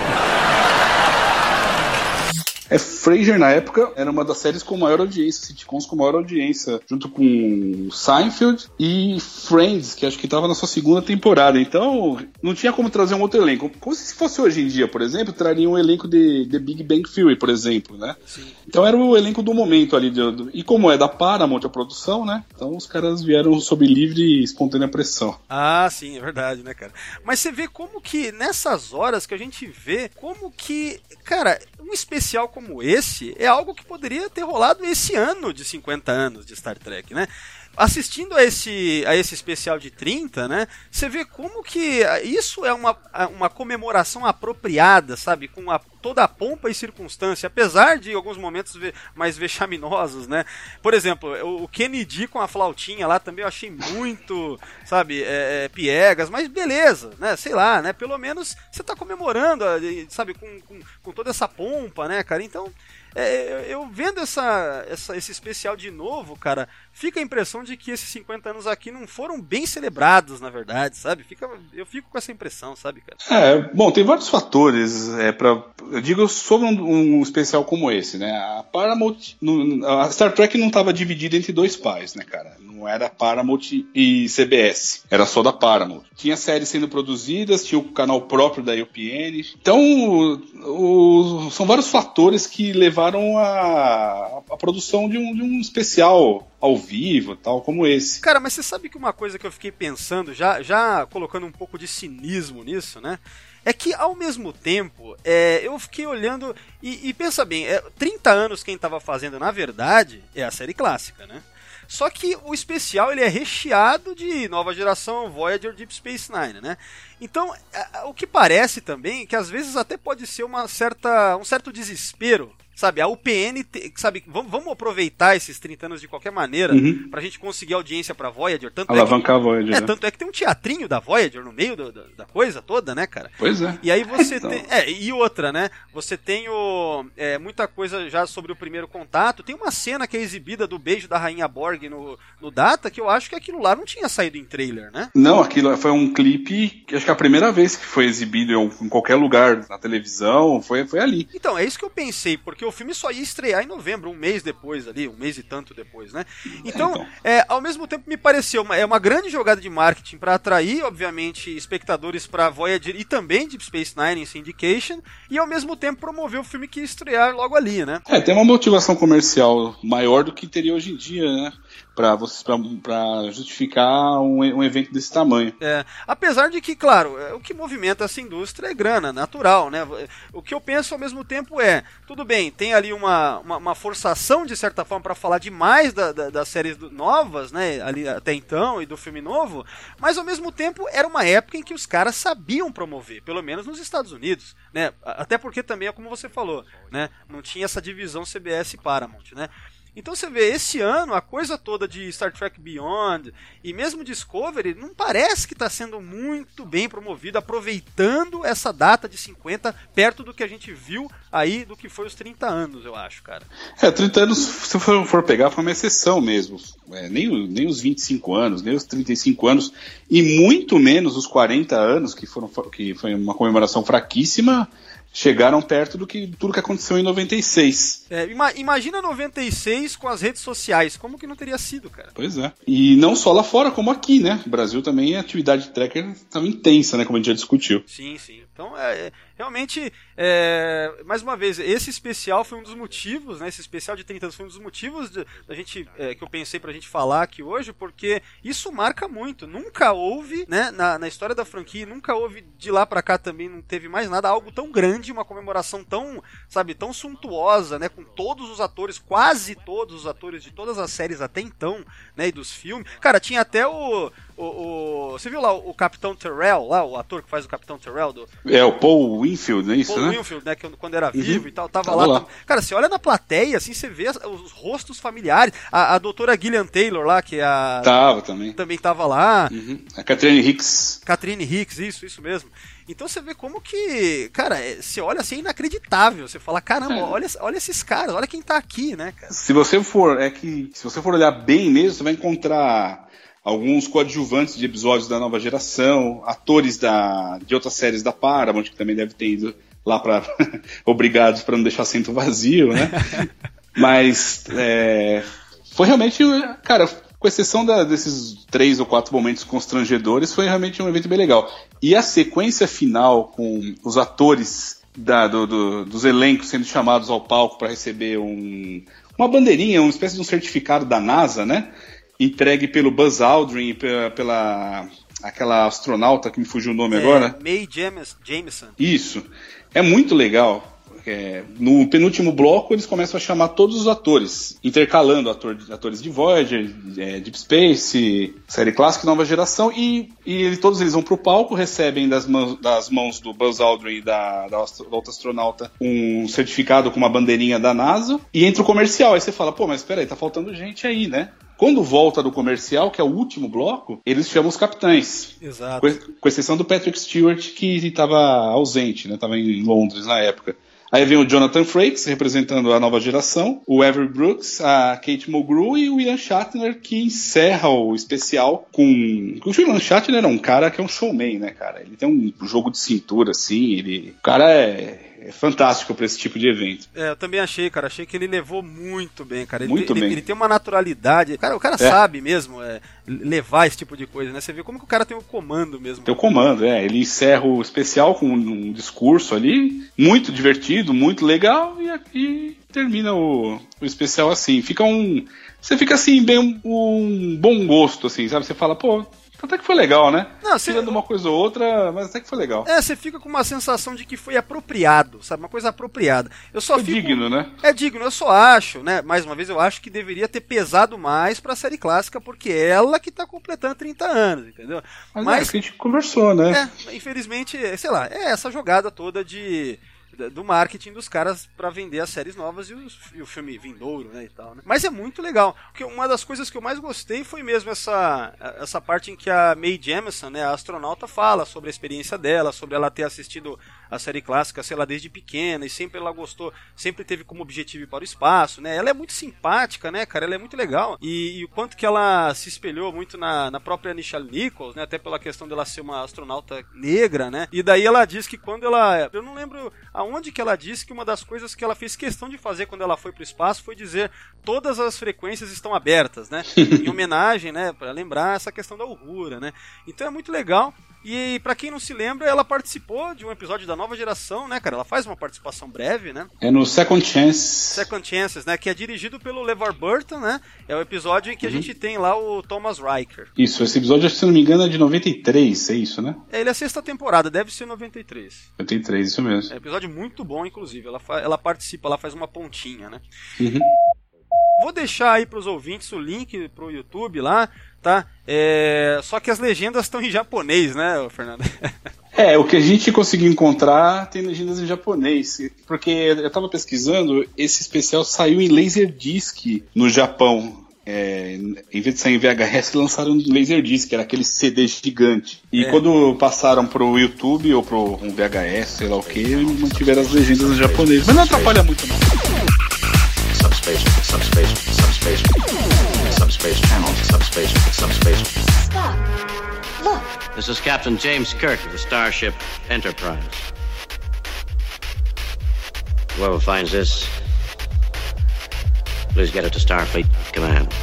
Frasier, na época, era uma das séries com maior audiência, sitcoms com maior audiência, junto com Seinfeld e Friends, que acho que estava na sua segunda temporada. Então, não tinha como trazer um outro elenco. Como se fosse hoje em dia, por exemplo, traria um elenco de The Big Bang Theory, por exemplo, né? Sim. Então era o elenco do momento ali. De, de, e como é da Paramount a produção, né? Então os caras vieram sob livre e espontânea pressão. Ah, sim, é verdade, né, cara? Mas você vê como que nessas horas que a gente vê como que, cara, um especial como esse é algo que poderia ter rolado esse ano de 50 anos de Star Trek, né? Assistindo a esse, a esse especial de 30, né? Você vê como que isso é uma, uma comemoração apropriada, sabe? Com a, toda a pompa e circunstância, apesar de alguns momentos mais vexaminosos, né? Por exemplo, o Kennedy com a flautinha lá também eu achei muito, sabe, é, é, piegas, mas beleza, né? Sei lá, né? Pelo menos você está comemorando, sabe, com, com, com toda essa pompa, né, cara? Então, é, eu vendo essa, essa, esse especial de novo, cara, fica a impressão de que esses 50 anos aqui não foram bem celebrados, na verdade, sabe? Fica, eu fico com essa impressão, sabe, cara? É, bom, tem vários fatores é, para Eu digo sobre um, um, especial como esse, né? A Paramount. A Star Trek não estava dividida entre dois pais, né, cara? Não era Paramount e CBS. Era só da Paramount. Tinha séries sendo produzidas, tinha o canal próprio da UPN. Então, o, o, são vários fatores que levaram a, a produção de um, de um especial ao vivo, tal, como esse. Cara, mas você sabe que uma coisa que eu fiquei pensando, já, já colocando um pouco de cinismo nisso, né? É que ao mesmo tempo, é, eu fiquei olhando e, e pensa bem, é, 30 anos quem estava fazendo, na verdade, é a série clássica, né? Só que o especial ele é recheado de nova geração Voyager Deep Space Nine, né? Então, o que parece também que às vezes até pode ser uma certa, um certo desespero sabe, a UPN, sabe, vamos, vamos aproveitar esses 30 anos de qualquer maneira Uhum. pra gente conseguir audiência pra Voyager. Tanto Alavancar é que, a Voyager, É, né? tanto é que tem um teatrinho da Voyager no meio do- do- da coisa toda, né, cara? Pois é. E aí você *laughs* Então. tem. É, e outra, né? Você tem o, é, muita coisa já sobre o primeiro contato. Tem uma cena que é exibida do beijo da Rainha Borg no, no Data, que eu acho que aquilo lá não tinha saído em trailer, né? Não, aquilo foi um clipe que acho que é a primeira vez que foi exibido em em qualquer lugar na televisão, foi, foi ali. Então, é isso que eu pensei, porque o filme só ia estrear em novembro, um mês depois ali, um mês e tanto depois, né? Então, então. é, ao mesmo tempo me pareceu uma, é uma grande jogada de marketing para atrair, obviamente, espectadores para Voyager e também Deep Space Nine em Syndication, e ao mesmo tempo promover o filme que ia estrear logo ali, né? É, tem uma motivação comercial maior do que teria hoje em dia, né? Pra, você, pra, pra justificar um, um evento desse tamanho. É, apesar de que, claro, é, o que movimenta essa indústria é grana, natural, né? O que eu penso ao mesmo tempo é, tudo bem, tem ali uma, uma, uma forçação, de certa forma, para falar demais da, da- das séries do- novas, né? Ali até então, e do filme novo, mas ao mesmo tempo era uma época em que os caras sabiam promover, pelo menos nos Estados Unidos, né? Até porque também é como você falou, né? Não tinha essa divisão CBS Paramount, né? Então você vê, esse ano, a coisa toda de Star Trek Beyond e mesmo Discovery não parece que está sendo muito bem promovido, aproveitando essa data de 50 perto do que a gente viu aí do que foi os 30 anos, eu acho, cara. É, 30 anos, se for, for pegar, foi uma exceção mesmo. É, nem, nem os 25 anos, nem os 35 anos, e muito menos os 40 anos, que, foram, que foi uma comemoração fraquíssima, chegaram perto do que tudo que aconteceu em 96. É, ima- imagina 96 com as redes sociais, como que não teria sido, cara? Pois é. E não só lá fora, como aqui, né? O Brasil também, a atividade de tracker estava intensa, né? Como a gente já discutiu. Sim, sim. Então, é, é, realmente, é, mais uma vez, esse especial foi um dos motivos, né? Esse especial de 30 anos foi um dos motivos de- da gente, é, que eu pensei pra gente falar aqui hoje, porque isso marca muito. Nunca houve, né, na, na história da franquia, nunca houve de lá pra cá também, não teve mais nada, algo tão grande, uma comemoração tão, sabe, tão suntuosa, né? Com todos os atores, quase todos os atores de todas as séries até então, né? E dos filmes. Cara, tinha até o. o, o- você viu lá o, Capitão Terrell, lá, o ator que faz o Capitão Terrell do, É, o Paul Winfield, não é isso, Paul né? Winfield, né? Que quando era Uhum. vivo e tal, tava, Tava lá. lá. Cara, você olha na plateia, assim, você vê os rostos familiares. A, a doutora Gillian Taylor lá, que é a. Tava também. Também tava lá. Uhum. A Catherine Hicks. Catherine Hicks, isso, isso mesmo. Então você vê como que, cara, é- você olha assim, é inacreditável. Você fala, caramba, É. olha, olha esses caras, olha quem tá aqui, né, cara? Se você for, é que se você for olhar bem mesmo, você vai encontrar alguns coadjuvantes de episódios da nova geração, atores da, de outras séries da Paramount que também deve ter ido lá para *laughs* obrigados para não deixar assento vazio, né? *laughs* Mas é, foi realmente, cara, com exceção da- desses três ou quatro momentos constrangedores, foi realmente um evento bem legal. E a sequência final com os atores da- do- do- dos elencos sendo chamados ao palco para receber um, uma bandeirinha, uma espécie de um certificado da NASA, né? Entregue pelo Buzz Aldrin pela, pela aquela astronauta que me fugiu o nome agora. É, Mae James, Jameson. Isso. É muito legal. É, no penúltimo bloco, eles começam a chamar todos os atores, intercalando ator- atores de Voyager, é, Deep Space, série clássica e nova geração, e, e ele- todos eles vão pro palco, recebem das mãos, das mãos do Buzz Aldrin e da, da, outra astronauta um certificado com uma bandeirinha da NASA, e entra o comercial. Aí você fala, pô, mas peraí, tá faltando gente aí, né? Quando volta do comercial, que é o último bloco, eles chamam os capitães. Exato. Com, com exceção do Patrick Stewart, que estava ausente, né? Estava em Londres na época. Aí vem o Jonathan Frakes, representando a nova geração, o Avery Brooks, a Kate Mulgrew e o Ian Shatner, que encerra o especial com... O Ian Shatner era um cara que é um showman, né, cara? Ele tem um jogo de cintura, assim, ele... O cara é, é fantástico para esse tipo de evento. É, eu também achei, cara. Achei que ele levou muito bem, cara. Ele, Muito ele, bem. ele tem uma naturalidade. Cara, o cara É. sabe mesmo é, levar esse tipo de coisa, né? Você vê como que o cara tem o comando mesmo. Tem o comando, é. Ele encerra o especial com um discurso ali, muito divertido, muito legal, e, e termina o, o especial assim. Fica um. Você fica assim, bem um, um bom gosto, assim, sabe? Você fala, pô, até que foi legal, né? Não, você... Tirando uma coisa ou outra, mas até que foi legal. É, você fica com uma sensação de que foi apropriado, sabe? Uma coisa apropriada. Eu só é fico... digno, né? É digno, eu só acho, né? Mais uma vez, eu acho que deveria ter pesado mais pra série clássica, porque é ela que tá completando 30 anos, entendeu? Mas, mas... É, que a gente conversou, né? É, infelizmente, sei lá, é essa jogada toda de do marketing dos caras para vender as séries novas e, os, e, o filme vindouro, né, e tal, né? Mas é muito legal, porque uma das coisas que eu mais gostei foi mesmo essa, essa parte em que a Mae Jemison, né, a astronauta, fala sobre a experiência dela, sobre ela ter assistido a série clássica, sei lá, desde pequena, e sempre ela gostou, sempre teve como objetivo ir para o espaço, né? Ela é muito simpática, né, cara? Ela é muito legal. E, e o quanto que ela se espelhou muito na, na própria Nichelle Nichols, né? Até pela questão dela ser uma astronauta negra, né? E daí ela diz que quando ela. Eu não lembro aonde que ela disse que uma das coisas que ela fez questão de fazer quando ela foi para o espaço foi dizer todas as frequências estão abertas, né? *laughs* em homenagem, né? Para lembrar essa questão da Uhura, né? Então é muito legal. E para quem não se lembra, ela participou de um episódio da nova geração, né, cara? Ela faz uma participação breve, né? É no Second Chance. Second Chances, né? Que é dirigido pelo LeVar Burton, né? É o episódio em que uhum. a gente tem lá o Thomas Riker. Isso, esse episódio, se não me engano, é de 93, é isso, né? É, ele é a sexta temporada, deve ser 93. 93, isso mesmo. É um episódio muito bom, inclusive. Ela, ela participa, ela faz uma pontinha, né? Uhum. Vou deixar aí para os ouvintes o link pro YouTube lá tá? É... Só que as legendas estão em japonês, né, Fernando? *laughs* É, o que a gente conseguiu encontrar tem legendas em japonês. Porque eu tava pesquisando, esse especial saiu em Laserdisc no Japão. É, em vez de sair em VHS, lançaram um Laserdisc, era aquele CD gigante. E é. quando passaram pro YouTube ou pro um VHS, sei lá o que, mantiveram as legendas em japonês. Mas não atrapalha muito, não. Subspace, subspace, subspace. Subspace channel, subspace, subspace. Stop. Look. This is Captain James Kirk of the Starship Enterprise. Whoever finds this, please get it to Starfleet Command.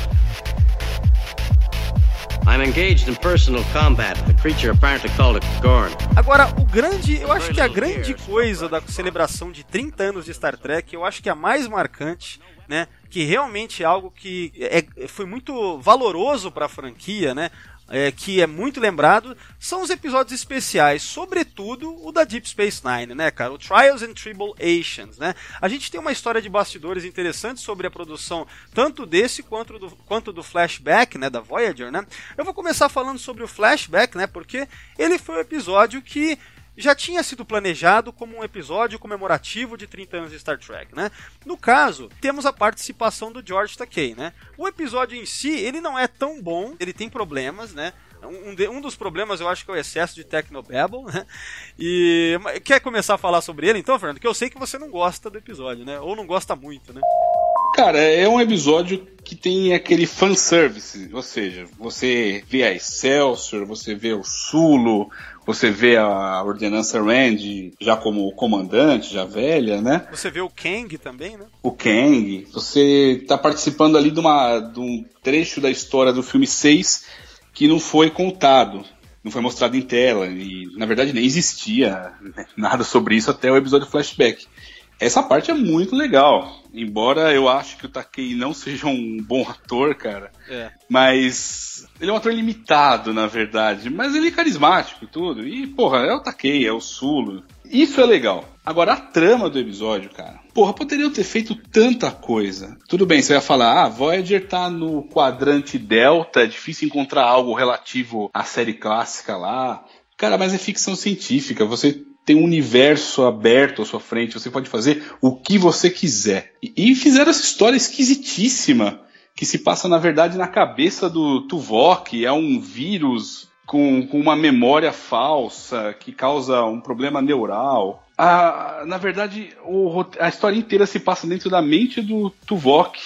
I'm engaged in personal combat with a creature apparently called a Gorn. Agora, o grande, eu acho que a grande coisa da celebração de 30 anos de Star Trek, eu acho que a mais marcante né? Que realmente é algo que é, foi muito valoroso para a franquia, né? É, que é muito lembrado, são os episódios especiais, sobretudo o da Deep Space Nine, né, cara? O Trials and Tribulations, né? A gente tem uma história de bastidores interessante sobre a produção tanto desse quanto do, quanto do Flashback, né, da Voyager, né? Eu vou começar falando sobre o Flashback, né, porque ele foi o episódio que já tinha sido planejado como um episódio comemorativo de 30 anos de Star Trek, né? No caso, temos a participação do George Takei, né? O episódio em si, ele não é tão bom, ele tem problemas, né? Um, de, um, dos problemas eu acho que é o excesso de Technobabble, né? E quer começar a falar sobre ele então, Fernando? Que eu sei que você não gosta do episódio, né? Ou não gosta muito, né? Cara, é um episódio que tem aquele fanservice, ou seja, você vê a Excelsior, você vê o Sulo, você vê a ordenança Rand já como comandante, já velha, né? Você vê o Kang também, né? O Kang. Você está participando ali de, uma, de um trecho da história do filme 6 que não foi contado, não foi mostrado em tela. E, na verdade, nem existia nada sobre isso até o episódio flashback. Essa parte é muito legal. Embora eu acho que o Takei não seja um bom ator, cara. É. Mas ele é um ator limitado, na verdade. Mas ele é carismático e tudo. E, porra, é o Takei, é o Sulo. Isso é legal. Agora, a trama do episódio, cara. Porra, poderiam ter feito tanta coisa. Tudo bem, você vai falar, ah, Voyager tá no quadrante Delta, é difícil encontrar algo relativo à série clássica lá. Cara, mas é ficção científica. Você tem um universo aberto à sua frente, você pode fazer o que você quiser. E, fizeram essa história esquisitíssima, que se passa, na verdade, na cabeça do Tuvok, é um vírus com, com uma memória falsa que causa um problema neural. A, na verdade, o, a história inteira se passa dentro da mente do Tuvok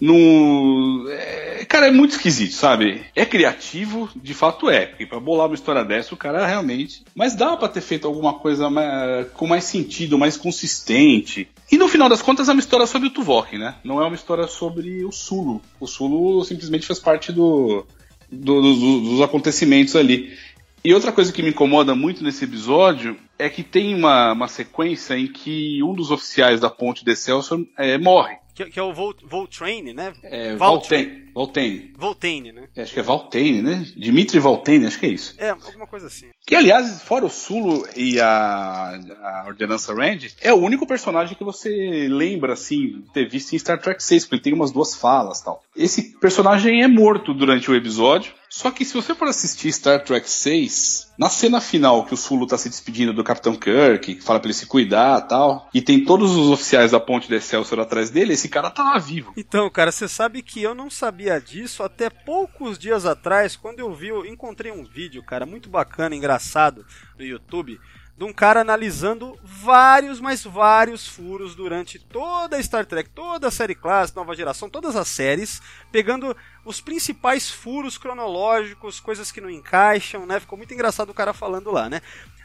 no. É, cara, é muito esquisito, sabe? É criativo, de fato é. Porque pra bolar uma história dessa, o cara realmente. Mas dá para ter feito alguma coisa mais, com mais sentido, mais consistente. E no final das contas é uma história sobre o Tuvok, né? Não é uma história sobre o Sulo. O Sulo simplesmente faz parte do, do, do, dos acontecimentos ali. E outra coisa que me incomoda muito nesse episódio é que tem uma, uma sequência em que um dos oficiais da ponte de Excelsior é, morre. Que, que é o Vol, Voltrain, né? É, Valtrain. Voltaine. Voltaine. Voltaine, né? É, acho que é Valtaine, né? Dimitri Valtaine, acho que é isso. É, alguma coisa assim. Que, aliás, fora o Sulo e a, a Ordenança Rand, é o único personagem que você lembra, assim, ter visto em Star Trek 6, porque ele tem umas duas falas tal. Esse personagem é morto durante o episódio, só que se você for assistir Star Trek 6, na cena final que o Sulu tá se despedindo do Capitão Kirk, que fala pra ele se cuidar tal, e tem todos os oficiais da ponte de Excelsior atrás dele, esse cara tá lá vivo. Então, cara, você sabe que eu não sabia disso até poucos dias atrás, quando eu vi, eu encontrei um vídeo, cara, muito bacana, engraçado, no YouTube, de um cara analisando vários, mas vários furos durante toda a Star Trek, toda a série clássica, nova geração, todas as séries, pegando os principais furos cronológicos, coisas que não encaixam, né? Ficou muito engraçado o cara falando lá, né?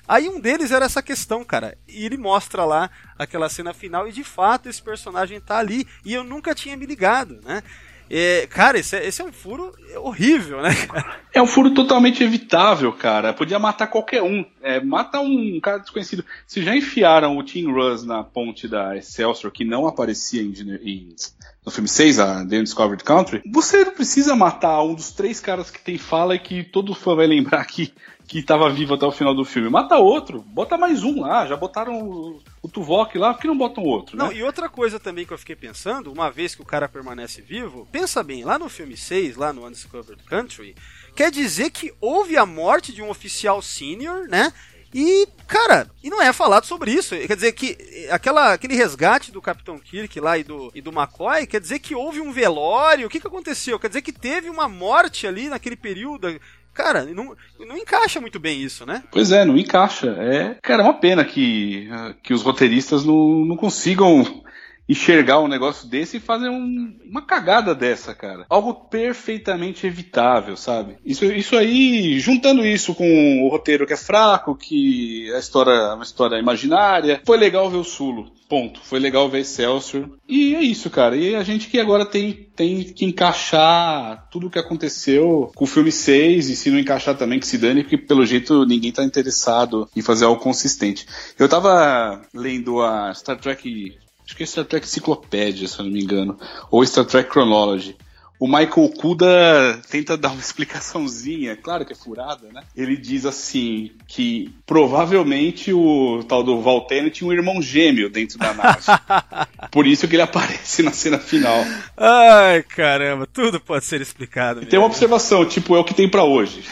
Aí um deles era essa questão, cara. E ele mostra lá aquela cena final e de fato esse personagem tá ali e eu nunca tinha me ligado, né? Cara, esse é, esse é um furo horrível, né? É um furo totalmente evitável, cara. Podia matar qualquer um. É, mata um cara desconhecido. Se já enfiaram o Tim Russ na ponte da Excelsior, que não aparecia em, em, no filme 6, a The Undiscovered Country, você não precisa matar um dos três caras que tem fala e que todo fã vai lembrar que, que estava vivo até o final do filme. Mata outro, bota mais um lá. Já botaram o, o Tuvok lá, por que não botam outro? Não, né? e outra coisa também que eu fiquei pensando, uma vez que o cara permanece vivo, pensa bem, lá no filme 6, lá no Undiscovered Country, quer dizer que houve a morte de um oficial sênior, né? E, cara, e não é falado sobre isso. Quer dizer que aquela, aquele resgate do Capitão Kirk lá e do, e do McCoy, quer dizer que houve um velório. O que, que aconteceu? Quer dizer que teve uma morte ali naquele período. Cara, não, não encaixa muito bem isso, né? Pois é, não encaixa. É, cara, é uma pena que, que os roteiristas não, não consigam enxergar um negócio desse e fazer um, uma cagada dessa, cara. Algo perfeitamente evitável, sabe? Isso, isso aí, juntando isso com o roteiro que é fraco, que a história é uma história imaginária, foi legal ver o Sulo. Ponto. Foi legal ver Excelsior. E é isso, cara. E a gente que agora tem, tem que encaixar tudo o que aconteceu com o filme 6, e se não encaixar também que se dane, porque pelo jeito ninguém tá interessado em fazer algo consistente. Eu tava lendo a Star Trek acho que é Star Trek Enciclopédia, se eu não me engano, ou Star Trek Chronology. O Michael Kuda tenta dar uma *laughs* explicaçãozinha, claro que é furada, né? Ele diz assim que provavelmente o tal do Valtene tinha um irmão gêmeo dentro da nave. *laughs* Por isso que ele aparece na cena final. Ai, caramba, tudo pode ser explicado. E tem uma observação, tipo, é o que tem para hoje.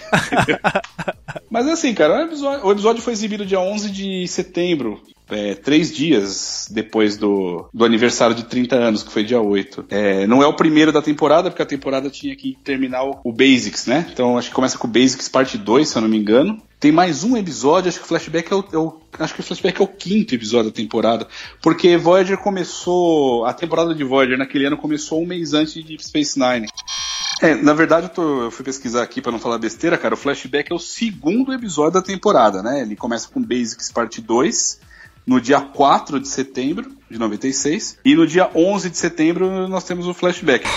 *laughs* Mas assim, cara, o episódio, o episódio foi exibido dia 11 de setembro é, três dias depois do, do aniversário de 30 anos, que foi dia 8. É, não é o primeiro da temporada, porque a temporada tinha que terminar o, o Basics, né? Então acho que começa com o Basics parte 2, se eu não me engano. Tem mais um episódio, acho que o Flashback é o, é o, acho que o Flashback é o quinto episódio da temporada, porque Voyager começou, a temporada de Voyager naquele ano começou um mês antes de Space Nine. É, na verdade eu, tô, eu fui pesquisar aqui para não falar besteira, cara, o Flashback é o segundo episódio da temporada, né? Ele começa com Basics parte 2, no dia 4 de setembro de 96. E no dia 11 de setembro nós temos o flashback.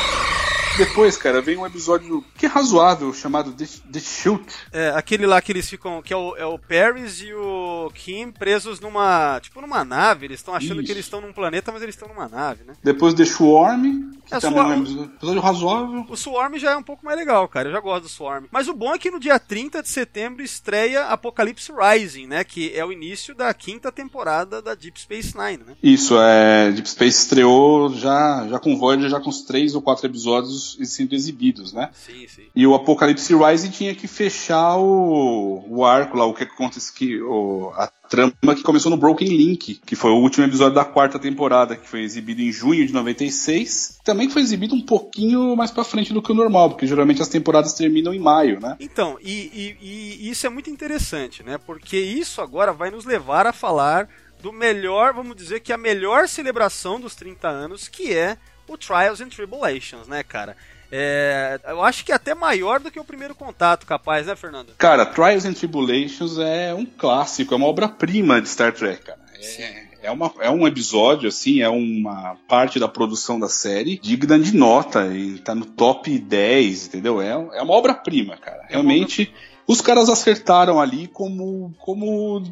Depois, cara, vem um episódio que é razoável, chamado The, The Shoot. É, aquele lá que eles ficam. que é o, é o Paris e o Kim presos numa. tipo numa nave. Eles estão achando Isso. que eles estão num planeta, mas eles estão numa nave, né? Depois The Swarm, É, também é um Swarm- episódio razoável. O Swarm já é um pouco mais legal, cara. Eu já gosto do Swarm. Mas o bom é que no dia 30 de setembro estreia Apocalypse Rising, né? Que é o início da quinta temporada da Deep Space Nine, né? Isso, é. Deep Space estreou já, já com Voyager, já com os três ou quatro episódios sendo exibidos, né? Sim, sim. E o Apocalipse Rising tinha que fechar o, o arco lá, o que acontece que o, a trama que começou no Broken Link, que foi o último episódio da quarta temporada, que foi exibido em junho de 96. Também foi exibido um pouquinho mais pra frente do que o normal, porque geralmente as temporadas terminam em maio, né? Então, e, e- e isso é muito interessante, né? Porque isso agora vai nos levar a falar do melhor, vamos dizer que a melhor celebração dos 30 anos, que é o Trials and Tribulations, né, cara? É, eu acho que é até maior do que o primeiro contato, capaz, né, Fernando? Cara, Trials and Tribulations é um clássico, é uma obra-prima de Star Trek, cara. É, é, uma, é um episódio, assim, é uma parte da produção da série digna de nota e tá no top 10, entendeu? É, é uma obra-prima, cara. Realmente os caras acertaram ali como, como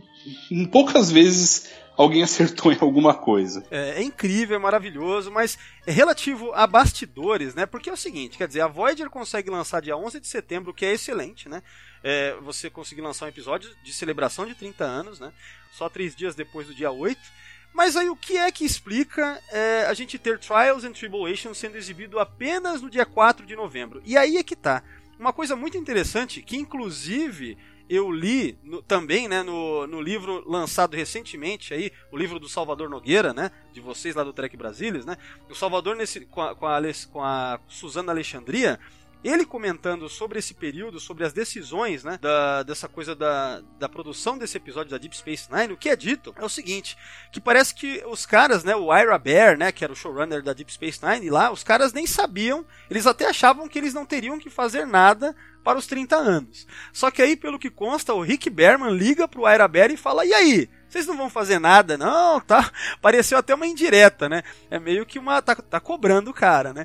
poucas vezes alguém acertou *laughs* em alguma coisa. É, é, incrível, é maravilhoso, mas é relativo a bastidores, né? Porque é o seguinte, quer dizer, a Voyager consegue lançar dia 11 de setembro, o que é excelente, né? É, você conseguir lançar um episódio de celebração de 30 anos, né? Só três dias depois do dia 8. Mas aí o que é que explica é, a gente ter Trials and Tribulations sendo exibido apenas no dia 4 de novembro? E aí é que tá. Uma coisa muito interessante, que inclusive eu li no, também né, no, no livro lançado recentemente, aí, o livro do Salvador Nogueira, né, de vocês lá do Trek Brasilis, né, o Salvador nesse, com, a, com, a, com a Suzana Alexandria, ele comentando sobre esse período, sobre as decisões, né, da, dessa coisa da, da produção desse episódio da Deep Space Nine, o que é dito é o seguinte, que parece que os caras, né, o Ira Bear, né, que era o showrunner da Deep Space Nine, lá, os caras nem sabiam, eles até achavam que eles não teriam que fazer nada para os 30 anos. Só que aí, pelo que consta, o Rick Berman liga pro Ira Bear e fala, e aí? Vocês não vão fazer nada, não, tá? *laughs* Pareceu até uma indireta, né? É meio que uma. tá, tá cobrando o cara, né?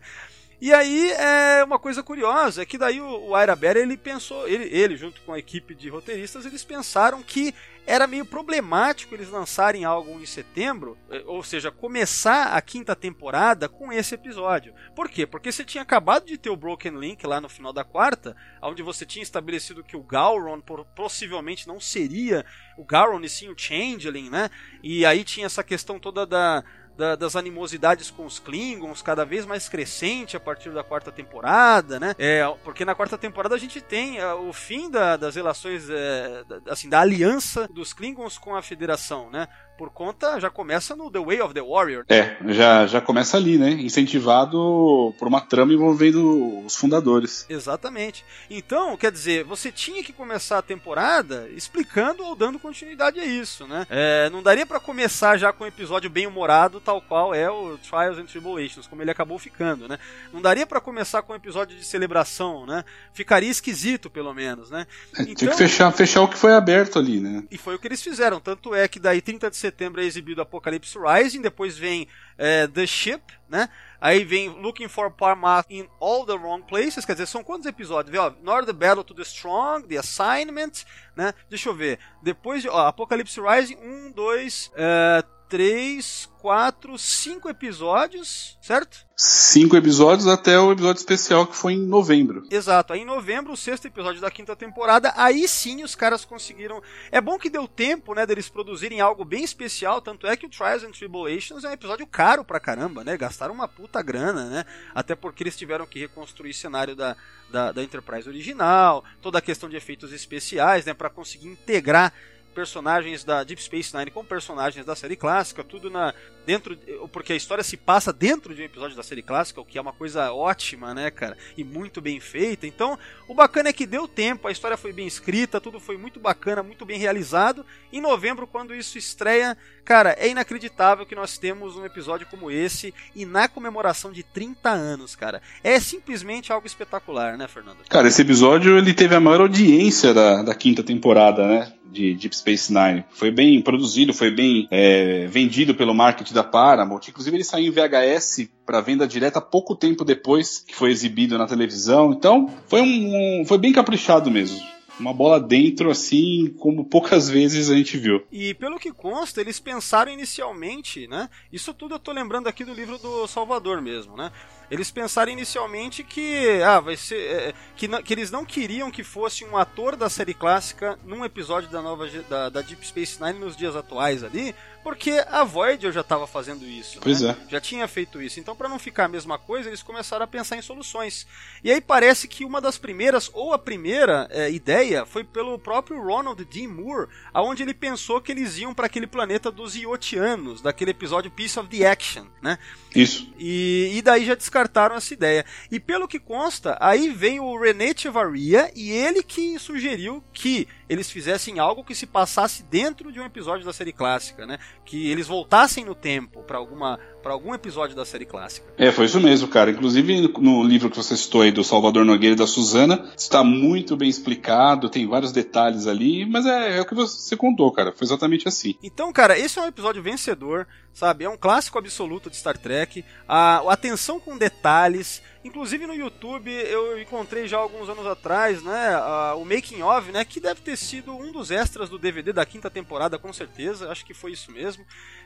E aí, é uma coisa curiosa é que daí o, o Ira Bear, ele pensou, ele, ele junto com a equipe de roteiristas, eles pensaram que era meio problemático eles lançarem algo em setembro, é, ou seja, começar a quinta temporada com esse episódio. Por quê? Porque você tinha acabado de ter o Broken Link lá no final da quarta, onde você tinha estabelecido que o Gowron possivelmente não seria o Gowron e sim o Changeling, né? E aí tinha essa questão toda da da, das animosidades com os Klingons cada vez mais crescente a partir da quarta temporada, né? É, porque na quarta temporada a gente tem é, o fim da, das relações, é, da, assim, da aliança dos Klingons com a Federação, né? Por conta, já começa no The Way of the Warrior. É, já, já começa ali, né? Incentivado por uma trama envolvendo os fundadores. Exatamente. Então, quer dizer, você tinha que começar a temporada explicando ou dando continuidade a isso, né? É, não daria para começar já com um episódio bem humorado, tal qual é o Trials and Tribulations, como ele acabou ficando, né? Não daria para começar com um episódio de celebração, né? Ficaria esquisito, pelo menos, né? É, então, tinha que fechar, fechar o que foi aberto ali, né? E foi o que eles fizeram. Tanto é que daí 30 de setembro é exibido Apocalypse Rising, depois vem é, The Ship, né? Aí vem Looking for Parmath in All the Wrong Places, quer dizer, são quantos episódios? Vê, ó, Nor the Battle to the Strong, The Assignment, né? Deixa eu ver. Depois, ó, Apocalypse Rising, um, dois, é, três, quatro, cinco episódios, certo? Cinco episódios até o episódio especial que foi em novembro. Exato, aí em novembro, o sexto episódio da quinta temporada, aí sim os caras conseguiram. É bom que deu tempo, né, deles produzirem algo bem especial, tanto é que o Trials and Tribulations é um episódio caro pra caramba, né? Gastaram uma puta grana, né? Até porque eles tiveram que reconstruir o cenário da, da, da Enterprise original, toda a questão de efeitos especiais, né, para conseguir integrar personagens da Deep Space Nine com personagens da série clássica, tudo na dentro porque a história se passa dentro de um episódio da série clássica, o que é uma coisa ótima, né, cara, e muito bem feita. Então, o bacana é que deu tempo, a história foi bem escrita, tudo foi muito bacana, muito bem realizado. Em novembro, quando isso estreia, cara, é inacreditável que nós temos um episódio como esse e na comemoração de 30 anos, cara. É simplesmente algo espetacular, né, Fernando? Cara, esse episódio ele teve a maior audiência da, da quinta temporada, né? de Deep Space Nine. Foi bem produzido, foi bem é, vendido pelo marketing da Paramount. Inclusive ele saiu em VHS para venda direta pouco tempo depois que foi exibido na televisão. Então foi um, um foi bem caprichado mesmo uma bola dentro, assim, como poucas vezes a gente viu. E pelo que consta, eles pensaram inicialmente, né? Isso tudo eu tô lembrando aqui do livro do Salvador mesmo, né? Eles pensaram inicialmente que, ah, vai ser, é, que, que eles não queriam que fosse um ator da série clássica num episódio da nova da, da Deep Space Nine nos dias atuais ali, porque a Voyager já estava fazendo isso. Pois né? é. Já tinha feito isso. Então, para não ficar a mesma coisa, eles começaram a pensar em soluções. E aí parece que uma das primeiras, ou a primeira é, ideia, foi pelo próprio Ronald D. Moore, aonde ele pensou que eles iam para aquele planeta dos Iotianos, daquele episódio Piece of the Action, né? Isso. E, e daí já descartaram essa ideia. E pelo que consta, aí veio o René Chevaria e ele que sugeriu que eles fizessem algo que se passasse dentro de um episódio da série clássica, né? Que eles voltassem no tempo para alguma para algum episódio da série clássica. É, foi isso mesmo, cara. Inclusive no livro que você citou aí do Salvador Nogueira e da Suzana, está muito bem explicado, tem vários detalhes ali, mas é, é o que você contou, cara. Foi exatamente assim. Então, cara, esse é um episódio vencedor, sabe? É um clássico absoluto de Star Trek. A, a atenção com detalhes. Inclusive no YouTube eu encontrei já alguns anos atrás, né, o making of, né, que deve ter sido um dos extras do DVD da quinta temporada, com certeza. Acho que foi isso mesmo.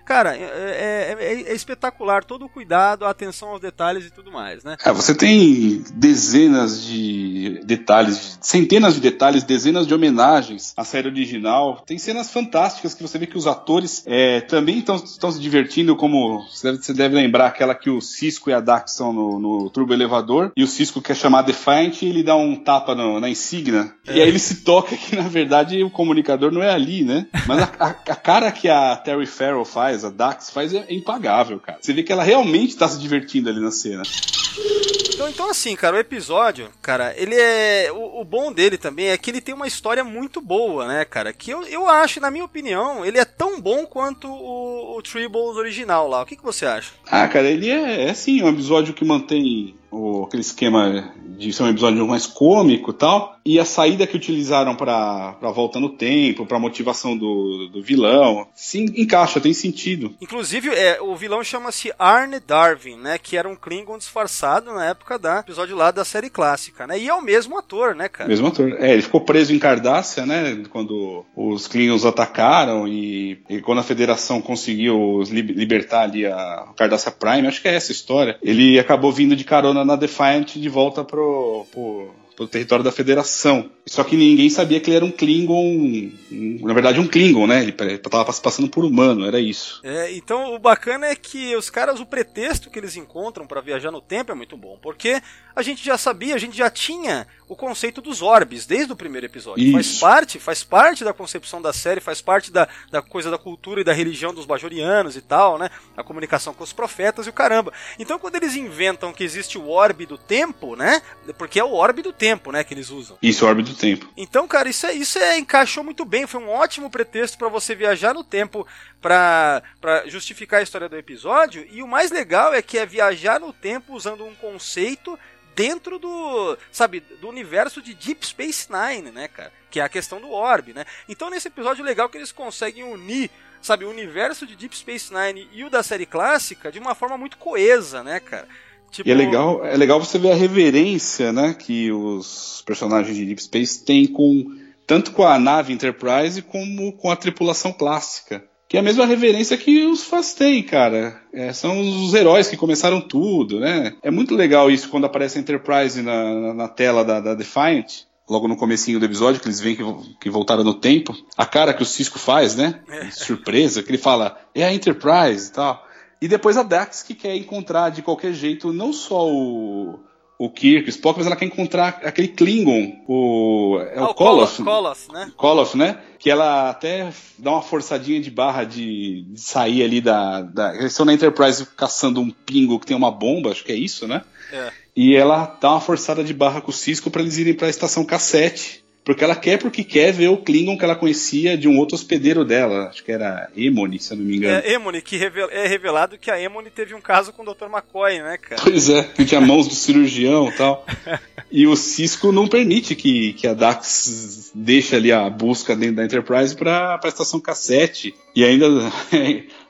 Cara, é, é, é, é espetacular todo o cuidado, a atenção aos detalhes e tudo mais, né? É, você tem dezenas de detalhes, centenas de detalhes, dezenas de homenagens à série original. Tem cenas fantásticas que você vê que os atores é, também estão se divertindo, como você deve, você deve, lembrar aquela que o Cisco e a Dax são no, no turbo elevador e o Cisco quer chamar Defiant e ele dá um tapa no, na insígnia. E aí ele se toca que na verdade o comunicador não é ali, né? Mas a, a, a cara que a Terry Farrell faz faz, a Dax faz, é impagável, cara. Você vê que ela realmente tá se divertindo ali na cena. Então, então assim, cara, o episódio, cara, ele é. O, o, bom dele também é que ele tem uma história muito boa, né, cara? Que eu, eu acho, na minha opinião, ele é tão bom quanto o, o Tribbles original lá. O que, que você acha? Ah, cara, ele é, é sim, um episódio que mantém o, aquele esquema de ser um episódio mais cômico e tal, e a saída que utilizaram para volta no tempo, para motivação do, do vilão, sim, encaixa, tem sentido. Inclusive, é, o vilão chama-se Arne Darwin, né, que era um Klingon disfarçado na época da episódio lá da série clássica, né, e é o mesmo ator, né, cara? Mesmo ator. É, ele ficou preso em Cardácia, né, quando os Klingons atacaram e, e quando a Federação conseguiu libertar ali a Cardácia Prime, acho que é essa a história, ele acabou vindo de carona na, Defiant de volta pro, pro, pro território da Federação. Só que ninguém sabia que ele era um Klingon, na verdade um Klingon, né? Ele tava passando por humano, era isso. É, então o bacana é que os caras, o pretexto que eles encontram para viajar no tempo é muito bom, porque a gente já sabia, a gente já tinha o conceito dos orbes desde o primeiro episódio. Isso. Faz parte, faz parte da concepção da série, faz parte da, da coisa da cultura e da religião dos bajorianos e tal, né? A comunicação com os profetas e o caramba. Então quando eles inventam que existe o orbe do tempo, né? Porque é o orbe do tempo, né, que eles usam. Isso, orbe do tempo. Então, cara, isso, é, isso é, encaixou muito bem. Foi um ótimo pretexto para você viajar no tempo para justificar a história do episódio. E o mais legal é que é viajar no tempo usando um conceito dentro do, sabe, do universo de Deep Space Nine, né, cara? Que é a questão do orbe, né? Então, nesse episódio legal que eles conseguem unir sabe, o universo de Deep Space Nine e o da série clássica de uma forma muito coesa, né, cara? Tipo... E é legal, é legal você ver a reverência, né, que os personagens de Deep Space têm com tanto com a nave Enterprise como com a tripulação clássica. Que é a mesma reverência que os fãs têm, cara. É, são os heróis que começaram tudo, né? É muito legal isso quando aparece a Enterprise na, na, na tela da, da Defiant logo no comecinho do episódio, que eles veem que, que voltaram no tempo, a cara que o Cisco faz, né? É. Surpresa, que ele fala, é a Enterprise e tal. E depois a Dax que quer encontrar de qualquer jeito não só o, o Kirk, o Spock, mas ela quer encontrar aquele Klingon, o é o, oh, Koloth, Koloth, né? Koloth, né? Que ela até dá uma forçadinha de barra de, de sair ali da, da eles estão na Enterprise caçando um pingo que tem uma bomba, acho que é isso, né? É. E ela dá uma forçada de barra com o Cisco para eles irem para a estação cassete porque ela quer porque quer ver o Klingon que ela conhecia de um outro hospedeiro dela. Acho que era Emony, se eu não me engano. É, Emony, que é revelado que a Emony teve um caso com o Dr. McCoy, né, cara? Pois é, que tinha mãos do cirurgião e tal. E o Cisco não permite que, que a Dax deixe ali a busca dentro da Enterprise para a estação cassete. E ainda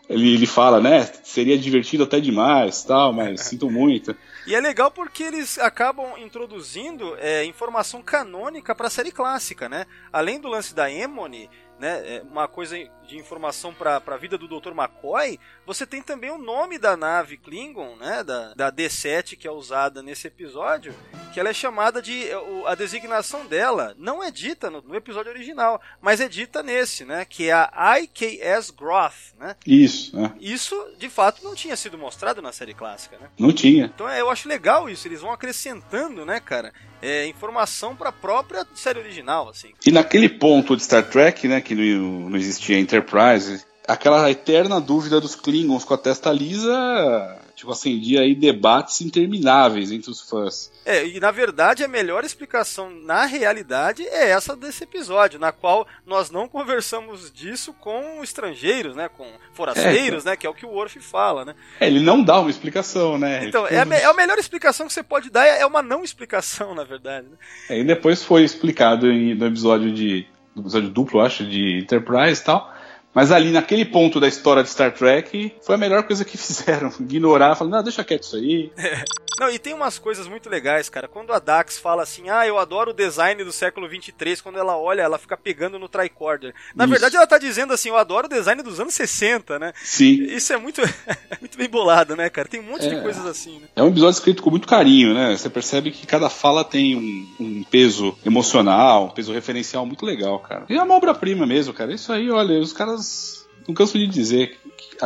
ele, ele fala, né? Seria divertido até demais, tal, mas sinto muito. E é legal porque eles acabam introduzindo é, informação canônica para a série clássica, né? Além do lance da Emony, né, é, uma coisa de informação para a vida do Dr. McCoy, você tem também o nome da nave Klingon, né, da, da D7 que é usada nesse episódio, que ela é chamada de a designação dela não é dita no, no episódio original, mas é dita nesse, né, que é a IKS Groth, né? Isso. É. Isso de fato não tinha sido mostrado na série clássica, né? Não tinha. Então é, eu acho legal isso, eles vão acrescentando, né, cara, é, informação para a própria série original, assim. E naquele ponto de Star Trek, né, que não, não existia Enterprise, aquela eterna dúvida dos Klingons com a testa lisa tipo, acendia aí debates intermináveis entre os fãs. É, e na verdade a melhor explicação na realidade é essa desse episódio, na qual nós não conversamos disso com estrangeiros, né? Com forasteiros, é, né? Que é o que o Worf fala, né? É, ele não dá uma explicação, né? Então, é a, é a, melhor explicação que você pode dar, é uma não explicação, *laughs* na verdade. Né? É, e depois foi explicado em, no episódio de. No episódio duplo, acho, de Enterprise e tal mas ali, naquele ponto da história de Star Trek, foi a melhor coisa que *laughs* fizeram. Ignorar, falando, não, deixa quieto isso aí. *laughs* Não, e tem umas coisas muito legais, cara. Quando a Dax fala assim, ah, eu adoro o design do século 23, quando ela olha, ela fica pegando no tricorder. Na Isso. verdade, ela tá dizendo assim, eu adoro o design dos anos 60, né? Sim. Isso é muito, *laughs* muito bem bolado, né, cara? Tem um monte é. de coisas assim, né? É um episódio escrito com muito carinho, né? Você percebe que cada fala tem um, um peso emocional, um peso referencial muito legal, cara. E é uma obra-prima mesmo, cara. Isso aí, olha, os caras não canso de dizer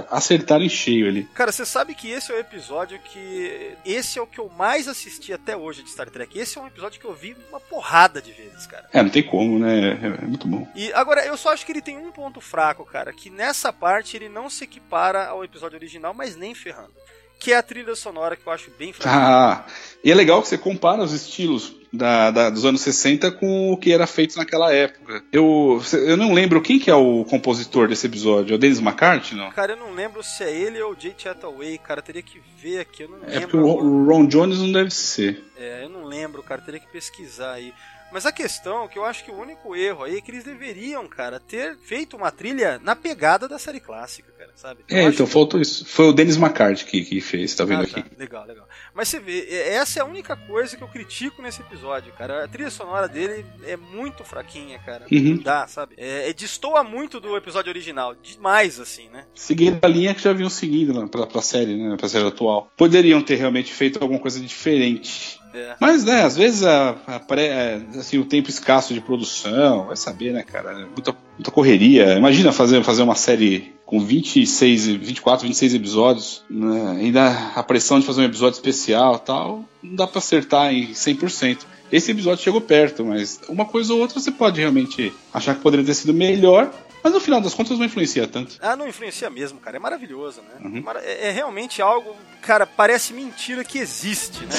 acertaram em cheio ali. Cara, você sabe que esse é o episódio que. Esse é o que eu mais assisti até hoje de Star Trek. Esse é um episódio que eu vi uma porrada de vezes, cara. É, não tem como, né? É, é muito bom. E agora, eu só acho que ele tem um ponto fraco, cara. Que nessa parte ele não se equipara ao episódio original, mas nem ferrando que é a trilha sonora que eu acho bem fraca. Ah, e é legal que você compara os estilos da, da, dos anos 60 com o que era feito naquela época. Eu, eu não lembro quem que é o compositor desse episódio. É o Dennis McCarthy, não? Cara, eu não lembro se é ele ou o Jay Chataway. Cara, teria que ver aqui. Eu não é lembro. É porque o Ron Jones não deve ser. É, eu não lembro, cara. Teria que pesquisar aí. Mas a questão, que eu acho que o único erro aí é que eles deveriam, cara, ter feito uma trilha na pegada da série clássica, cara, sabe? Eu é, então que... faltou isso. Foi o Dennis McCarthy que, que fez, tá vendo ah, tá. aqui? Legal, legal. Mas você vê, essa é a única coisa que eu critico nesse episódio, cara. A trilha sonora dele é muito fraquinha, cara. Uhum. Não dá, sabe? É, é, destoa muito do episódio original. Demais, assim, né? Seguindo a linha que já vinham seguindo né, pra, pra série, né? Pra série atual. Poderiam ter realmente feito alguma coisa diferente. É. Mas, né, às vezes a, a, é, assim, o tempo escasso de produção, vai saber, né, cara? Muita, muita correria. Imagina fazer, fazer uma série com 26, 24, 26 episódios, né? ainda a pressão de fazer um episódio especial tal, não dá para acertar em 100%. Esse episódio chegou perto, mas uma coisa ou outra você pode realmente achar que poderia ter sido melhor, mas no final das contas não influencia tanto. Ah, não influencia mesmo, cara. É maravilhoso, né? Uhum. É, é, realmente algo, cara, parece mentira que existe, né?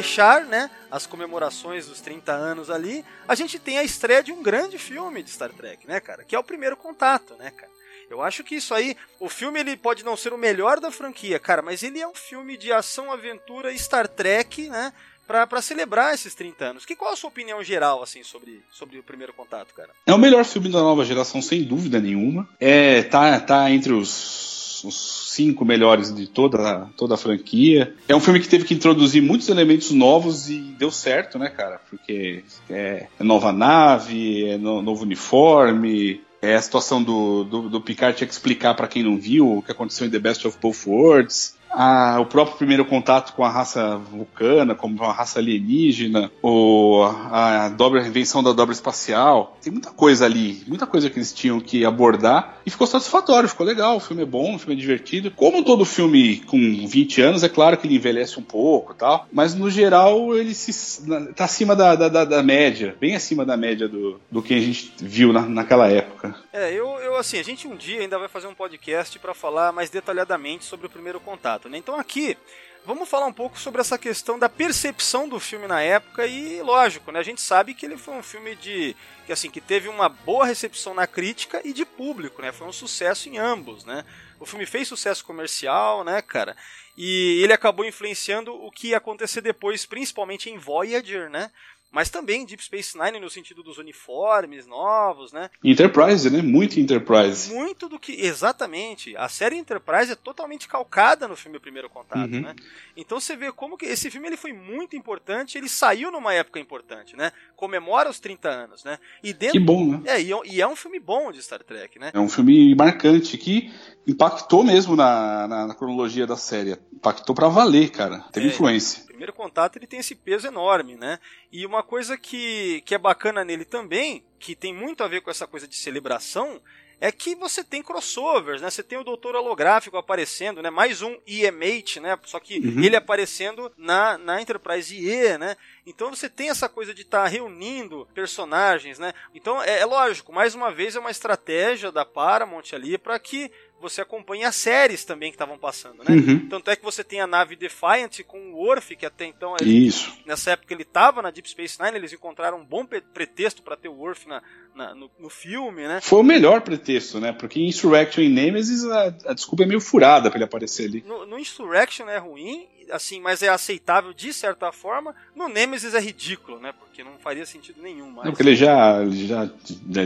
fechar, né, as comemorações dos 30 anos ali, a gente tem a estreia de um grande filme de Star Trek, né, cara? Que é o primeiro contato, né, cara? Eu acho que isso aí, o filme ele pode não ser o melhor da franquia, cara, mas ele é um filme de ação, aventura Star Trek, né? para celebrar esses 30 anos. Que qual a sua opinião geral assim sobre, sobre o primeiro contato, cara? É o melhor filme da nova geração sem dúvida nenhuma. É tá tá entre os os cinco melhores de toda, toda a franquia. É um filme que teve que introduzir muitos elementos novos e deu certo, né, cara? Porque é, é nova nave, é no, novo uniforme, é a situação do, do, do Picard tinha que explicar para quem não viu o que aconteceu em The Best of Both Worlds a, o próprio primeiro contato com a raça vulcana, como uma raça alienígena, ou a, a dobra a invenção da dobra espacial. Tem muita coisa ali, muita coisa que eles tinham que abordar e ficou satisfatório, ficou legal. O filme é bom, o filme é divertido. Como todo filme com 20 anos, é claro que ele envelhece um pouco tal, mas no geral ele se, tá acima da, da, da, média, bem acima da média do, do que a gente viu na, naquela época. É, eu, eu assim, a gente um dia ainda vai fazer um podcast para falar mais detalhadamente sobre o primeiro contato. Né? Então aqui vamos falar um pouco sobre essa questão da percepção do filme na época e lógico, né? A gente sabe que ele foi um filme de que assim que teve uma boa recepção na crítica e de público, né? Foi um sucesso em ambos, né? O filme fez sucesso comercial, né, cara? E ele acabou influenciando o que ia acontecer depois, principalmente em Voyager, né? Mas também Deep Space Nine no sentido dos uniformes novos, né? Enterprise, né? Muito Enterprise. Muito do que. Exatamente. A série Enterprise é totalmente calcada no filme Primeiro Contato, uhum. né? Então você vê como que esse filme ele foi muito importante, ele saiu numa época importante, né? Comemora os 30 anos, né? E dentro... Que bom, né? É, e é um filme bom de Star Trek, né? É um filme marcante que impactou mesmo na, na, na cronologia da série. Impactou para valer, cara. Teve é, influência primeiro contato ele tem esse peso enorme, né? E uma coisa que, que é bacana nele também, que tem muito a ver com essa coisa de celebração, é que você tem crossovers, né? Você tem o Doutor Holográfico aparecendo, né? Mais um EMH, né? Só que Uhum. ele aparecendo na, na Enterprise IE, né? Então você tem essa coisa de estar reunindo personagens, né? Então é, é lógico, mais uma vez é uma estratégia da Paramount ali para que você acompanhe as séries também que estavam passando, né? Uhum. Tanto é que você tem a nave Defiant com o Worf, que até então ele- Isso. nessa época ele estava na Deep Space Nine, eles encontraram um bom pretexto para ter o Worf na, na- no, no filme, né? Foi o melhor pretexto, né? Porque em Insurrection e Nemesis a, a desculpa é meio furada pra ele aparecer ali. No, no Insurrection é ruim, assim, mas é aceitável de certa forma. No Nemesis é ridículo, né? Porque não faria sentido nenhum. Mas... Não, porque ele já, ele já,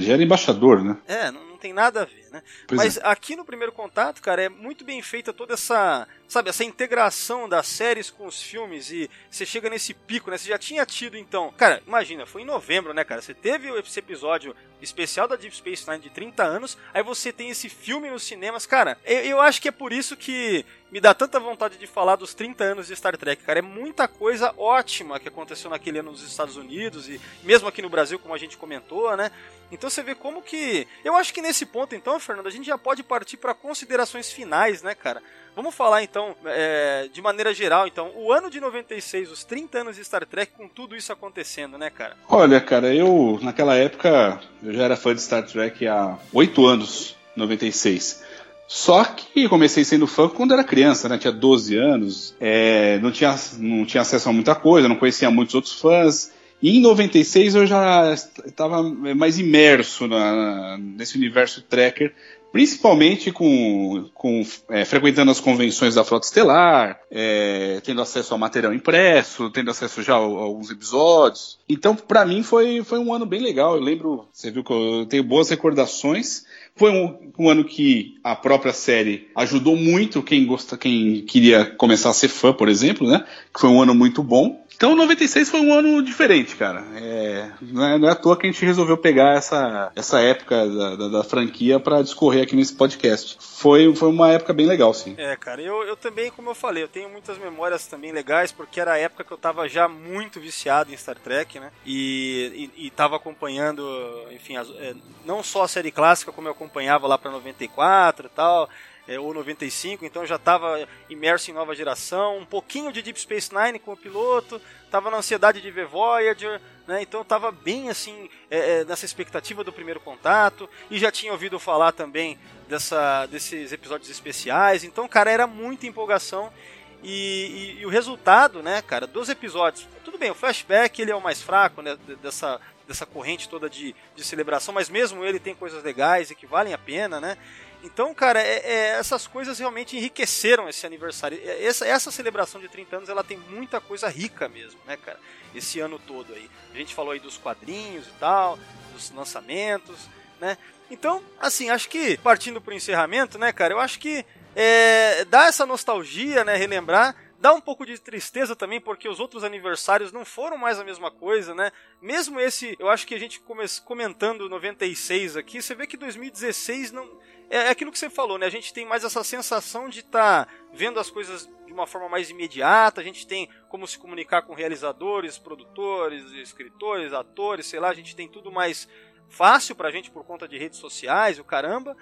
já era embaixador, né? É, não tem nada a ver, né? Pois Mas é. aqui no primeiro contato, cara, é muito bem feita toda essa, sabe, essa integração das séries com os filmes e você chega nesse pico, né? Você já tinha tido então, cara, imagina, foi em novembro, né, cara? Você teve esse episódio especial da Deep Space Nine de 30 anos, aí você tem esse filme nos cinemas, cara. Eu, eu acho que é por isso que me dá tanta vontade de falar dos 30 anos de Star Trek, cara. É muita coisa ótima que aconteceu naquele ano nos Estados Unidos e mesmo aqui no Brasil, como a gente comentou, né? Então você vê como que. Eu acho que nesse ponto, então, Fernando, a gente já pode partir para considerações finais, né, cara? Vamos falar então, é, de maneira geral, então, o ano de 96, os 30 anos de Star Trek, com tudo isso acontecendo, né, cara? Olha, cara, eu naquela época eu já era fã de Star Trek há oito anos, 96. Só que comecei sendo fã quando era criança, né? Tinha 12 anos, é, não, tinha, não tinha acesso a muita coisa, não conhecia muitos outros fãs. E em 96 eu já estava mais imerso na- nesse universo tracker, principalmente com, com é, frequentando as convenções da Frota Estelar, é, tendo acesso ao material impresso, tendo acesso já a, a alguns episódios. Então, para mim foi, foi um ano bem legal. Eu lembro, você viu que eu tenho boas recordações. Foi um, um ano que a própria série ajudou muito quem gosta, quem queria começar a ser fã, por exemplo, né? Que foi um ano muito bom. Então, 96 foi um ano diferente, cara. É, não, é, não é à toa que a gente resolveu pegar essa, essa época da, da, da franquia para discorrer aqui nesse podcast. Foi, foi uma época bem legal, sim. É, cara, eu, eu também, como eu falei, eu tenho muitas memórias também legais, porque era a época que eu tava já muito viciado em Star Trek, né? E, e, e tava acompanhando, enfim, as- é, não só a série clássica, como eu acompanhava lá pra 94 e tal. É, ou 95, então já estava imerso em nova geração, um pouquinho de Deep Space Nine com o piloto, estava na ansiedade de ver Voyager, né? Então estava bem assim é, é, nessa expectativa do primeiro contato e já tinha ouvido falar também dessa, desses episódios especiais. Então, cara, era muita empolgação. E, e- e o resultado, né, cara, dos episódios. Tudo bem, o flashback ele é o mais fraco, né, de- dessa, dessa corrente toda de, de celebração, mas mesmo ele tem coisas legais e que valem a pena, né? Então, cara, é- é, essas coisas realmente enriqueceram esse aniversário. É, Essa, essa celebração de 30 anos, ela tem muita coisa rica mesmo, né, cara? Esse ano todo aí. A gente falou aí dos quadrinhos e tal, dos lançamentos, né? Então, assim, acho que partindo pro encerramento, né, cara, eu acho que é, dá essa nostalgia, né, relembrar, dá um pouco de tristeza também, porque os outros aniversários não foram mais a mesma coisa, né? Mesmo esse, eu acho que a gente come, comentando 96 aqui, você vê que 2016 não. É, é aquilo que você falou, né? A gente tem mais essa sensação de estar vendo as coisas de uma forma mais imediata, a gente tem como se comunicar com realizadores, produtores, escritores, atores, sei lá, a gente tem tudo mais fácil pra gente por conta de redes sociais, o caramba.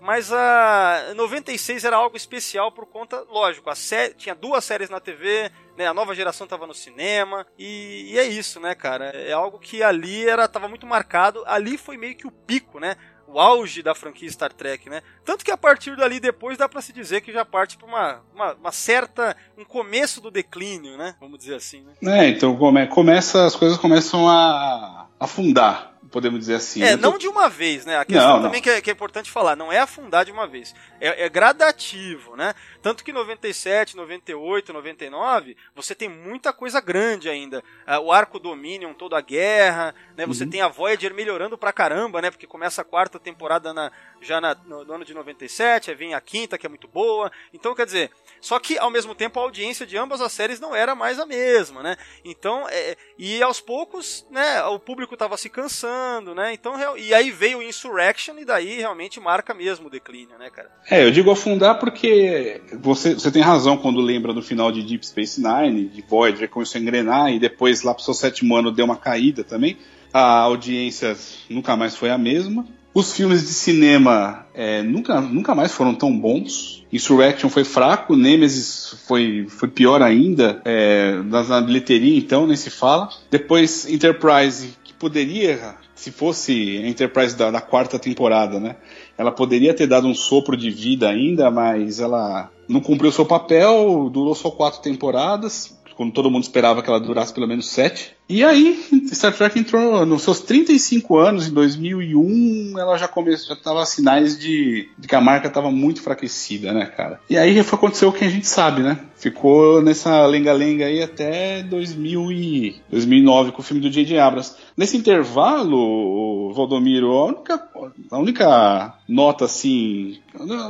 Mas a 96 era algo especial por conta, lógico, a sé tinha duas séries na TV, né, a nova geração estava no cinema, e, e é isso, né, cara? É algo que ali era tava muito marcado, ali foi meio que o pico, né? O auge da franquia Star Trek, né? Tanto que a partir dali depois dá pra se dizer que já parte pra uma, uma, uma certa. um começo do declínio, né? Vamos dizer assim, né? É, então come, começa, as coisas começam a afundar, podemos dizer assim. É, tô- não de uma vez, né? A questão Não, não. também que é, que é importante falar, não é afundar de uma vez. É, é gradativo, né? Tanto que 97, 98, 99, você tem muita coisa grande ainda. Ah, o arco Dominion, toda a guerra, né? Você Uhum. tem a Voyager melhorando pra caramba, né? Porque começa a quarta temporada na, já na- no, no ano de 97, aí vem a quinta, que é muito boa. Então, quer dizer, só que ao mesmo tempo a audiência de ambas as séries não era mais a mesma, né? Então, é, e aos poucos, né, o público tava se cansando, né? Então, e aí veio o Insurrection e daí realmente marca mesmo o declínio, né, cara? É, eu digo afundar porque você, você tem razão quando lembra do final de Deep Space Nine, de Voyager começou a engrenar e depois lá pro seu sétimo ano deu uma caída também. A audiência nunca mais foi a mesma. Os filmes de cinema é, nunca, nunca mais foram tão bons. Insurrection foi fraco, Nemesis foi, foi pior ainda, é, na, na bilheteria então, nem se fala. Depois Enterprise, que poderia, se fosse a Enterprise da, da quarta temporada, né? Ela poderia ter dado um sopro de vida ainda, mas ela não cumpriu seu papel, durou só quatro temporadas, quando todo mundo esperava que ela durasse pelo menos sete. E aí, Star Trek entrou nos seus 35 anos, em 2001, ela já começou, já tava sinais de, de que a marca estava muito enfraquecida, né, cara? E aí foi aconteceu o que a gente sabe, né? Ficou nessa lenga-lenga aí até 2000 e 2009 com o filme do J.J. Abrams. Nesse intervalo, Valdomiro, a única, a única nota assim,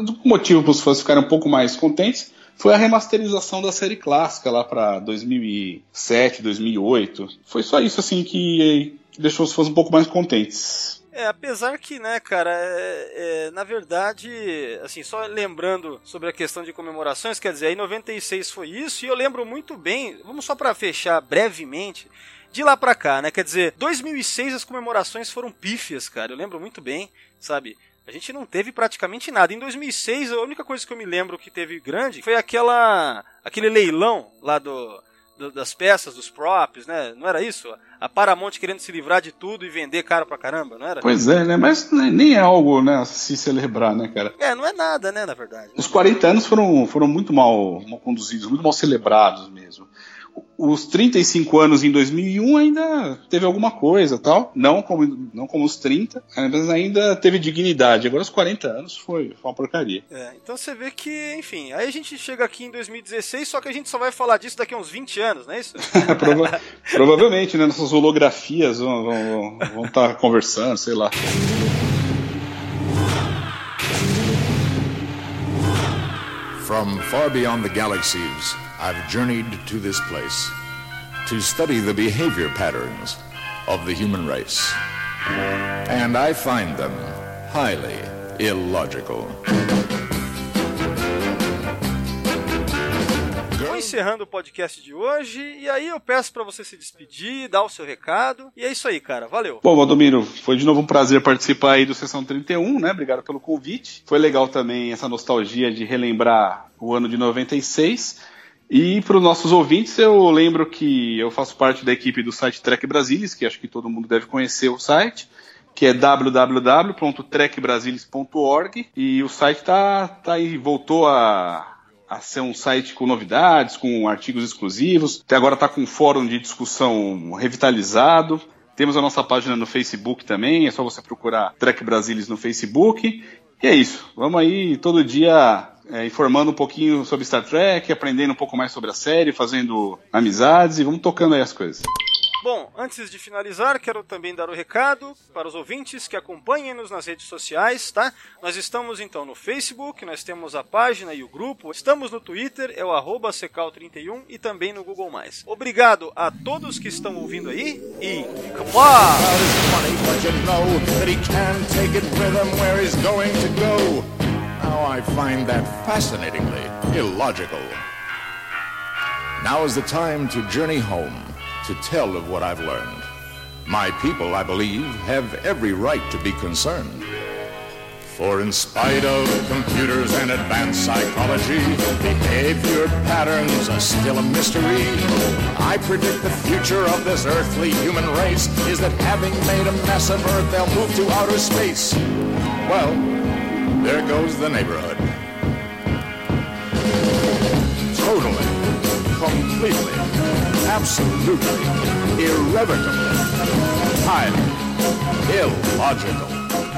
do motivo para os fãs ficarem um pouco mais contentes foi a remasterização da série clássica lá para 2007, 2008. Foi só isso assim que deixou os fãs um pouco mais contentes. É, apesar que, né, cara, é, é, na verdade, assim, só lembrando sobre a questão de comemorações, quer dizer, aí 96 foi isso, e eu lembro muito bem, vamos só para fechar brevemente, de lá pra cá, né, quer dizer, 2006 as comemorações foram pífias, cara, eu lembro muito bem, sabe, a gente não teve praticamente nada. Em 2006, a única coisa que eu me lembro que teve grande foi aquela aquele leilão lá do, do, das peças, dos props, né? Não era isso? A Paramount querendo se livrar de tudo e vender caro pra caramba, não era? Pois é, né? Mas nem é algo, né, se celebrar, né, cara? É, não é nada, né, na verdade. Os 40 anos foram, foram muito mal, mal conduzidos, muito mal celebrados mesmo os 35 anos em 2001 ainda teve alguma coisa tal, não como, não como os 30, mas ainda teve dignidade. Agora os 40 anos foi, foi uma porcaria. É, então você vê que, enfim, aí a gente chega aqui em 2016, só que a gente só vai falar disso daqui a uns 20 anos, não é isso? *laughs* Prova provavelmente, né? Nossas holografias vão estar vão, vão tá conversando, sei lá. From far beyond the galaxies. I've journeyed to this place to study the behavior patterns of the human race. And I find them highly illogical. Encerrando o podcast de hoje e aí eu peço para você se despedir, dar o seu recado. E é isso aí, cara. Valeu. Bom, Valdomiro, foi de novo um prazer participar aí do Sessão 31, né? Obrigado pelo convite. Foi legal também essa nostalgia de relembrar o ano de 96. E para os nossos ouvintes, eu lembro que eu faço parte da equipe do site Trek Brasilis, que acho que todo mundo deve conhecer o site, que é www.trekbrasilis.org. E o site tá, tá aí, voltou a, a ser um site com novidades, com artigos exclusivos. Até agora está com um fórum de discussão revitalizado. Temos a nossa página no Facebook também, é só você procurar Trek Brasilis no Facebook. E é isso. Vamos aí todo dia é, informando um pouquinho sobre Star Trek, aprendendo um pouco mais sobre a série, fazendo amizades e vamos tocando aí as coisas. Bom, antes de finalizar, quero também dar o um recado para os ouvintes que acompanhem-nos nas redes sociais, tá? Nós estamos então no Facebook, nós temos a página e o grupo, estamos no Twitter, é o arroba secal31 e também no Google+. Obrigado a todos que estão ouvindo aí e. Now is the time to journey home, to tell of what I've learned. My people, I believe, have every right to be concerned. For in spite of computers and advanced psychology, behavior patterns are still a mystery. I predict the future of this earthly human race is that having made a mess of Earth, they'll move to outer space. Well, there goes the neighborhood. Totally, completely, absolutely, irrevocably, highly illogical.